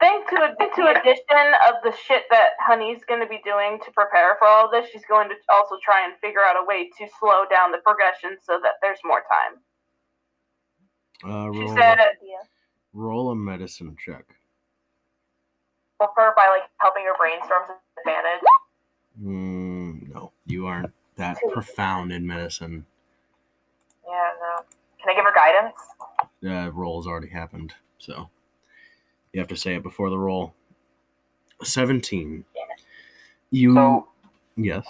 B: think to to addition of the shit that Honey's going to be doing to prepare for all this, she's going to also try and figure out a way to slow down the progression so that there's more time.
A: Uh,
B: She
A: roll,
B: said,
A: roll a medicine check.
G: Prefer by like helping her brainstorm to advantage.
A: Mm, no, you aren't that profound in medicine.
G: Yeah, no. Can I give her guidance?
A: Yeah, Uh, roll's already happened, so you have to say it before the roll. Seventeen. You
E: So
A: yes.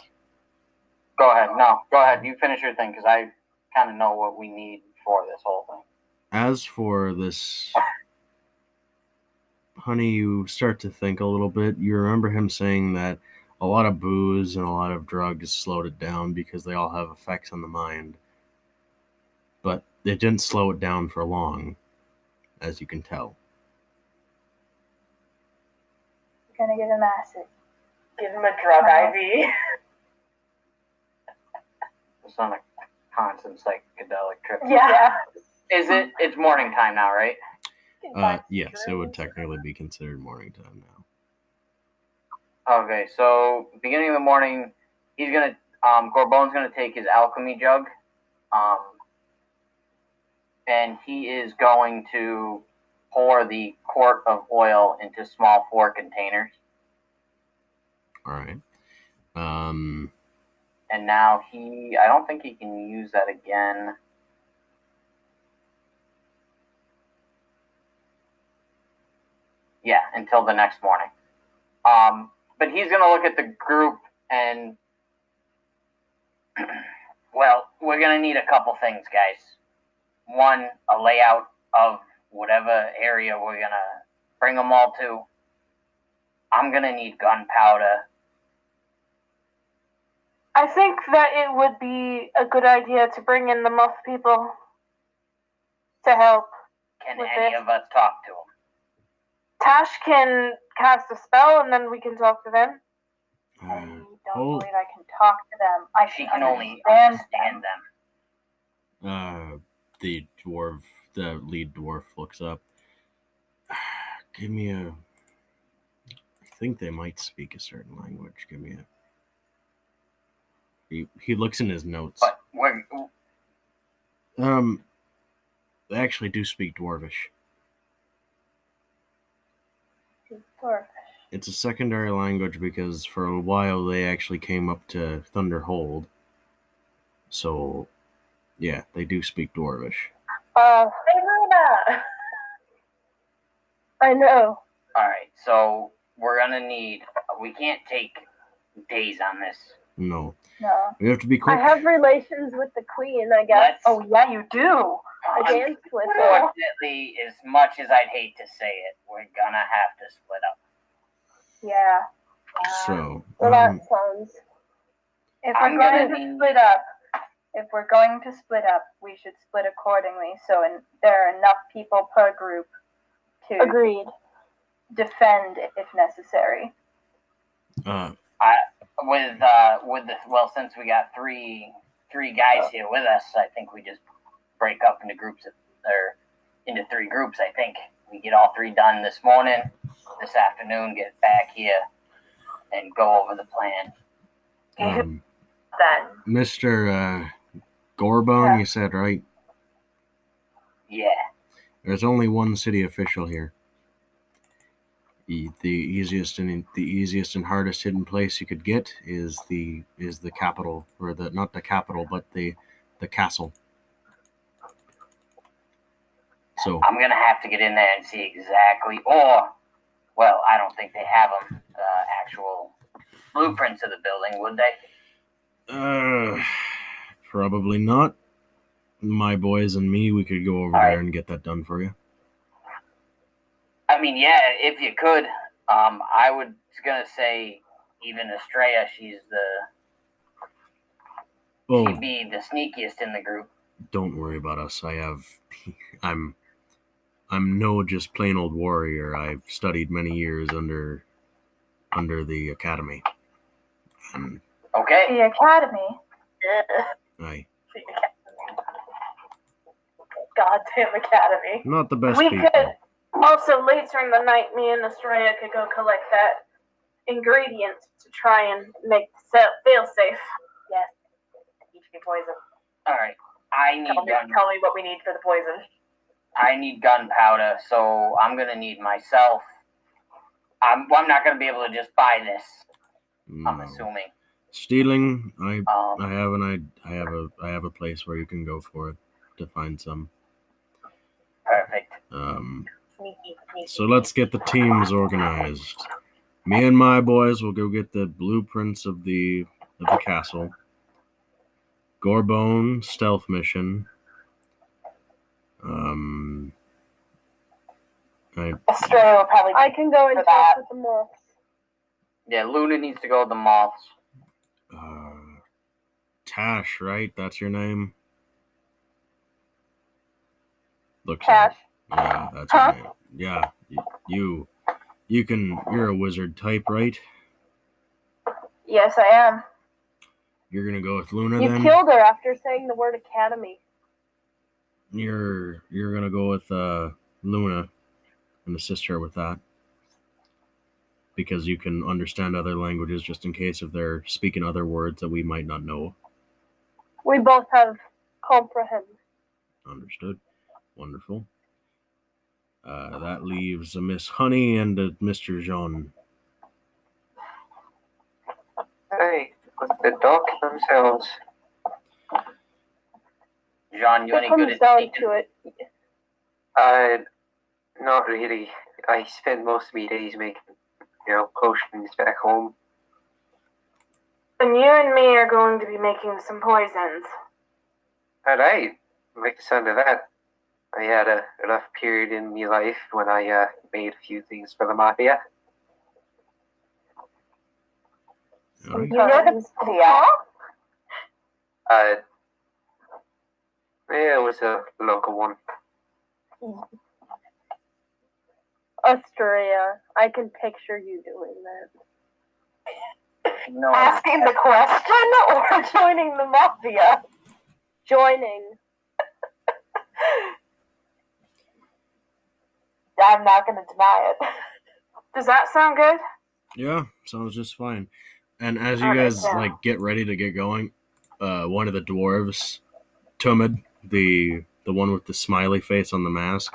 E: go ahead. No, go ahead. You finish your thing because I kind of know what we need for this whole thing.
A: As for this, honey, you start to think a little bit. You remember him saying that a lot of booze and a lot of drugs slowed it down because they all have effects on the mind. But it didn't slow it down for long, as you can tell.
H: We're gonna give him acid.
G: Give him a drug IV.
E: It's on a constant psychedelic trip.
G: yeah.
E: Is it? It's morning time now, right?
A: Uh, yes, it would technically be considered morning time now.
E: Okay, so beginning of the morning, he's gonna um Gorbone's gonna take his alchemy jug, um, and he is going to pour the quart of oil into small four containers.
A: All right. Um,
E: And now he, I don't think he can use that again. Yeah, until the next morning. Um, but he's gonna look at the group and, well, we're gonna need a couple things, guys. One, a layout of whatever area we're gonna bring them all to. I'm gonna need gunpowder.
B: I think that it would be a good idea to bring in the moth people to help.
E: Can
B: With
E: any
B: this?
E: of us talk to them?
B: Tash can cast a spell and then we can talk to them.
H: I
A: uh,
H: don't
A: hold-
H: believe I can talk to them. I
E: She
H: can
E: can only
H: understand
E: understand
H: them.
E: them.
A: uh, the dwarf, the lead dwarf, looks up. Give me a. I think they might speak a certain language. Give me a. He he looks in his notes.
E: But we're
A: Um, they actually do speak dwarvish.
H: Dwarfish.
A: It's a secondary language because for a while they actually came up to Thunderhold. So, yeah, they do speak dwarvish.
F: Uh,
G: Hey, Luna.
F: I know.
E: all right. So we're gonna need. We can't take days on this.
A: No,
H: No.
A: we have to be quick.
F: I have relations with the queen, I guess.
E: Let's-
H: Oh yeah, you do.
F: I danced with her.
E: Unfortunately, as much as I'd hate to say it, we're gonna have to split up.
H: Yeah.
A: So,
F: Well,
A: um,
F: that sounds.
H: If
E: I'm
H: we're going
E: gonna
H: to
E: need-
H: split up, if we're going to split up, we should split accordingly. So in, there are enough people per group to
F: Agreed.
H: defend if necessary.
A: Uh,
E: with uh with the well since we got three three guys here with us i think we just break up into groups of, or into three groups i think we get all three done this morning this afternoon get back here and go over the plan
A: um,
B: Then
A: Mr. Uh, Gorbone,
H: Yeah.
A: you said, right?
E: yeah
A: There's only one city official here. E- The easiest and the easiest and hardest hidden place you could get is the is the capital or the not the capital but the the castle. So
E: i'm gonna have to get in there and see exactly or well i don't think they have them uh, actual blueprints of the building would they
A: uh, probably not. My boys and me, we could go over
E: All
A: there
E: right.
A: and get that done for you.
E: I mean, yeah, if you could, um, I was gonna say even Estrella, she's the
A: Oh,
E: she'd be the sneakiest in the group.
A: don't worry about us. I have, I'm, I'm no just plain old warrior. I've studied many years under, under the academy, and
E: Okay,
H: The academy.
A: I
B: goddamn academy.
A: not the best
B: We
A: people.
B: could also later in the night, me and Estrella could go collect that ingredient to try and make the fail safe.
G: Yes. Teach me poison.
E: all right. I need
G: Tell me,
E: gun.
G: tell me what we need for the poison.
E: I need gunpowder, so I'm gonna need myself. I'm. Well, I'm not gonna be able to just buy this. I'm assuming.
A: Stealing, I,
E: Um,
A: I have an, I, I have a, I have a place where you can go for it to find some.
E: perfect.
A: Um,
G: Sneaky, sneaky.
A: So let's get the teams organized. Me and my boys will go get the blueprints of the of the castle. Gorbone stealth mission. Um, I
G: Estrella will probably.
F: I can go and talk
G: that.
F: with the moths.
E: Yeah, Luna needs to go with the moths.
A: Uh, Tash, right? That's your name. Looks
F: Cash.
A: like yeah, that's
F: Huh?
A: your name. Yeah, y- you, you can. You're a wizard type, right?
H: Yes, I am.
A: You're gonna go with Luna
F: You
A: then.
F: killed her after saying the word academy.
A: you're you're gonna go with uh, Luna and assist her with that because you can understand other languages just in case if they're speaking other words that we might not know.
F: We both have comprehend.
A: Understood. Wonderful. Uh, that leaves a Miss Honey and a Mr. Jean.
C: Hey, with the doc themselves.
E: John, you
F: It
E: any good
F: comes
E: at
F: down to it.
C: Uh, not really. I spend most of my days making, you know, potions back home.
B: And you and me are going to be making some poisons.
C: Alright, I like the sound of that. I had a rough period in my life when I uh, made a few things for the mafia.
A: All right.
G: You know the yeah.
C: Uh, yeah, it was a local one.
F: Estrella. I can picture you doing that.
E: No,
G: Asking the question or joining the mafia?
F: Joining.
G: I'm not going to deny it.
B: Does that sound good?
A: Yeah, sounds just fine. And as you
B: All right,
A: guys
B: yeah.
A: like get ready to get going, uh, one of the dwarves, Tumid, the the one with the smiley face on the mask,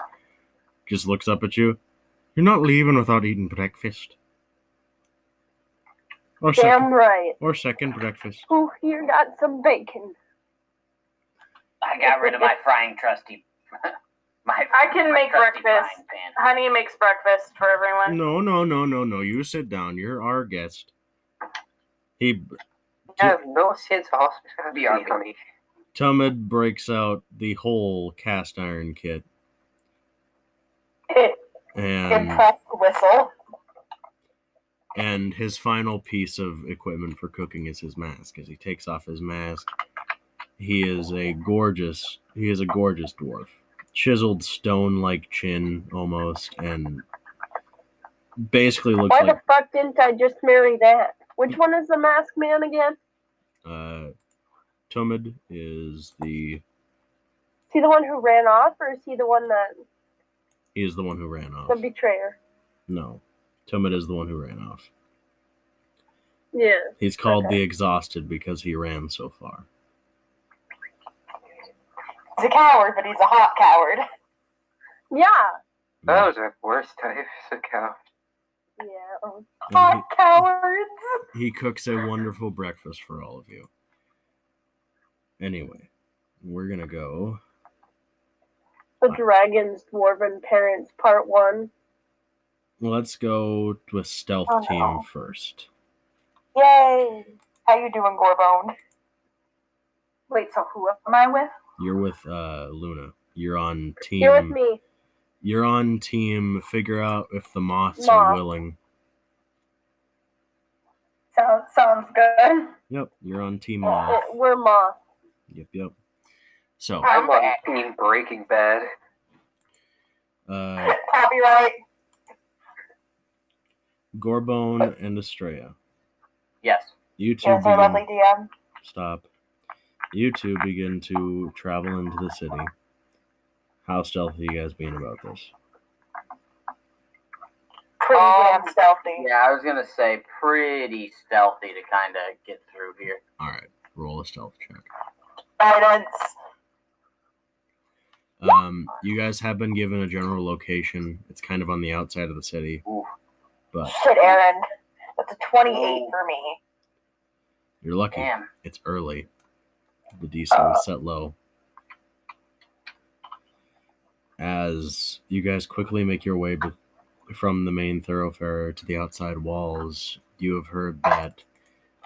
A: just looks up at you. You're not leaving without eating breakfast. Or
F: Damn
A: second,
F: right.
A: or second breakfast.
F: Who here got some bacon?
E: I got rid of my frying trusty. my
B: I can
E: my
B: make breakfast. Honey makes breakfast for everyone.
A: No, no, no, no, no. You sit down. You're our guest. He
C: You have oh. no sense of hospitality,
A: Tumid breaks out the whole cast iron kit
G: It,
A: and
G: impressed whistle.
A: and his final piece of equipment for cooking is his mask. As he takes off his mask, He is a gorgeous. He is a gorgeous dwarf, chiseled stone-like chin almost, and basically looks
F: Why
A: like
F: the fuck didn't I just marry that? Which one is the mask man again?
A: uh, Tumid is the
F: Is he the one who ran off, or is he the one that
A: he is the one who ran off.
F: the betrayer?
A: No, Tumid is the one who ran off.
F: Yeah.
A: He's called
F: Okay.
A: the Exhausted because he ran so far.
G: He's a coward, but he's a hot coward.
F: Yeah.
C: Those are worse types of cow.
F: Yeah. Oh,
A: and
G: Hot cowards.
A: he, he cooks a wonderful breakfast for all of you. Anyway, we're gonna go.
F: The Dragon's Dwarven Parents, Part 1.
A: Let's go with stealth
G: Oh,
A: team
G: no.
A: first.
G: Yay! How you doing, Gorbone?
H: Wait, so who am I with?
A: You're with uh, Luna. You're on team.
F: You're with me.
A: You're on team. Figure out if the moths are willing.
H: Sounds sounds good.
A: Yep, you're on team moth.
F: We're Moth.
A: Yep, yep. So,
C: I'm on Team Breaking Bad.
A: uh,
G: Copyright.
A: Gorbone and Estrella.
E: Yes.
A: You two
G: Yes,
A: begin.
G: lovely DM.
A: Stop. You two begin to travel into the city. How stealthy you guys being about this?
G: Pretty
F: Um,
G: damn stealthy.
E: Yeah, I was gonna say pretty stealthy to kind of get through here.
A: All right, roll a stealth check.
G: Guidance.
A: Um, you guys have been given a general location. It's kind of on the outside of the city, but
G: Shit, Aaron. That's a 28 for me.
A: you're lucky.
E: Damn.
A: It's early. The DC was set low. As you guys quickly make your way from the main thoroughfare to the outside walls, you have heard that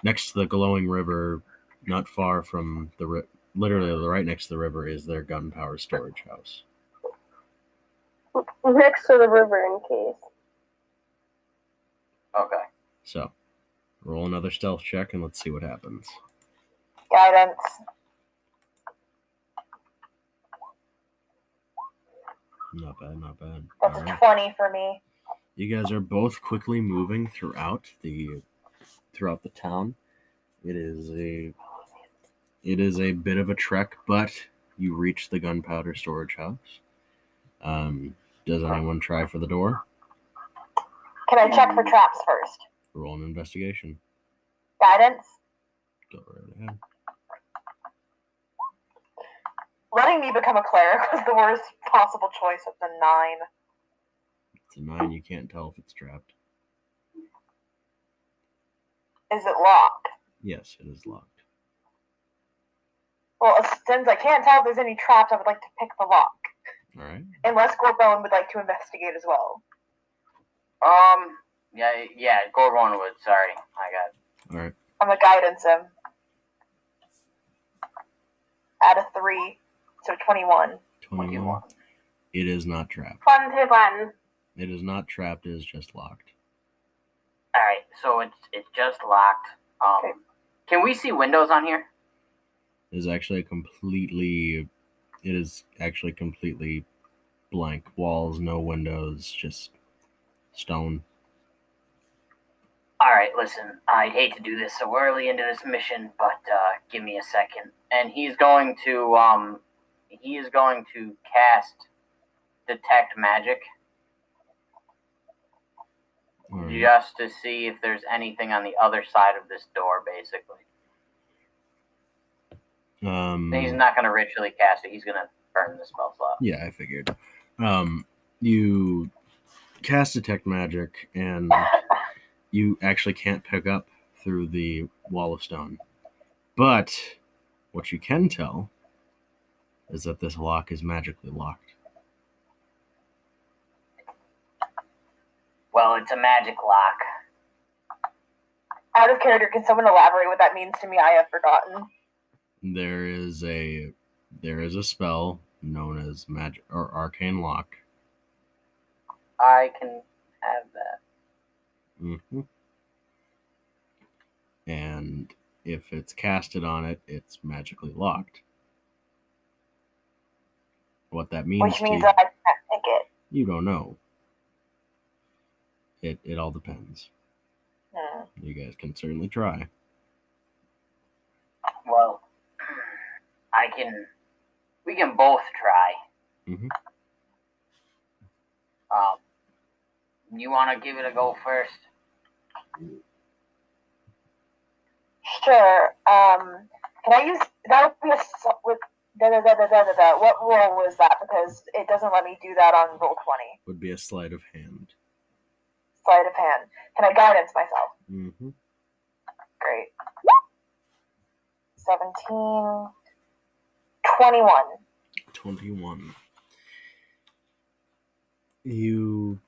A: next to the glowing river, not far from the ri- literally right next to the river, is their gunpowder storage house.
F: Next to the river, in case.
E: Okay.
A: So, roll another stealth check and let's see what happens.
G: Guidance.
A: Not bad, not bad.
G: That's
A: All
G: a
A: right.
G: 20 for me.
A: You guys are both quickly moving throughout the throughout the town. It is a it is a bit of a trek, but you reach the gunpowder storage house. Um, does anyone try for the door?
G: Can I check for traps first?
A: Roll an investigation.
G: Guidance.
A: Go right ahead.
G: Letting me become a cleric was the worst possible choice. It's the 9.
A: It's a nine. You can't tell if it's trapped.
G: Is it locked?
A: Yes, it is locked.
G: Well, since I can't tell if there's any traps, I would like to pick the lock.
A: All right.
G: Unless Gorbone would like to investigate as well.
E: Um. Yeah. Yeah. Gorbone would. Sorry, I got.
A: All right.
G: I'm gonna guidance him. Add a 3, so 21.
A: Twenty-one. It is not trapped.
B: One to one.
A: It is not trapped. It is just locked.
E: All right. So it's it's just locked. Um.
G: Okay.
E: Can we see windows on here?
A: Is actually a completely. It is actually completely blank. Walls, no windows, just stone.
E: All right, listen, I hate to do this so early into this mission, but uh, give me a second. And he's going to um, he is going to cast detect magic
A: right.
E: just to see if there's anything on the other side of this door. Basically,
A: Um,
E: And he's not going to ritually cast it. He's going to burn the spell slot.
A: Yeah, I figured. Um, you cast detect magic, and you actually can't pick up through the wall of stone. But what you can tell is that this lock is magically locked.
E: Well, it's a magic lock.
G: Out of character, can someone elaborate what that means to me? I have forgotten.
A: There is a there is a spell known as magic or arcane lock.
E: I can have that.
A: Mm hmm And If it's casted on it, it's magically locked. What that means,
G: Which means
A: you,
G: I can't pick it.
A: you don't know. It it all depends.
G: Hmm.
A: You guys can certainly try.
E: Well, I can. We can both try.
A: Mhm.
E: Um, you want to give it a go first?
G: Sure. Um, can I use that would be a s- with da da da da da da da. What roll was that? Because it doesn't let me do that on roll twenty.
A: Would be a sleight of hand.
G: Sleight of hand. Can I guidance myself?
A: Mm-hmm.
G: Great. 17, 21.
A: 21. You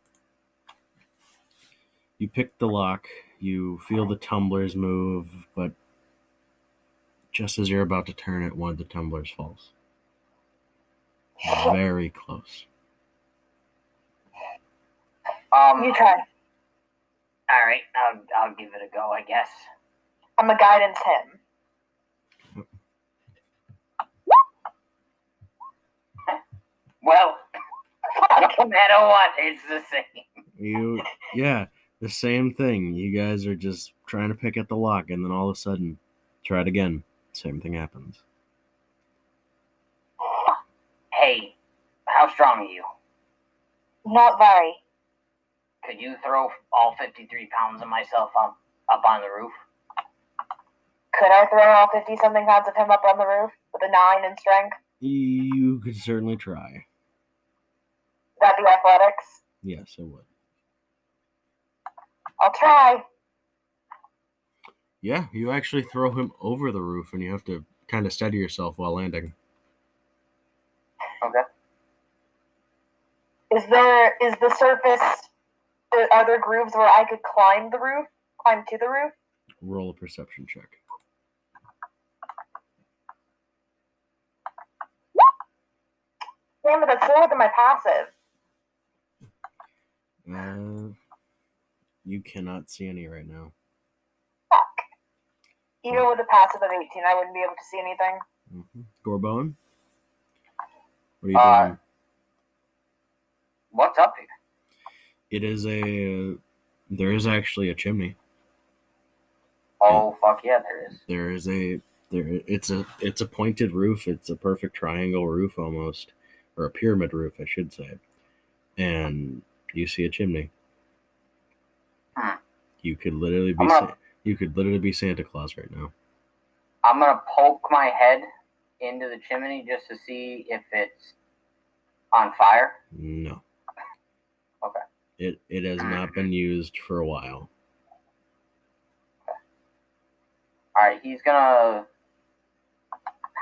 A: you pick the lock, you feel the tumblers move, but just as you're about to turn it, one of the tumblers falls. Very close.
E: Um,
G: You try.
E: all right, I'll, I'll give it a go, I guess.
G: I'm a guidance him.
E: No matter what, it's the same.
A: You yeah, the same thing. You guys are just trying to pick at the lock and then all of a sudden try it again. Same thing happens.
E: Hey, how strong are you?
G: Not very.
E: Could you throw all 53 pounds of myself up, up on the roof?
G: Could I throw all 50 something pounds of him up on the roof with a 9 in strength?
A: You could certainly try.
G: That be athletics?
A: Yes, it would.
G: I'll try.
A: Yeah, you actually throw him over the roof and you have to kind of steady yourself while landing.
E: Okay.
G: Is there is the surface are there grooves where I could climb the roof? Climb to the roof?
A: Roll a perception check.
G: Damn it, that's lower than my passive.
A: Uh, you cannot see any right now.
G: Fuck. Even with a passive of 18, I wouldn't be able to see anything.
A: hmm Gorbone? What are you
E: Uh,
A: doing?
E: What's up here?
A: It is a. There is actually a chimney.
E: Oh, fuck yeah, there is.
A: There is a. There, it's a it's a pointed roof. It's a perfect triangle roof almost, or a pyramid roof, I should say. And you see a chimney.
E: Hmm.
A: You could literally be
E: I'm
A: Sa- you could literally be Santa Claus right now.
E: I'm gonna poke my head into the chimney just to see if it's on fire.
A: No.
E: Okay.
A: It it has not been used for a while.
E: All right, he's gonna.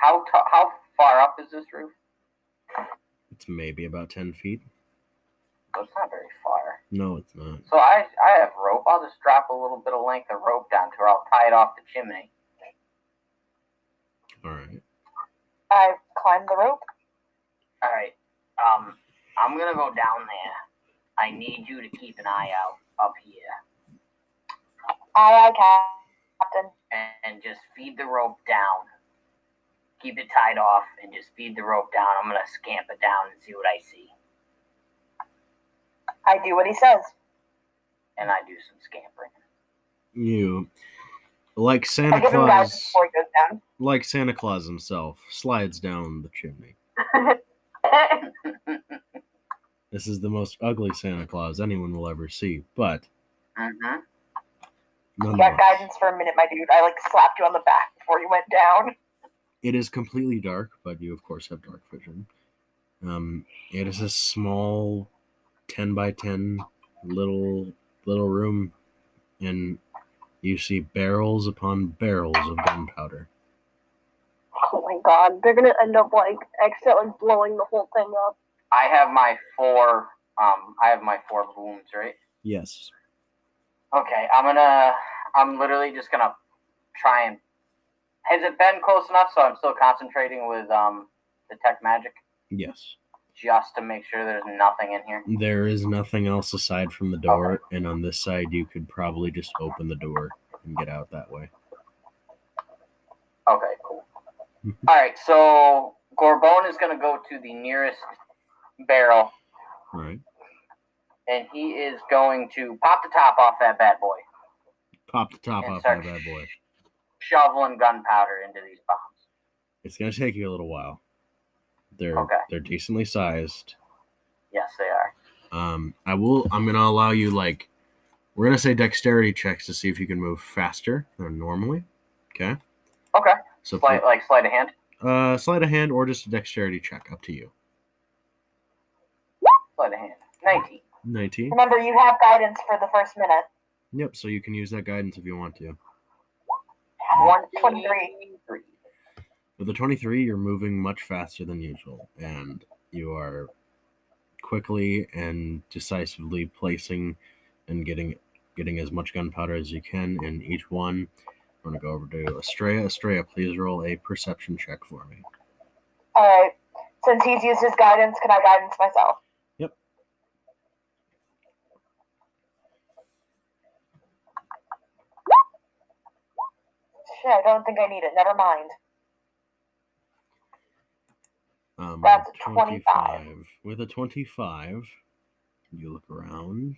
E: How t- how far up is this roof?
A: It's maybe about ten feet.
E: So it's not very far.
A: No, it's not.
E: So I I have rope. I'll just drop a little bit of length of rope down to her. I'll tie it off the chimney.
A: All right.
G: I climbed the rope.
E: All right. Um, I'm gonna go down there. I need you to keep an eye out up here
G: Aye, aye, Captain.
E: and, and just feed the rope down. Keep it tied off and just feed the rope down. I'm gonna scamp it down and see what I see.
G: I do what he says.
E: And I do some scampering.
A: You like Santa
G: give him guidance
A: Claus
G: before he goes down.
A: like Santa Claus himself slides down the chimney. This is the most ugly Santa Claus anyone will ever see, but
E: Mm-hmm.
G: You got guidance for a minute, my dude. I like slapped you on the back before you went down.
A: it is completely dark, but you of course have dark vision. Um, it is a small, ten by ten little little room, and you see barrels upon barrels of gunpowder.
F: Oh my god, they're gonna end up like accidentally blowing the whole thing up.
E: I have my four. Um, I have my four booms, right?
A: Yes,
E: Okay, I'm gonna. I'm literally just gonna try and. Has it been close enough so I'm still concentrating with um detect magic
A: yes.
E: Just to make sure there's nothing in here?
A: There is nothing else aside from the door, and on this side, you could probably just open the door and get out that way.
E: Okay, cool. Mm-hmm. All right, so Gorbone is going to go to the nearest barrel,
A: Right.
E: and he is going to pop the top off that bad boy,
A: Pop the top off that bad boy.
E: shoveling gunpowder into these bombs.
A: It's gonna take you a little while. They're
E: Okay.
A: they're decently sized.
E: Yes, they are.
A: Um, I will. I'm gonna allow you like we're gonna say dexterity checks to see if you can move faster than normally. Okay.
E: Okay.
A: So
E: Slight, like sleight of hand.
A: uh, sleight of hand or just a dexterity check, up to you.
E: Sleight of hand. 19.
A: Nineteen.
G: Remember, you have guidance for the first minute.
A: Yep. So you can use that guidance if you want to.
G: One twenty-three.
A: With the 23, you're moving much faster than usual, and you are quickly and decisively placing and getting getting as much gunpowder as you can in each one. I'm gonna go over to Estrella. Estrella, please roll a perception check for me.
G: All right. Since he's used his guidance, can I guidance myself?
A: Yep.
G: Shit, I don't think I need it. Never mind.
A: Um,
G: That's a
A: 25. With a 25, you look around.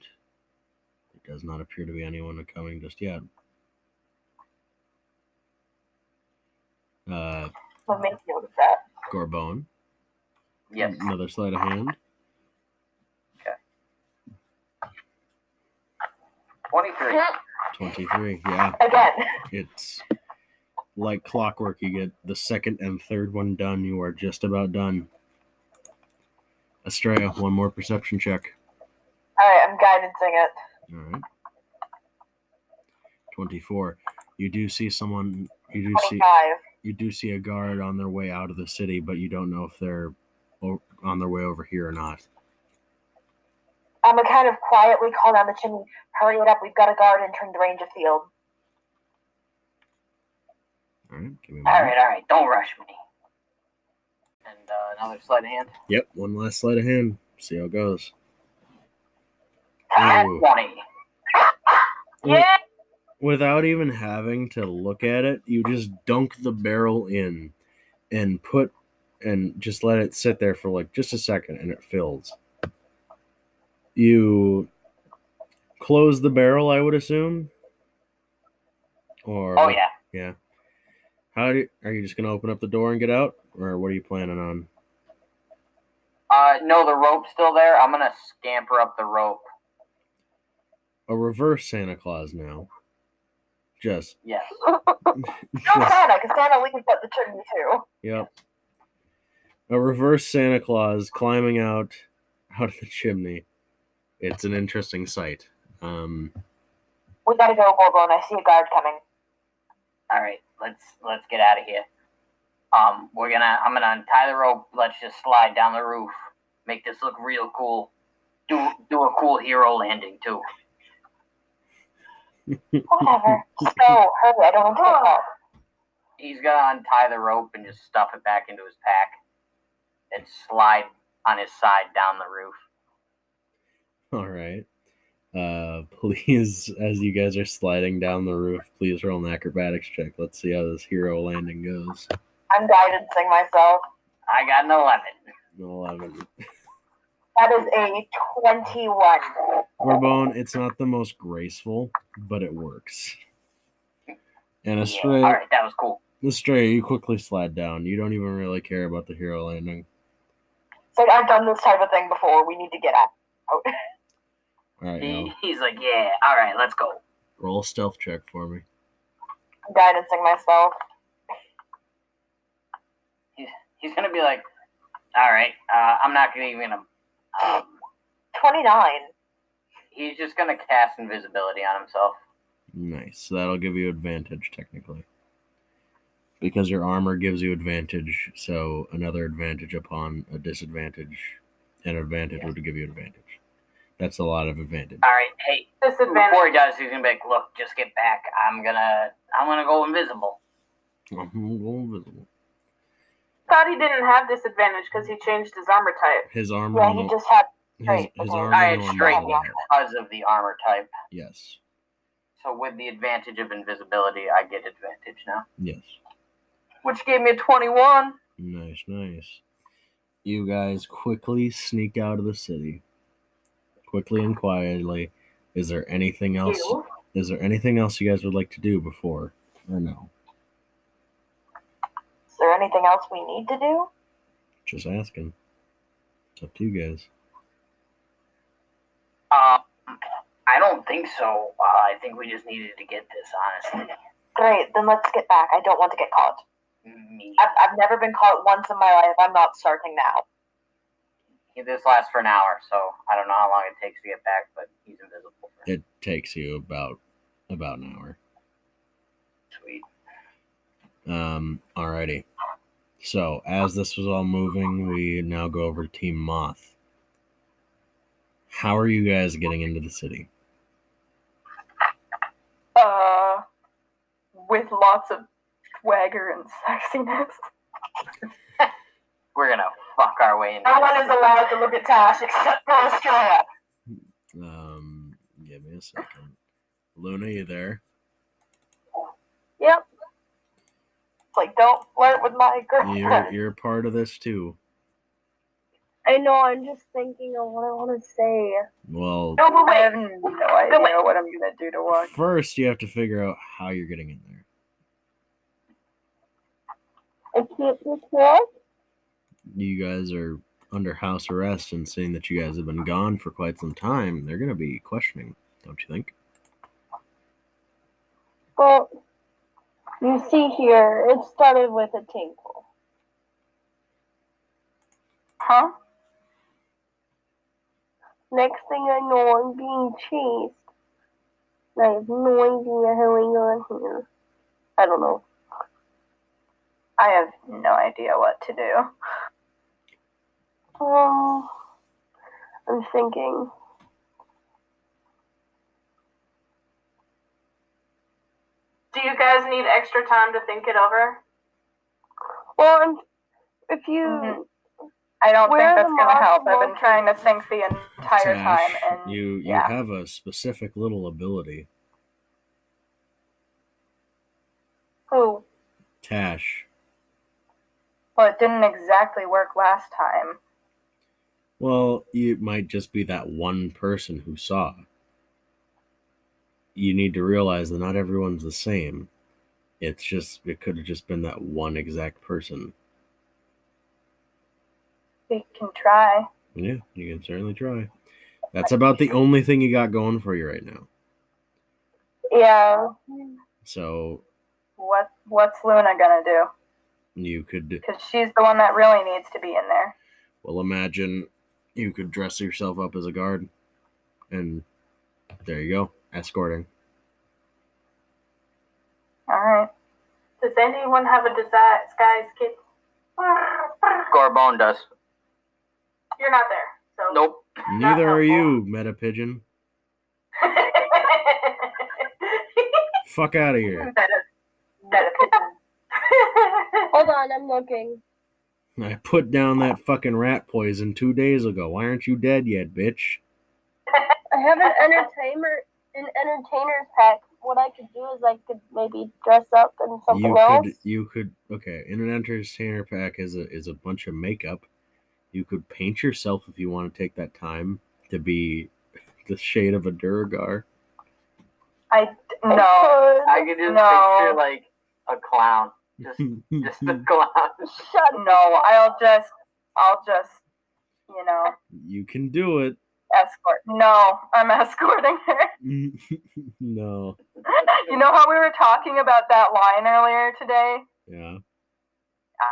A: There does not appear to be anyone coming just yet. Uh,
G: I'll make note of that.
A: Gorbone,
E: Yes.
A: another sleight of hand. Okay.
E: 23.
A: 23. Yeah,
G: Again.
A: it's like clockwork. You get the second and third one done. You are just about done. Estrella, one more perception check.
G: All right, I'm guidancing it.
A: All right. 24. You do see someone, you do see
G: Twenty-five.
A: you do see a guard on their way out of the city, but you don't know if they're on their way over here or not.
G: I'm gonna kind of quietly call down the chimney. Hurry it up. We've got a guard entering the range of field.
A: All right, give me a
E: All right, all right. Don't rush me. And uh, another sleight of hand.
A: Yep, one last sleight of hand. See how it goes. Ooh.
E: 20.
B: Yeah.
A: Without even having to look at it, you just dunk the barrel in and put and just let it sit there for like just a second and it fills. You close the barrel, I would assume. Or
E: Oh, yeah.
A: Yeah. How do are you just gonna open up the door and get out, or what are you planning on?
E: Uh, no, the rope's still there. I'm going to scamper up the rope.
A: A reverse Santa Claus now. Just,
E: Yes.
G: No Santa, because Santa leaves at the chimney too.
A: yep. A reverse Santa Claus climbing out out of the chimney. It's an interesting sight. Um,
G: We gotta go, Gorbone. I see a guard coming.
E: All right, let's let's get out of here. Um, we're gonna I'm gonna untie the rope. Let's just slide down the roof. Make this look real cool. Do do a cool hero landing too.
G: Whatever. Just go. Hurry. I don't want to get.
E: He's gonna untie the rope and just stuff it back into his pack and slide on his side down the roof.
A: all right. Uh, please, as you guys are sliding down the roof, please roll an acrobatics check. Let's see how this hero landing goes.
G: I'm guidancing myself.
E: I got an eleven.
A: Eleven.
G: That is a 21.
A: Gorbone, it's not the most graceful, but it works. And
E: Yeah,
A: Astray,
E: all right, that was cool.
A: Astray, you quickly slide down. You don't even really care about the hero landing.
G: So I've done this type of thing before. We need to get out.
A: All right,
E: He,
A: now
E: he's like, yeah, all right, let's go.
A: roll a stealth check for me.
G: I'm guidancing myself.
E: He's he's gonna be like, all right, uh, I'm not gonna even gonna. Um,
G: 29.
E: he's just gonna cast invisibility on himself.
A: Nice. So that'll give you advantage technically. Because your armor gives you advantage, so another advantage upon a disadvantage, an advantage
E: Yeah.
A: would give you advantage. That's a lot of advantage.
E: All right, hey,
B: Disadvantage.
E: before he does, he's gonna be like, look, just get back. I'm gonna I'm gonna go invisible.
A: Mhm, go invisible.
B: Thought he didn't have disadvantage because he changed his armor type.
A: His armor,
G: Yeah, he just had.
A: his,
G: straight
A: his
G: before.
A: armor
E: I had
A: normally
E: straight because of the armor type.
A: Yes,
E: So with the advantage of invisibility, I get advantage now.
A: yes.
G: which gave me a 21.
A: Nice, nice. You guys quickly sneak out of the city. Quickly and quietly. Is there anything else?
B: Ew.
A: Is there anything else you guys would like to do before or no?
G: Is there anything else we need to do?
A: Just asking. It's up to you guys.
E: Um, I don't think so. Uh, I think we just needed to get this, honestly.
G: Great, then let's get back. I don't want to get caught.
E: Me.
G: I've, I've never been caught once in my life. I'm not starting now.
E: This lasts for an hour, so I don't know how long it takes to get back, but he's invisible. For
A: It takes you about about an hour.
E: Sweet.
A: Um, alrighty. So as this was all moving, we now go over to Team Moth. How are you guys getting into the city?
G: Uh, with lots of swagger and sexiness.
E: We're gonna fuck our way into
G: No one is allowed to look at Tash except for Estrella.
A: Um, give me a second. Luna, you there?
F: Yep.
G: It's like, don't flirt with my
A: You're
G: girlfriend.
A: you're part of this too.
F: I know. I'm just thinking of what I want to say.
A: Well,
G: No, but
H: I
G: wait.
H: have no idea what I'm gonna do to walk.
A: first you have to figure out how you're getting in there.
F: I can't be recall.
A: You guys are under house arrest, and seeing that you guys have been gone for quite some time, they're gonna be questioning, don't you think?
F: Well, you see here, it started with a tinkle.
H: Huh?
F: Next thing I know, I'm being chased. I have no idea how I got here. I don't know.
H: I have no idea what to do.
F: Um, I'm thinking.
B: Do you guys need extra time to think it over?
F: Well, I'm, if you,
H: Mhm. I don't
F: Where
H: think that's gonna help. I've been trying to think the entire time,
A: Tash,
H: and
A: you you
H: yeah.
A: have a specific little ability.
F: oh,
A: Tash.
H: well, it didn't exactly work last time.
A: Well, it might just be that one person who saw. You need to realize that not everyone's the same. It's just it could have just been that one exact person.
H: We can try.
A: Yeah, you can certainly try. That's about the only thing you got going for you right now.
F: yeah.
A: So
H: What What's Luna gonna do?
A: you could
H: Because she's the one that really needs to be in there.
A: well imagine you could dress yourself up as a guard and there you go, escorting.
H: All right.
B: Does anyone have a desi- disguise kit?
E: Gorbone does.
B: You're not there, so.
E: Nope.
A: Neither are you, Meta Pigeon. Fuck out of here.
F: Hold on, I'm looking.
A: I put down that fucking rat poison two days ago. Why aren't you dead yet, bitch?
F: I have an entertainer, an entertainer's pack. What I could do is I could maybe dress up in something
A: you
F: else.
A: could you could okay, in an entertainer pack is a is a bunch of makeup. You could paint yourself if you want to take that time to be the shade of a Duergar.
H: I no.
E: I could just
H: No.
E: picture like a clown. Just just a clown.
F: Shut
H: No, I'll just, I'll just, you know,
A: you can do it.
H: escort. No, I'm escorting her.
A: no.
H: you know how we were talking about that line earlier today?
A: Yeah.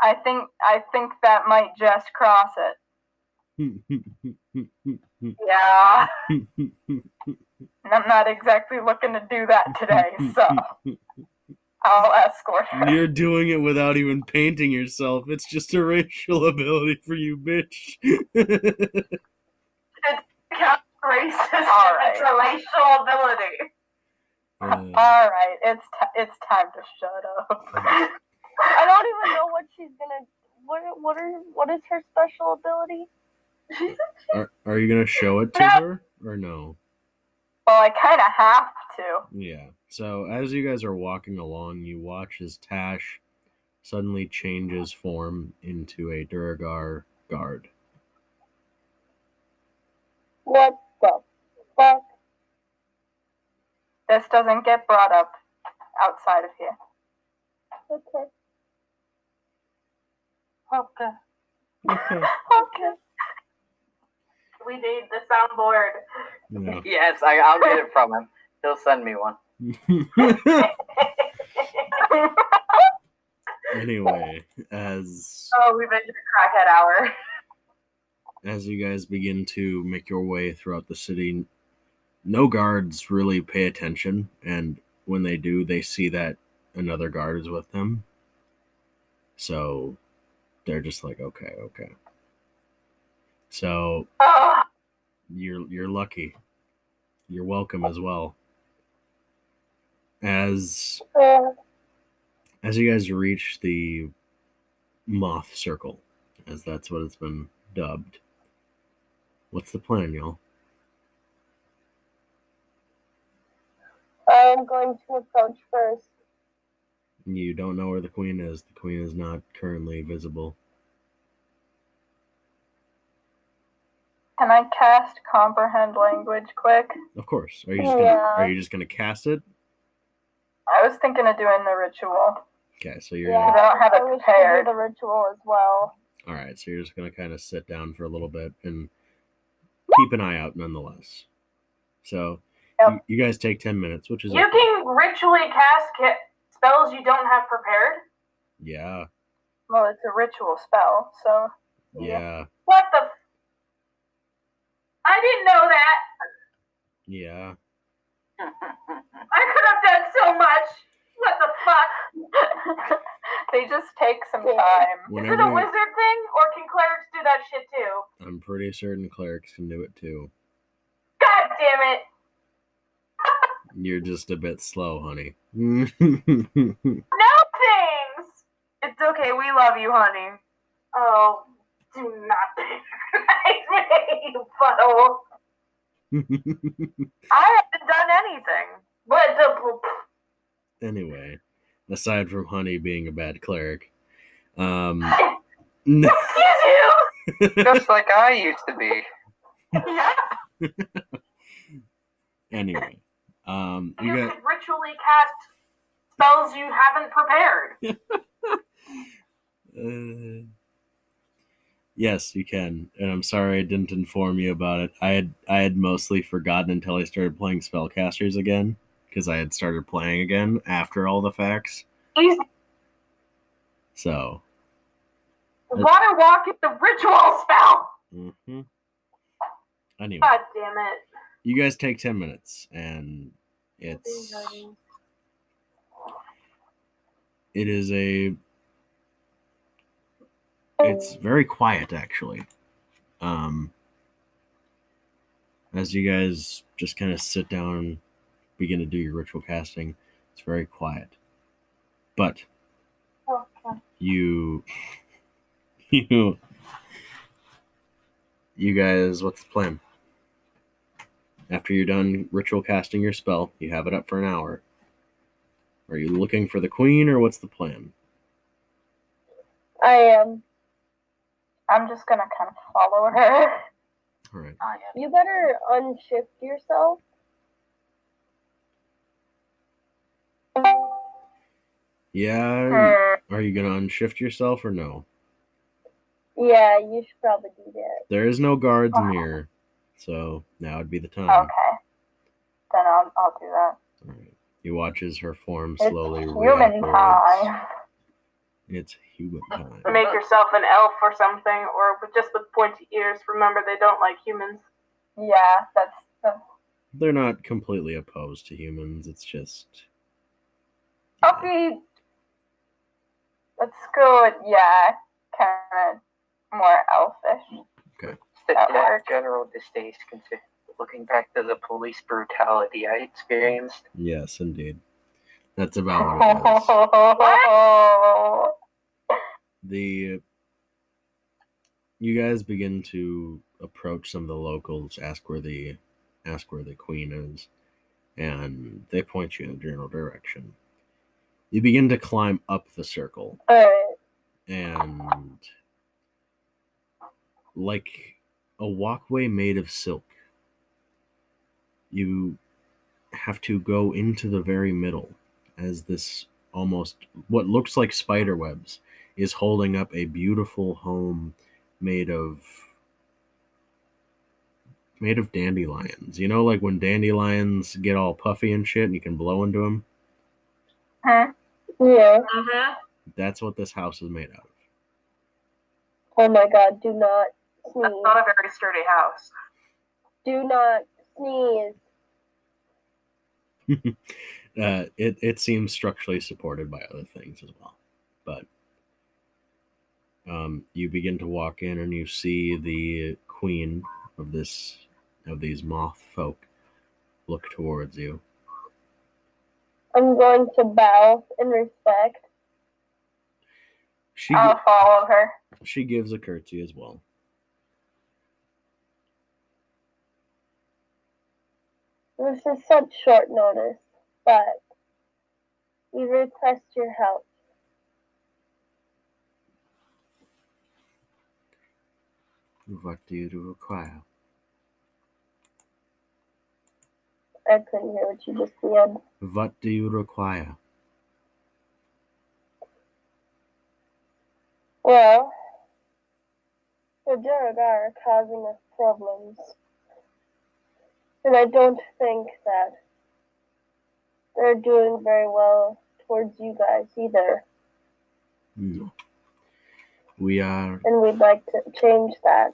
H: I think, I think that might just cross it. Yeah. And I'm not exactly looking to do that today, so I'll escort her.
A: You're doing it without even painting yourself. It's just a racial ability for you, bitch.
B: Racist.
H: All right.
B: It's a racial ability.
A: Uh,
H: All right, it's t- it's time to shut up.
F: I don't even know what she's gonna. What what are what is her special ability?
A: are, are you gonna show it to her or no?
H: Well, I kind of have to.
A: Yeah. So as you guys are walking along, you watch as Tash suddenly changes form into a Duergar guard.
F: What the fuck?
G: This doesn't get brought up outside of here.
F: Okay.
B: Okay.
A: Okay.
G: Okay.
B: We need the soundboard.
A: Yeah.
E: Yes, I, I'll get it from him. He'll send me one.
A: Anyway, as
B: Oh, we've entered crackhead hour.
A: as you guys begin to make your way throughout the city, no guards really pay attention, and when they do, they see that another guard is with them. So they're just like, okay, okay. So
B: Oh,
A: you're you're lucky. You're welcome as well. As as you guys reach the moth circle, as that's what it's been dubbed. What's the plan, y'all?
F: I'm going to approach first.
A: You don't know where the queen is. The queen is not currently visible.
G: Can I cast comprehend language quick?
A: Of course. Are you just gonna
F: Yeah.
A: are you just gonna cast it?
G: I was thinking of doing the ritual.
A: Okay, so you're
F: Yeah,
G: I don't have it
F: to
G: prepared.
F: do the ritual as well.
A: all right. So you're just gonna kind of sit down for a little bit and keep an eye out, nonetheless. So
G: Yep.
A: you, you guys take ten minutes, which is
B: you
A: okay.
B: can ritually cast ca- spells you don't have prepared.
A: yeah,
G: Well, it's a ritual spell, so
A: yeah,
B: What the? F- I didn't know that.
A: yeah.
B: I could have done so much. What the fuck?
G: they just take some
F: Yeah.
G: time.
B: Is it a
A: Whenever
B: wizard thing, or can clerics do that shit too?
A: I'm pretty certain clerics can do it too.
B: God damn it!
A: You're just a bit slow, honey.
B: No things. It's okay. We love you, honey. Oh, do not patronize me, you butthole. I haven't done anything. But the
A: anyway, aside from Honey being a bad cleric, um,
B: excuse you.
C: Just like I used to be.
B: Yeah.
A: anyway, um,
B: You
A: you got
B: could ritually cast spells you haven't prepared.
A: uh, yes, you can, and I'm sorry I didn't inform you about it. I had I had mostly forgotten until I started playing spellcasters again because I had started playing again after all the facts.
B: Easy.
A: So,
B: Water walk is a ritual spell.
A: hmm anyway,
B: God damn it.
A: you guys take ten minutes, and it's it is a it's very quiet actually. Um as you guys just kind of sit down begin to do your ritual casting it's very quiet. But you you you guys what's the plan? After you're done ritual casting your spell you have it up for an hour. Are you looking for the queen or what's the plan?
F: I am.
G: I'm just gonna kind of follow her.
A: all right
E: Oh, yeah.
F: You better unshift yourself.
A: yeah
G: Hmm.
A: Are you gonna unshift yourself or no?
F: Yeah, you should probably do that.
A: There is no guards
G: Oh.
A: near, so now would be the time.
G: Okay. Then I'll, I'll do that.
A: All right. You watch as her form
G: It's
A: slowly
G: human time.
A: It's human time.
B: Make yourself an elf or something, or with just with pointy ears. Remember, they don't like humans.
G: Yeah, that's, that's
A: They're not completely opposed to humans. It's just
G: I'll be. Let's go with yeah, kind of more elfish.
C: The
G: That
C: general distaste consider looking back to the police brutality I experienced.
A: yes, indeed. That's about what it is. the you guys begin to approach some of the locals ask where the ask where the queen is and they point you in a general direction. You begin to climb up the circle, and like a walkway made of silk, you have to go into the very middle as this almost what looks like spider webs is holding up a beautiful home made of made of dandelions. You know, like when dandelions get all puffy and shit, and you can blow into them.
G: Huh?
F: Yeah.
B: Mm-hmm.
A: That's what this house is made out of.
F: Oh my god, do not sneeze.
G: That's not a very sturdy house.
F: Do not sneeze.
A: uh, it it seems structurally supported by other things as well, but um, you begin to walk in and you see the queen of this of these moth folk look towards you.
F: I'm going to bow in respect.
A: She
G: I'll follow her.
A: she gives a curtsy as well.
F: This is such short notice, but we request your help.
A: What do you require?
F: I couldn't hear what you just said.
A: What do you require?
F: Well, the Duergar are causing us problems. And I don't think that they're doing very well towards you guys either.
A: No. We are.
F: And we'd like to change that.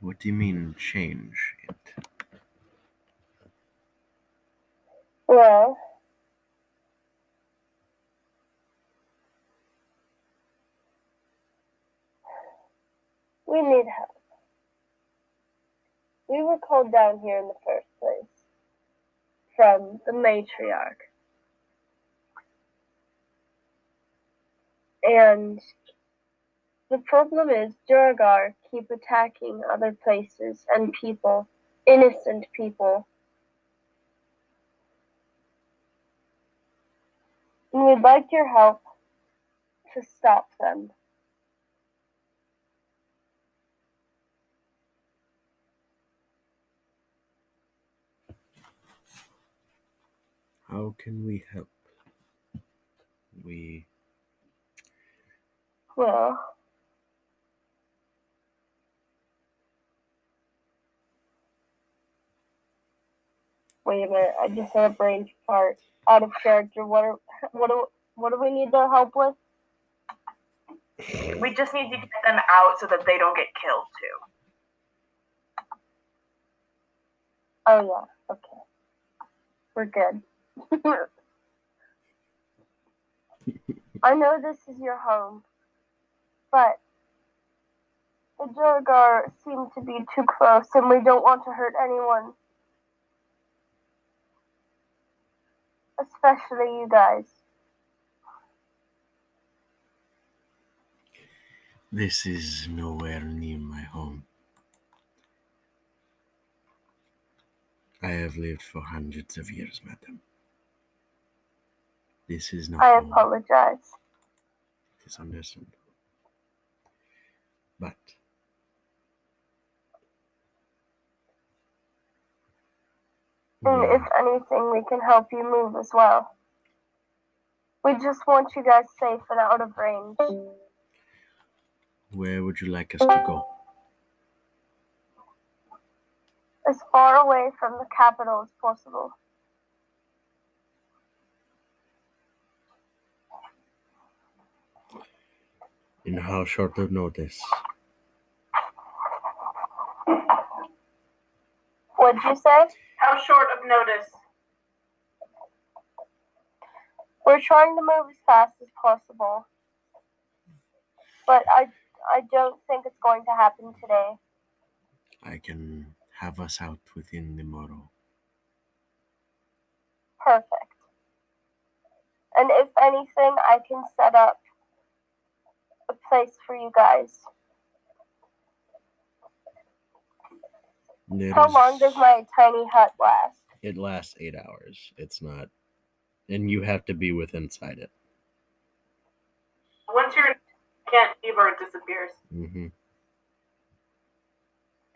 A: What do you mean change it?
F: Well, we need help. We were called down here in the first place from the matriarch. And the problem is Duergar keep attacking other places and people, innocent people. And we'd like your help to stop them.
A: How can we help? We
F: Well, wait a minute. I just had a brain fart out of character. What are, what do what do we need their help with?
G: We just need to get them out so that they don't get killed too.
F: Oh yeah, okay. We're good. I know this is your home, but the Duergar seem to be too close and we don't want to hurt anyone. Especially you guys.
A: This is nowhere near my home. I have lived for hundreds of years, madam. This is not
F: I
A: home.
F: apologize.
A: It is understandable. But
F: And
A: we
F: if anything, we can help you move as well. We just want you guys safe and out of range.
A: where would you like us to go?
F: As far away from the capital as possible.
A: In how short of notice?
F: What'd you say?
B: How short of notice?
F: We're trying to move as fast as possible. But I I don't think it's going to happen today.
A: I can have us out within the morrow.
F: Perfect. And if anything, I can set up a place for you guys.
A: There
F: How
A: is-
F: long does my tiny hut last?
A: It lasts eight hours. It's not and you have to be with inside it.
B: Once you're can't leave or it disappears.
A: hmm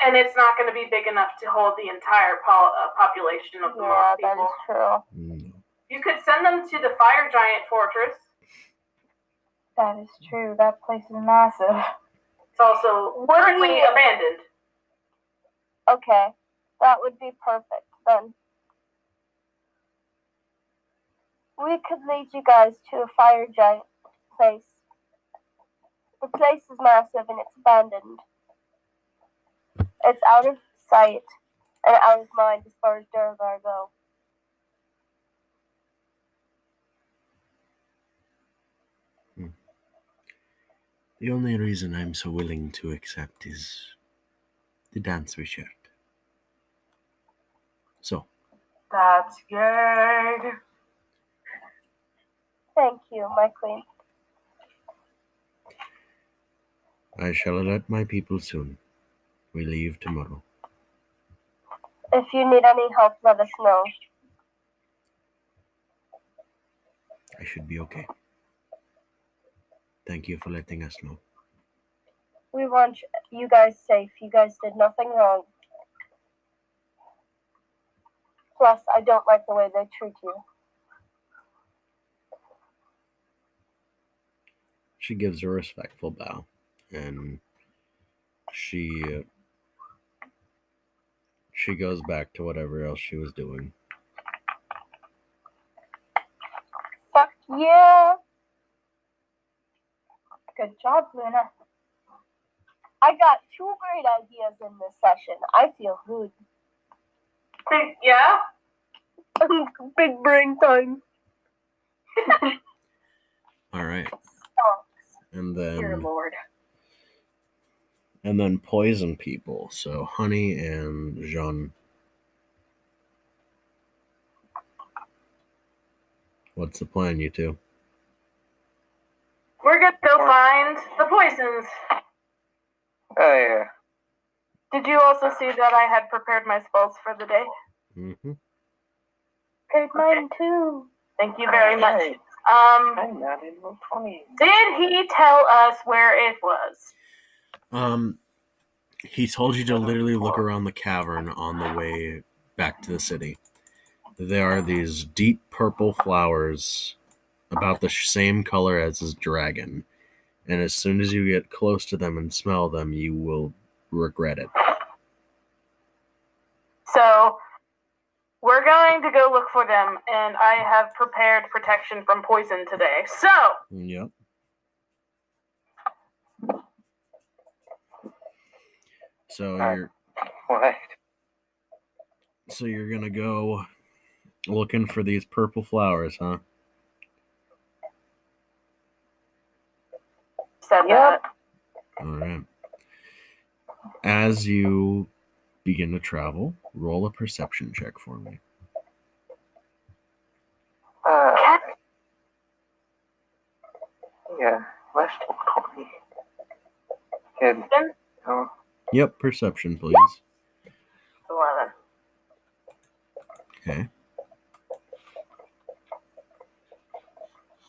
B: And it's not going to be big enough to hold the entire po- uh, population of the
F: Yeah,
B: Morph
F: that
B: people.
F: is true.
A: No.
B: You could send them to the Fire Giant Fortress.
H: That is true. That place is massive.
B: It's also
F: What do
B: currently
F: you-
B: abandoned.
F: Okay, that would be perfect then. We could lead you guys to a fire giant place. The place is massive and it's abandoned. It's out of sight and out of mind as far as Duergar go.
A: The only reason I'm so willing to accept is the dance we shared. So,
G: That's good.
F: Thank you, my queen.
A: I shall alert my people soon. We leave tomorrow.
F: If you need any help, let us know.
A: I should be okay. Thank you for letting us know.
F: We want you guys safe. You guys did nothing wrong. Plus, I don't like the way they treat you.
A: She gives a respectful bow, and she uh, she goes back to whatever else she was doing.
F: Fuck yeah!
H: Good job, Luna.
F: I got two great ideas in this session. I feel good.
B: Big- Yeah?
F: Big brain time.
A: All right, and then.
G: Dear Lord.
A: and then poison people. So Honey and Jean. What's the plan, you two?
B: We're going to go find the poisons.
C: Oh yeah.
B: Did you also see that I had prepared my spells for the day?
A: Mm-hmm.
F: Great mine too.
B: Thank you very much. Um,
C: I'm not in the twenty.
B: did he tell us where it was?
A: Um, he told you to literally look around the cavern on the way back to the city. There are these deep purple flowers, about the same color as his dragon, and as soon as you get close to them and smell them, you will regret it.
B: So, we're going to go look for them, and I have prepared protection from poison today. So,
A: Yep. So
C: Uh,
A: you're
C: What?
A: so you're gonna go looking for these purple flowers, huh?
B: Said
C: Yep.
B: that.
A: All right. As you begin to travel, roll a perception check for me.
C: Uh,
B: Cat-
C: yeah. Less than twenty. Good. Oh,
A: Yep, perception, please.
B: 11.
A: Okay.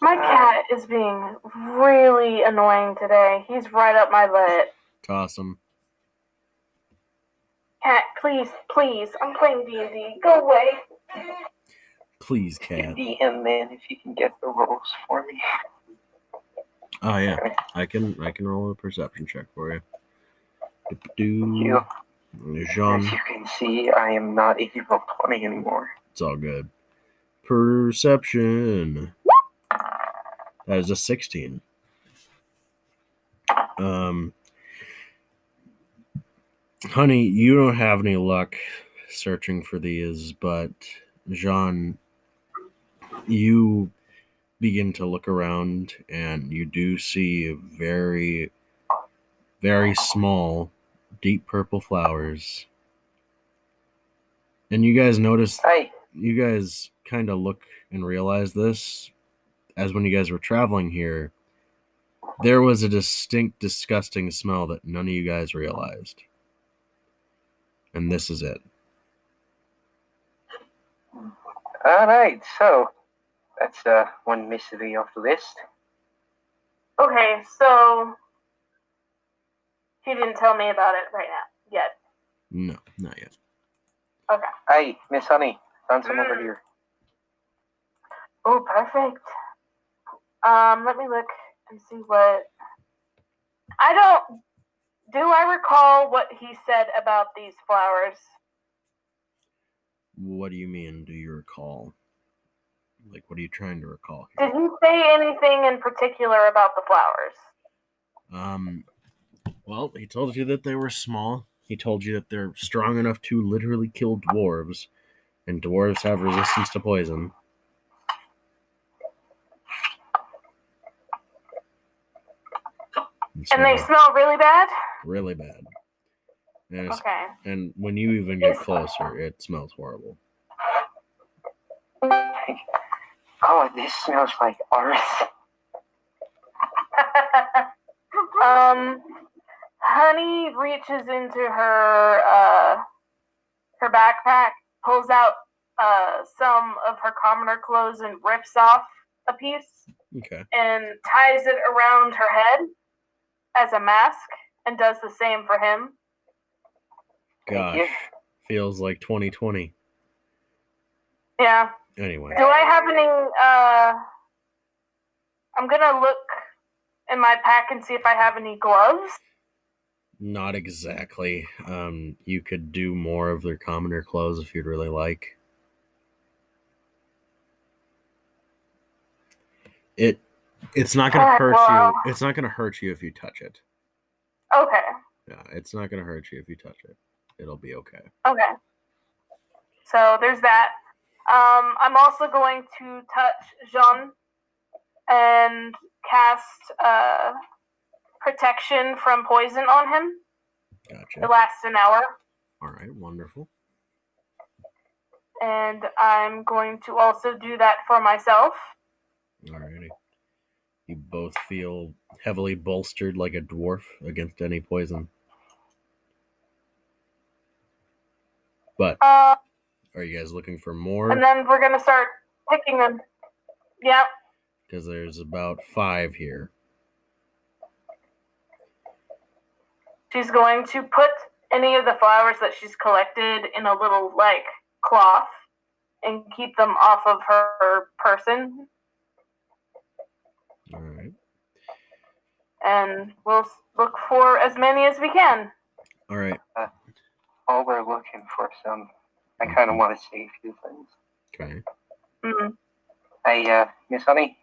B: My cat is being really annoying today. He's right up my butt.
A: Toss 'em.
B: Cat, please, please. I'm playing D&D. Go away.
A: Please, cat.
C: DM man, if you can get the rolls for me.
A: Oh yeah, I can I can roll a perception check for you. Do
C: You.
A: Jean,
C: As you can see, I am not evil twenty anymore.
A: it's all good. Perception. That is a sixteen. Um, honey, you don't have any luck searching for these, but Jean, you begin to look around and you do see very, very small, deep purple flowers. And you guys notice,
C: Hey,
A: you guys kind of look and realize this as when you guys were traveling here, there was a distinct, disgusting smell that none of you guys realized. And this is it.
C: alright, so That's uh, one mystery off the list.
B: Okay, so he didn't tell me about it right now yet.
A: No, not yet.
B: Okay.
C: Hey, Miss Honey, found some over
B: Mm.
C: here.
B: Oh, perfect. Um, let me look and see what. I don't. Do I recall what he said about these flowers?
A: What do you mean? Do you recall? Like, what are you trying to recall? Here?
B: Did he say anything in particular about the flowers?
A: Um, well, he told you that they were small. He told you that they're strong enough to literally kill dwarves, and dwarves have resistance to poison. And
B: And they smell really bad?
A: really bad. And,
B: Okay.
A: and when you even get closer, it smells horrible.
C: Oh, this smells like earth.
B: um, Honey reaches into her uh, her backpack, pulls out uh, some of her commoner clothes, and rips off a piece
A: Okay.
B: and ties it around her head as a mask, and does the same for him.
A: Gosh, feels like 2020.
B: Yeah.
A: Anyway,
B: Do I have any? Uh, I'm gonna look in my pack and see if I have any gloves.
A: not exactly. Um, you could do more of their commoner clothes if you'd really like. It, it's not gonna hurt
B: well-
A: you. It's not gonna hurt you if you touch it.
B: Okay.
A: Yeah, it's not gonna hurt you if you touch it. It'll be okay.
B: Okay. So there's that. Um, I'm also going to touch Jean and cast uh, protection from poison on him.
A: Gotcha.
B: It lasts an hour.
A: All right, wonderful.
B: And I'm going to also do that for myself.
A: Alrighty. You both feel heavily bolstered like a dwarf against any poison. But
B: Uh,
A: are you guys looking for more?
B: and then we're going to start picking them. Yep.
A: Because there's about five here.
B: She's going to put any of the flowers that she's collected in a little, like, cloth and keep them off of her person.
A: Alright.
B: And we'll look for as many as we can.
A: Alright.
C: All we're looking for some, I kind of want to say a few things.
A: Okay.
B: Mm.
C: Hey, uh, Miss Honey,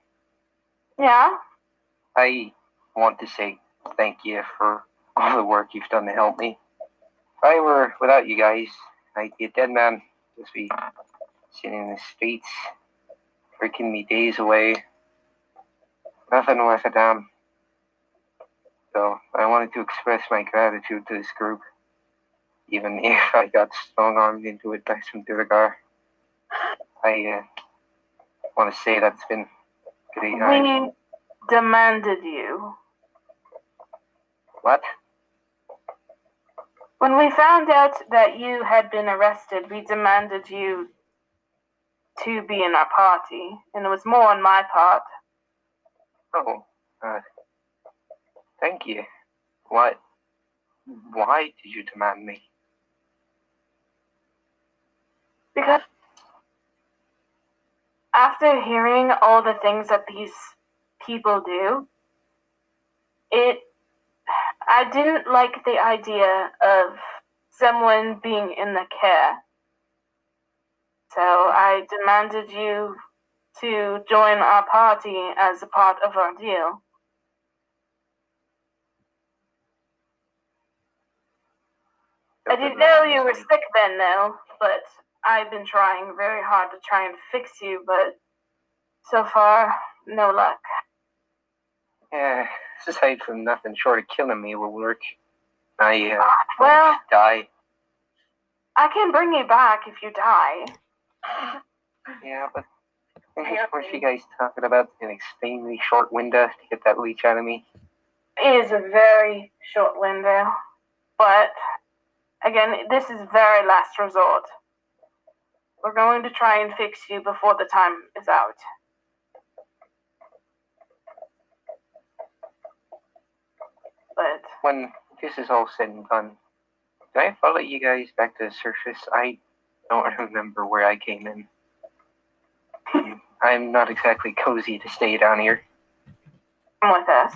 B: Yeah?
C: I want to say thank you for all the work you've done to help me. If I were without you guys, I'd be a dead man. Just be sitting in the streets, freaking me days away. Nothing worth a damn. So I wanted to express my gratitude to this group, even if I got strong armed into it by some Duergar. I uh, want to say that's been great. I-
B: We demanded you.
C: what?
B: When we found out that you had been arrested, we demanded you to be in our party. And it was more on my part.
C: Oh, uh, thank you. What? Why did you demand me?
B: Because after hearing all the things that these people do, it I didn't like the idea of someone being in the care. So I demanded you to join our party as a part of our deal. I didn't know you were sick then, though, but I've been trying very hard to try and fix you, but so far, no luck.
C: Yeah, aside from nothing short of killing me will work. I, uh,
B: Well-
C: won't die.
B: I can bring you back if you die.
C: Yeah, but were you guys talking about an extremely short window to get that leech out of me?
B: It is a very short window, but Again, this is very last resort. We're going to try and fix you before the time is out. But.
C: When this is all said and done, did I follow you guys back to the surface? I don't remember where I came in. I'm not exactly cozy to stay down here.
B: Come with us.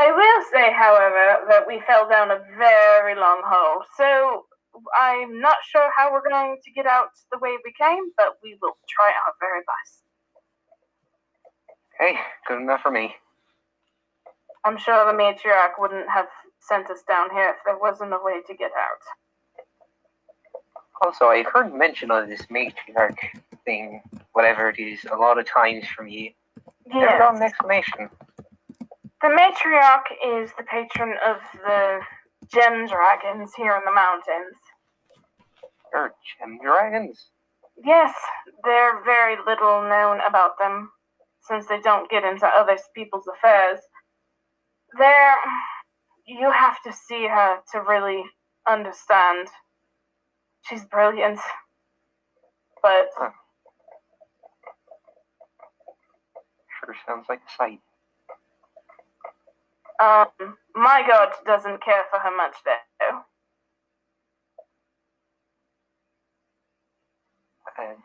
B: I will say, however, that we fell down a very long hole, so I'm not sure how we're going to get out the way we came, but we will try our very best.
C: Hey, good enough for me.
B: I'm sure the matriarch wouldn't have sent us down here if there wasn't a way to get out.
C: Also, I heard mention of this matriarch thing, whatever it is, a lot of times from you. Never got an
B: Yes.
C: explanation.
B: The matriarch is the patron of the gem dragons here in the mountains.
C: Or gem dragons?
B: Yes, they're very little known about them since they don't get into other people's affairs. They're. You have to see her to really understand. She's brilliant. But
C: Sure sounds like a sight.
B: Um, my god doesn't care for her much, though.
C: And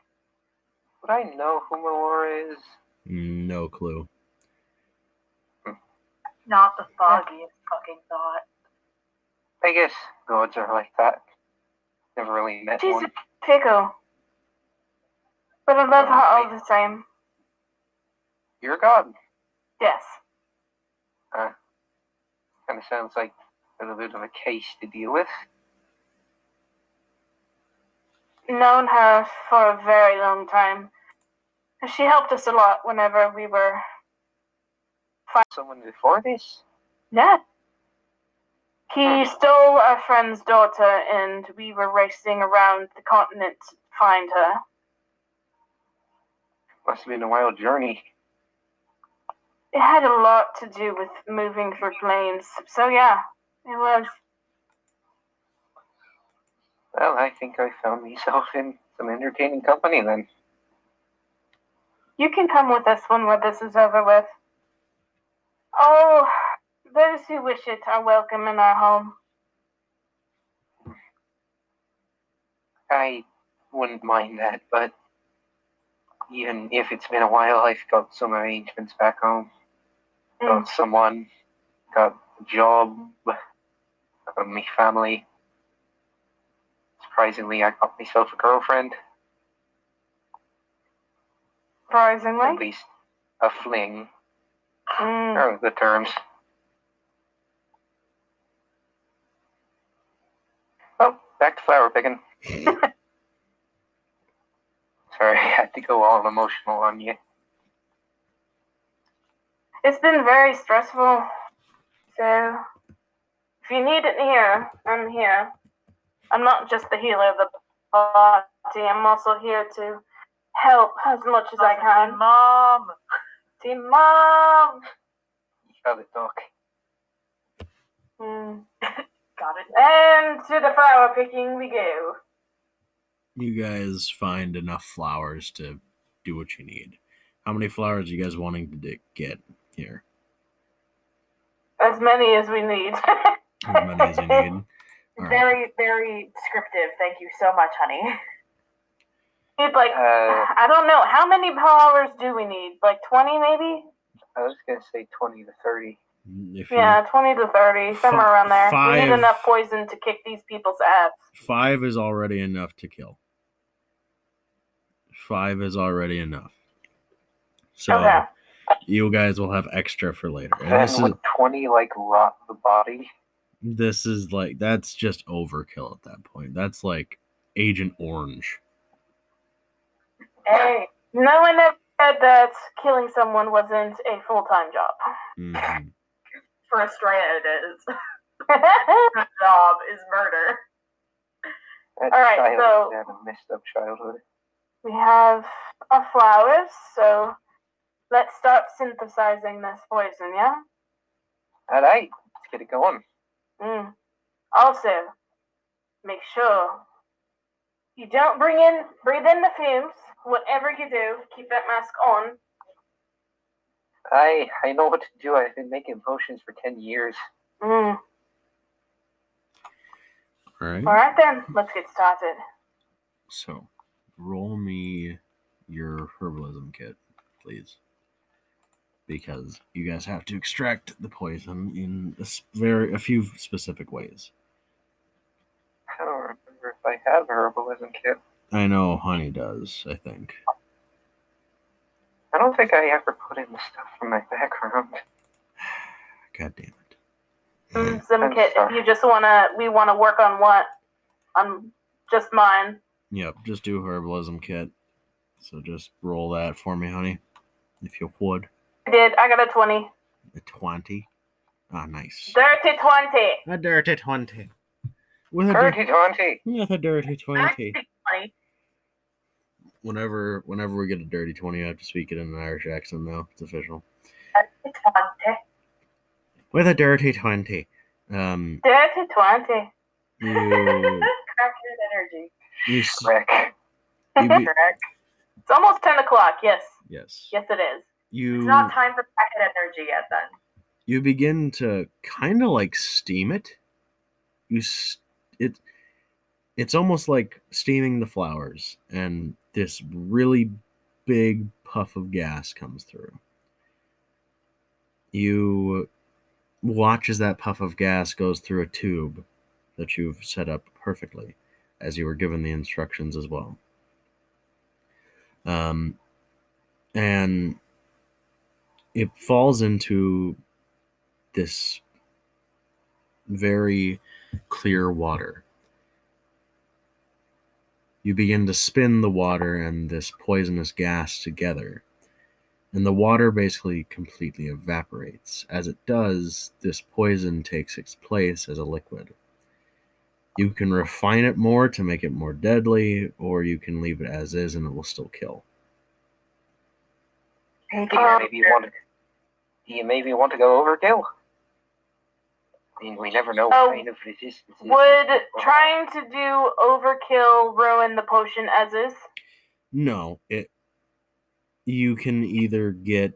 C: would I know who Melora is?
A: No clue.
G: Not the foggiest fucking thought.
C: I guess gods are like that. Never really met
B: She's
C: one.
B: fickle. But I love her all the same.
C: You're a god.
B: Yes.
C: Kind of sounds like a little bit of a case to deal with.
B: known her for a very long time. She helped us a lot whenever we were.
C: Someone before this?
B: Yeah. He hmm. stole our friend's daughter, and we were racing around the continent to find her.
C: Must have been a wild journey.
B: It had a lot to do with moving through planes. So, yeah, it was.
C: Well, I think I found myself in some entertaining company then.
B: You can come with us when this is over with. Oh, those who wish it are welcome in our home.
C: I wouldn't mind that, but even if it's been a while, I've got some arrangements back home. Got someone, got a job, got my family. Surprisingly, I got myself a girlfriend,
B: Surprisingly.
C: at least a fling,
B: Mm.
C: are the terms. Oh, back to flower picking. Sorry, I had to go all emotional on you.
B: It's been very stressful. So, if you need it here, I'm here. I'm not just the healer of the body, I'm also here to help as much as I can.
G: Mom.
B: Team Mom!
C: You got it, Doc.
B: Hmm.
G: Got it.
B: And to the flower picking we go.
A: You guys find enough flowers to do what you need. How many flowers are you guys wanting to get here?
B: As many as we need.
A: As many as you need. All right.
G: Very, very descriptive. Thank you so much, honey.
B: Need like,
C: Uh,
B: I don't know, how many flowers do we need? Like 20 maybe?
C: I was gonna say 20 to 30.
A: If you,
B: Yeah, 20 to 30, somewhere
A: Fi-
B: around there. We need enough poison to kick these people's ass.
A: Five is already enough to kill. Five is already enough. So
B: Okay.
A: You guys will have extra for later. And
C: And
A: this is
C: 20 like rot the body?
A: this is like that's just overkill at that point. That's like Agent Orange.
G: Hey,
B: No one ever said that killing someone wasn't a full time job.
A: Mhm.
G: for Estrella it is. Job is murder.
C: That
B: All right,
C: child
B: so-
C: had a messed up childhood.
B: we have our flowers, so let's start synthesizing this poison, yeah?
C: Alright, let's get it going.
B: Mm. Also, make sure you don't bring in breathe in the fumes. Whatever you do, keep that mask on.
C: I I know what to do. I've been making potions for 10 years.
B: Mm.
A: All right.
B: All right then, let's get started.
A: So, roll me your herbalism kit, please. Because you guys have to extract the poison in a s- very a few specific ways.
C: I don't remember if I have a herbalism kit.
A: I know Honey does. I think.
C: I don't think I ever put in the stuff from my background.
A: God damn it.
B: Mm, Zim
C: I'm
B: kit, if you just wanna, we wanna work on what? On just mine.
A: Yep. Just do herbalism kit. So just roll that for me, honey, if you would.
B: I did. I got a twenty.
A: A twenty. Ah, nice.
B: Dirty twenty.
A: A dirty twenty. With a dir-
C: Dirty Twenty.
A: with a dirty twenty.
B: Actually, 20.
A: Whenever whenever we get a dirty twenty, I have to speak it in an Irish accent now. It's official.
G: Dirty twenty.
A: With a dirty twenty. Um
B: Dirty twenty.
A: you
G: Crackhead energy.
A: you, s-
C: Wreck.
A: you be,
G: Crack.
B: It's almost ten o'clock. Yes.
A: yes.
B: Yes, it is.
A: You
G: It's not time for crackhead energy yet. Then.
A: you begin to kind of like steam it. You it it's almost like steaming the flowers and this really big puff of gas comes through. You watch as that puff of gas goes through a tube that you've set up perfectly as you were given the instructions as well. Um and it falls into this very clear water. You begin to spin the water and this poisonous gas together, and the water basically completely evaporates. As it does, this poison takes its place as a liquid. You can refine it more to make it more deadly, or you can leave it as is and it will still kill.
C: Do um, you maybe want to? Do you maybe want to go overkill? I mean, we never know
B: Oh,
C: what kind of resistance.
B: Would
C: going
B: trying to do overkill ruin the potion as is?
A: No, it you can either get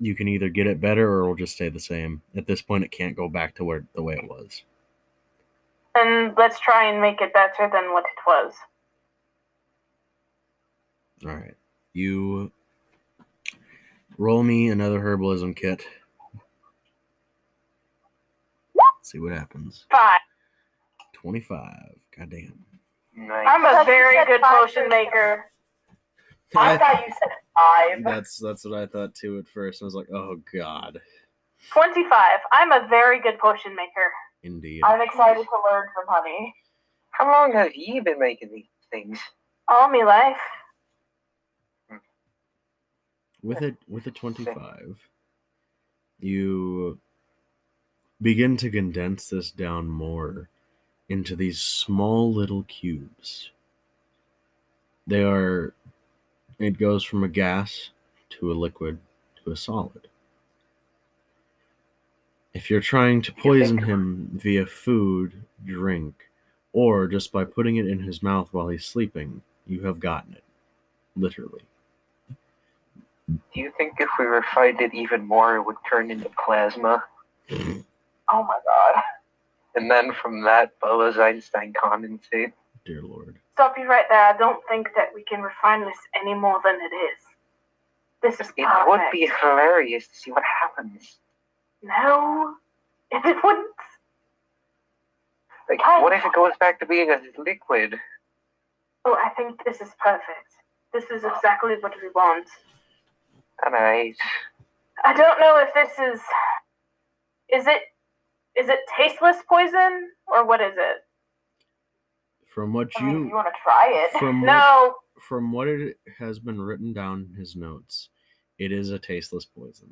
A: you can either get it better or it'll just stay the same. At this point it can't go back to where the way it was.
B: And let's try and make it better than what it was.
A: All right. You roll me another herbalism kit. Let's see what happens.
B: Five.
A: 25. Goddamn.
C: Nice.
B: I'm a very good
G: five
B: potion
G: first.
B: maker.
G: I thought you said five.
A: that's that's what I thought too at first. I was like, "Oh god."
B: 25. I'm a very good potion maker.
A: Indeed.
G: I'm excited to learn from Honey.
C: How long have you been making these things?
B: All my life.
A: With a with a 25 you begin to condense this down more into these small little cubes. They are it goes from a gas to a liquid to a solid. If you're trying to poison him via food drink or just by putting it in his mouth while he's sleeping you have gotten it literally
C: Do you think if we refined it even more, it would turn into plasma?
G: Oh my god.
C: And then from that, Bose Einstein condensate?
A: dear lord
B: Stop you right there. I don't think that we can refine this any more than it is. This is
C: It
B: perfect.
C: would be hilarious to see what happens.
B: No, it wouldn't.
C: Like,
B: Kind
C: what if it goes back to being a liquid?
B: Oh, I think this is perfect. This is exactly what we want.
C: Alright.
B: I don't know if this is. Is it. Is it tasteless poison or what is it?
A: from what
G: I mean,
A: you
G: you want to try it.
A: from what,
B: No,
A: from what it has been written down in his notes it is a tasteless poison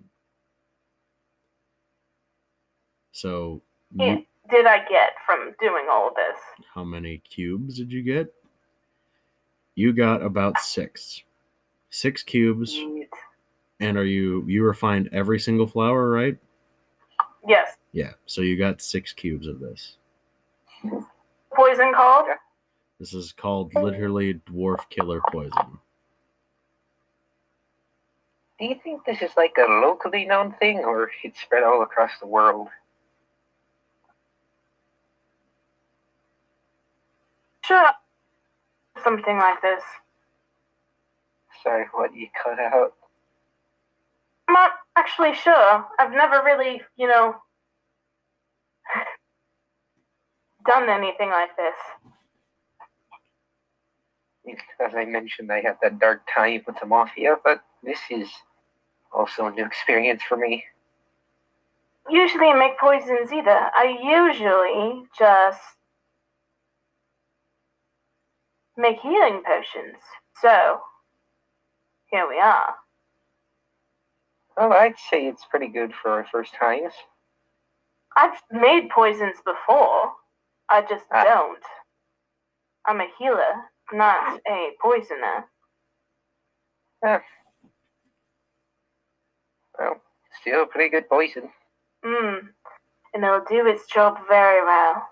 A: so you,
B: did I get from doing all of this?
A: how many cubes did you get you got about six six cubes
B: Yeet.
A: And are you you refined every single flower, right?
B: Yes.
A: Yeah. So you got six cubes of this.
B: Poison called.
A: This is called literally dwarf killer poison.
C: Do you think this is like a locally known thing, or it's spread all across the world?
B: Sure. Something like this.
C: Sorry, what you cut out?
B: I'm not actually sure. I've never really, you know, done anything like this.
C: As I mentioned, I had that dark time with the mafia, but this is also a new experience for me.
B: Usually I make poisons either. I usually just make healing potions. So, here we are.
C: Well, I'd say it's pretty good for our first times.
B: I've made poisons before. I just
C: Ah.
B: don't. I'm a healer, not a poisoner. Yeah.
C: Well, still a pretty good poison.
B: Mm. And it'll do its job very well.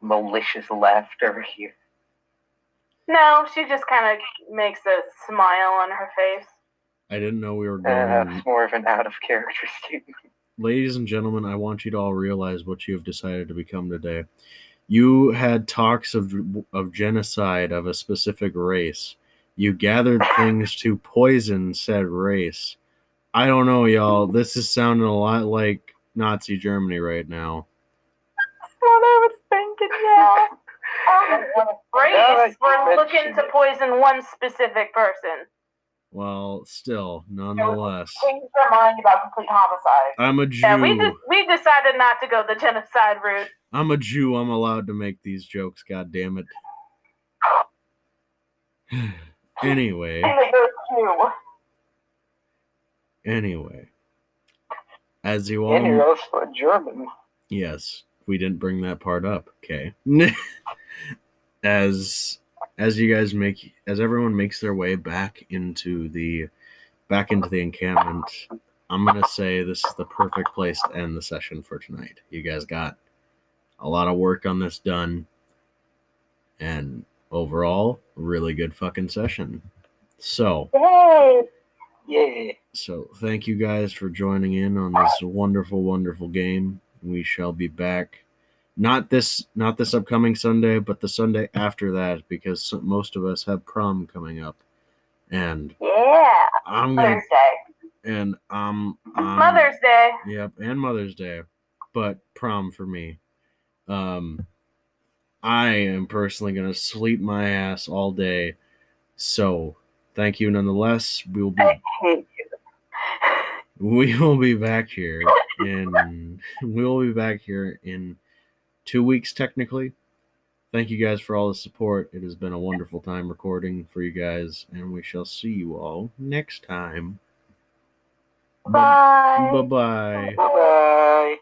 C: Malicious laughter here.
B: No, she just kind of makes a smile on her face.
A: I didn't know we were
C: Uh,
A: going.
C: it's more of an out of character statement.
A: Ladies and gentlemen, I want you to all realize what you have decided to become today. You had talks of of genocide of a specific race. You gathered things to poison said race. I don't know, y'all. This is sounding a lot like Nazi Germany right now.
B: That's what I was thinking, yeah. Race,
C: Now that you
B: we're looking to poison one specific person.
A: Well, still, nonetheless,
G: Change their mind about complete homicide.
A: I'm a
B: Yeah, we
A: Jew.
B: de- we decided not to go the genocide route.
A: I'm a Jew. I'm allowed to make these jokes. God damn it. anyway,
G: And those two.
A: anyway, as you all
C: And you're also German.
A: Yes, we didn't bring that part up. Okay. as as you guys make as everyone makes their way back into the back into the encampment, I'm gonna say this is the perfect place to end the session for tonight. You guys got a lot of work on this done, and overall, really good fucking session. So,
F: Yay!
C: Yeah.
A: so thank you guys for joining in on this wonderful, wonderful game. We shall be back, not this, not this upcoming Sunday, but the Sunday after that, because most of us have prom coming up, and
F: Yeah!
A: I'm gonna,
G: Thursday.
A: and um, um
B: Mother's Day.
A: Yep, and Mother's Day, but prom for me. Um, I am personally gonna sleep my ass all day, so thank you nonetheless. We will be
G: I hate you.
A: we will be back here and we will be back here in two weeks technically. Thank you guys for all the support. It has been a wonderful time recording for you guys, and we shall see you all next time.
F: Bye!
A: Bye bye.
C: Bye bye.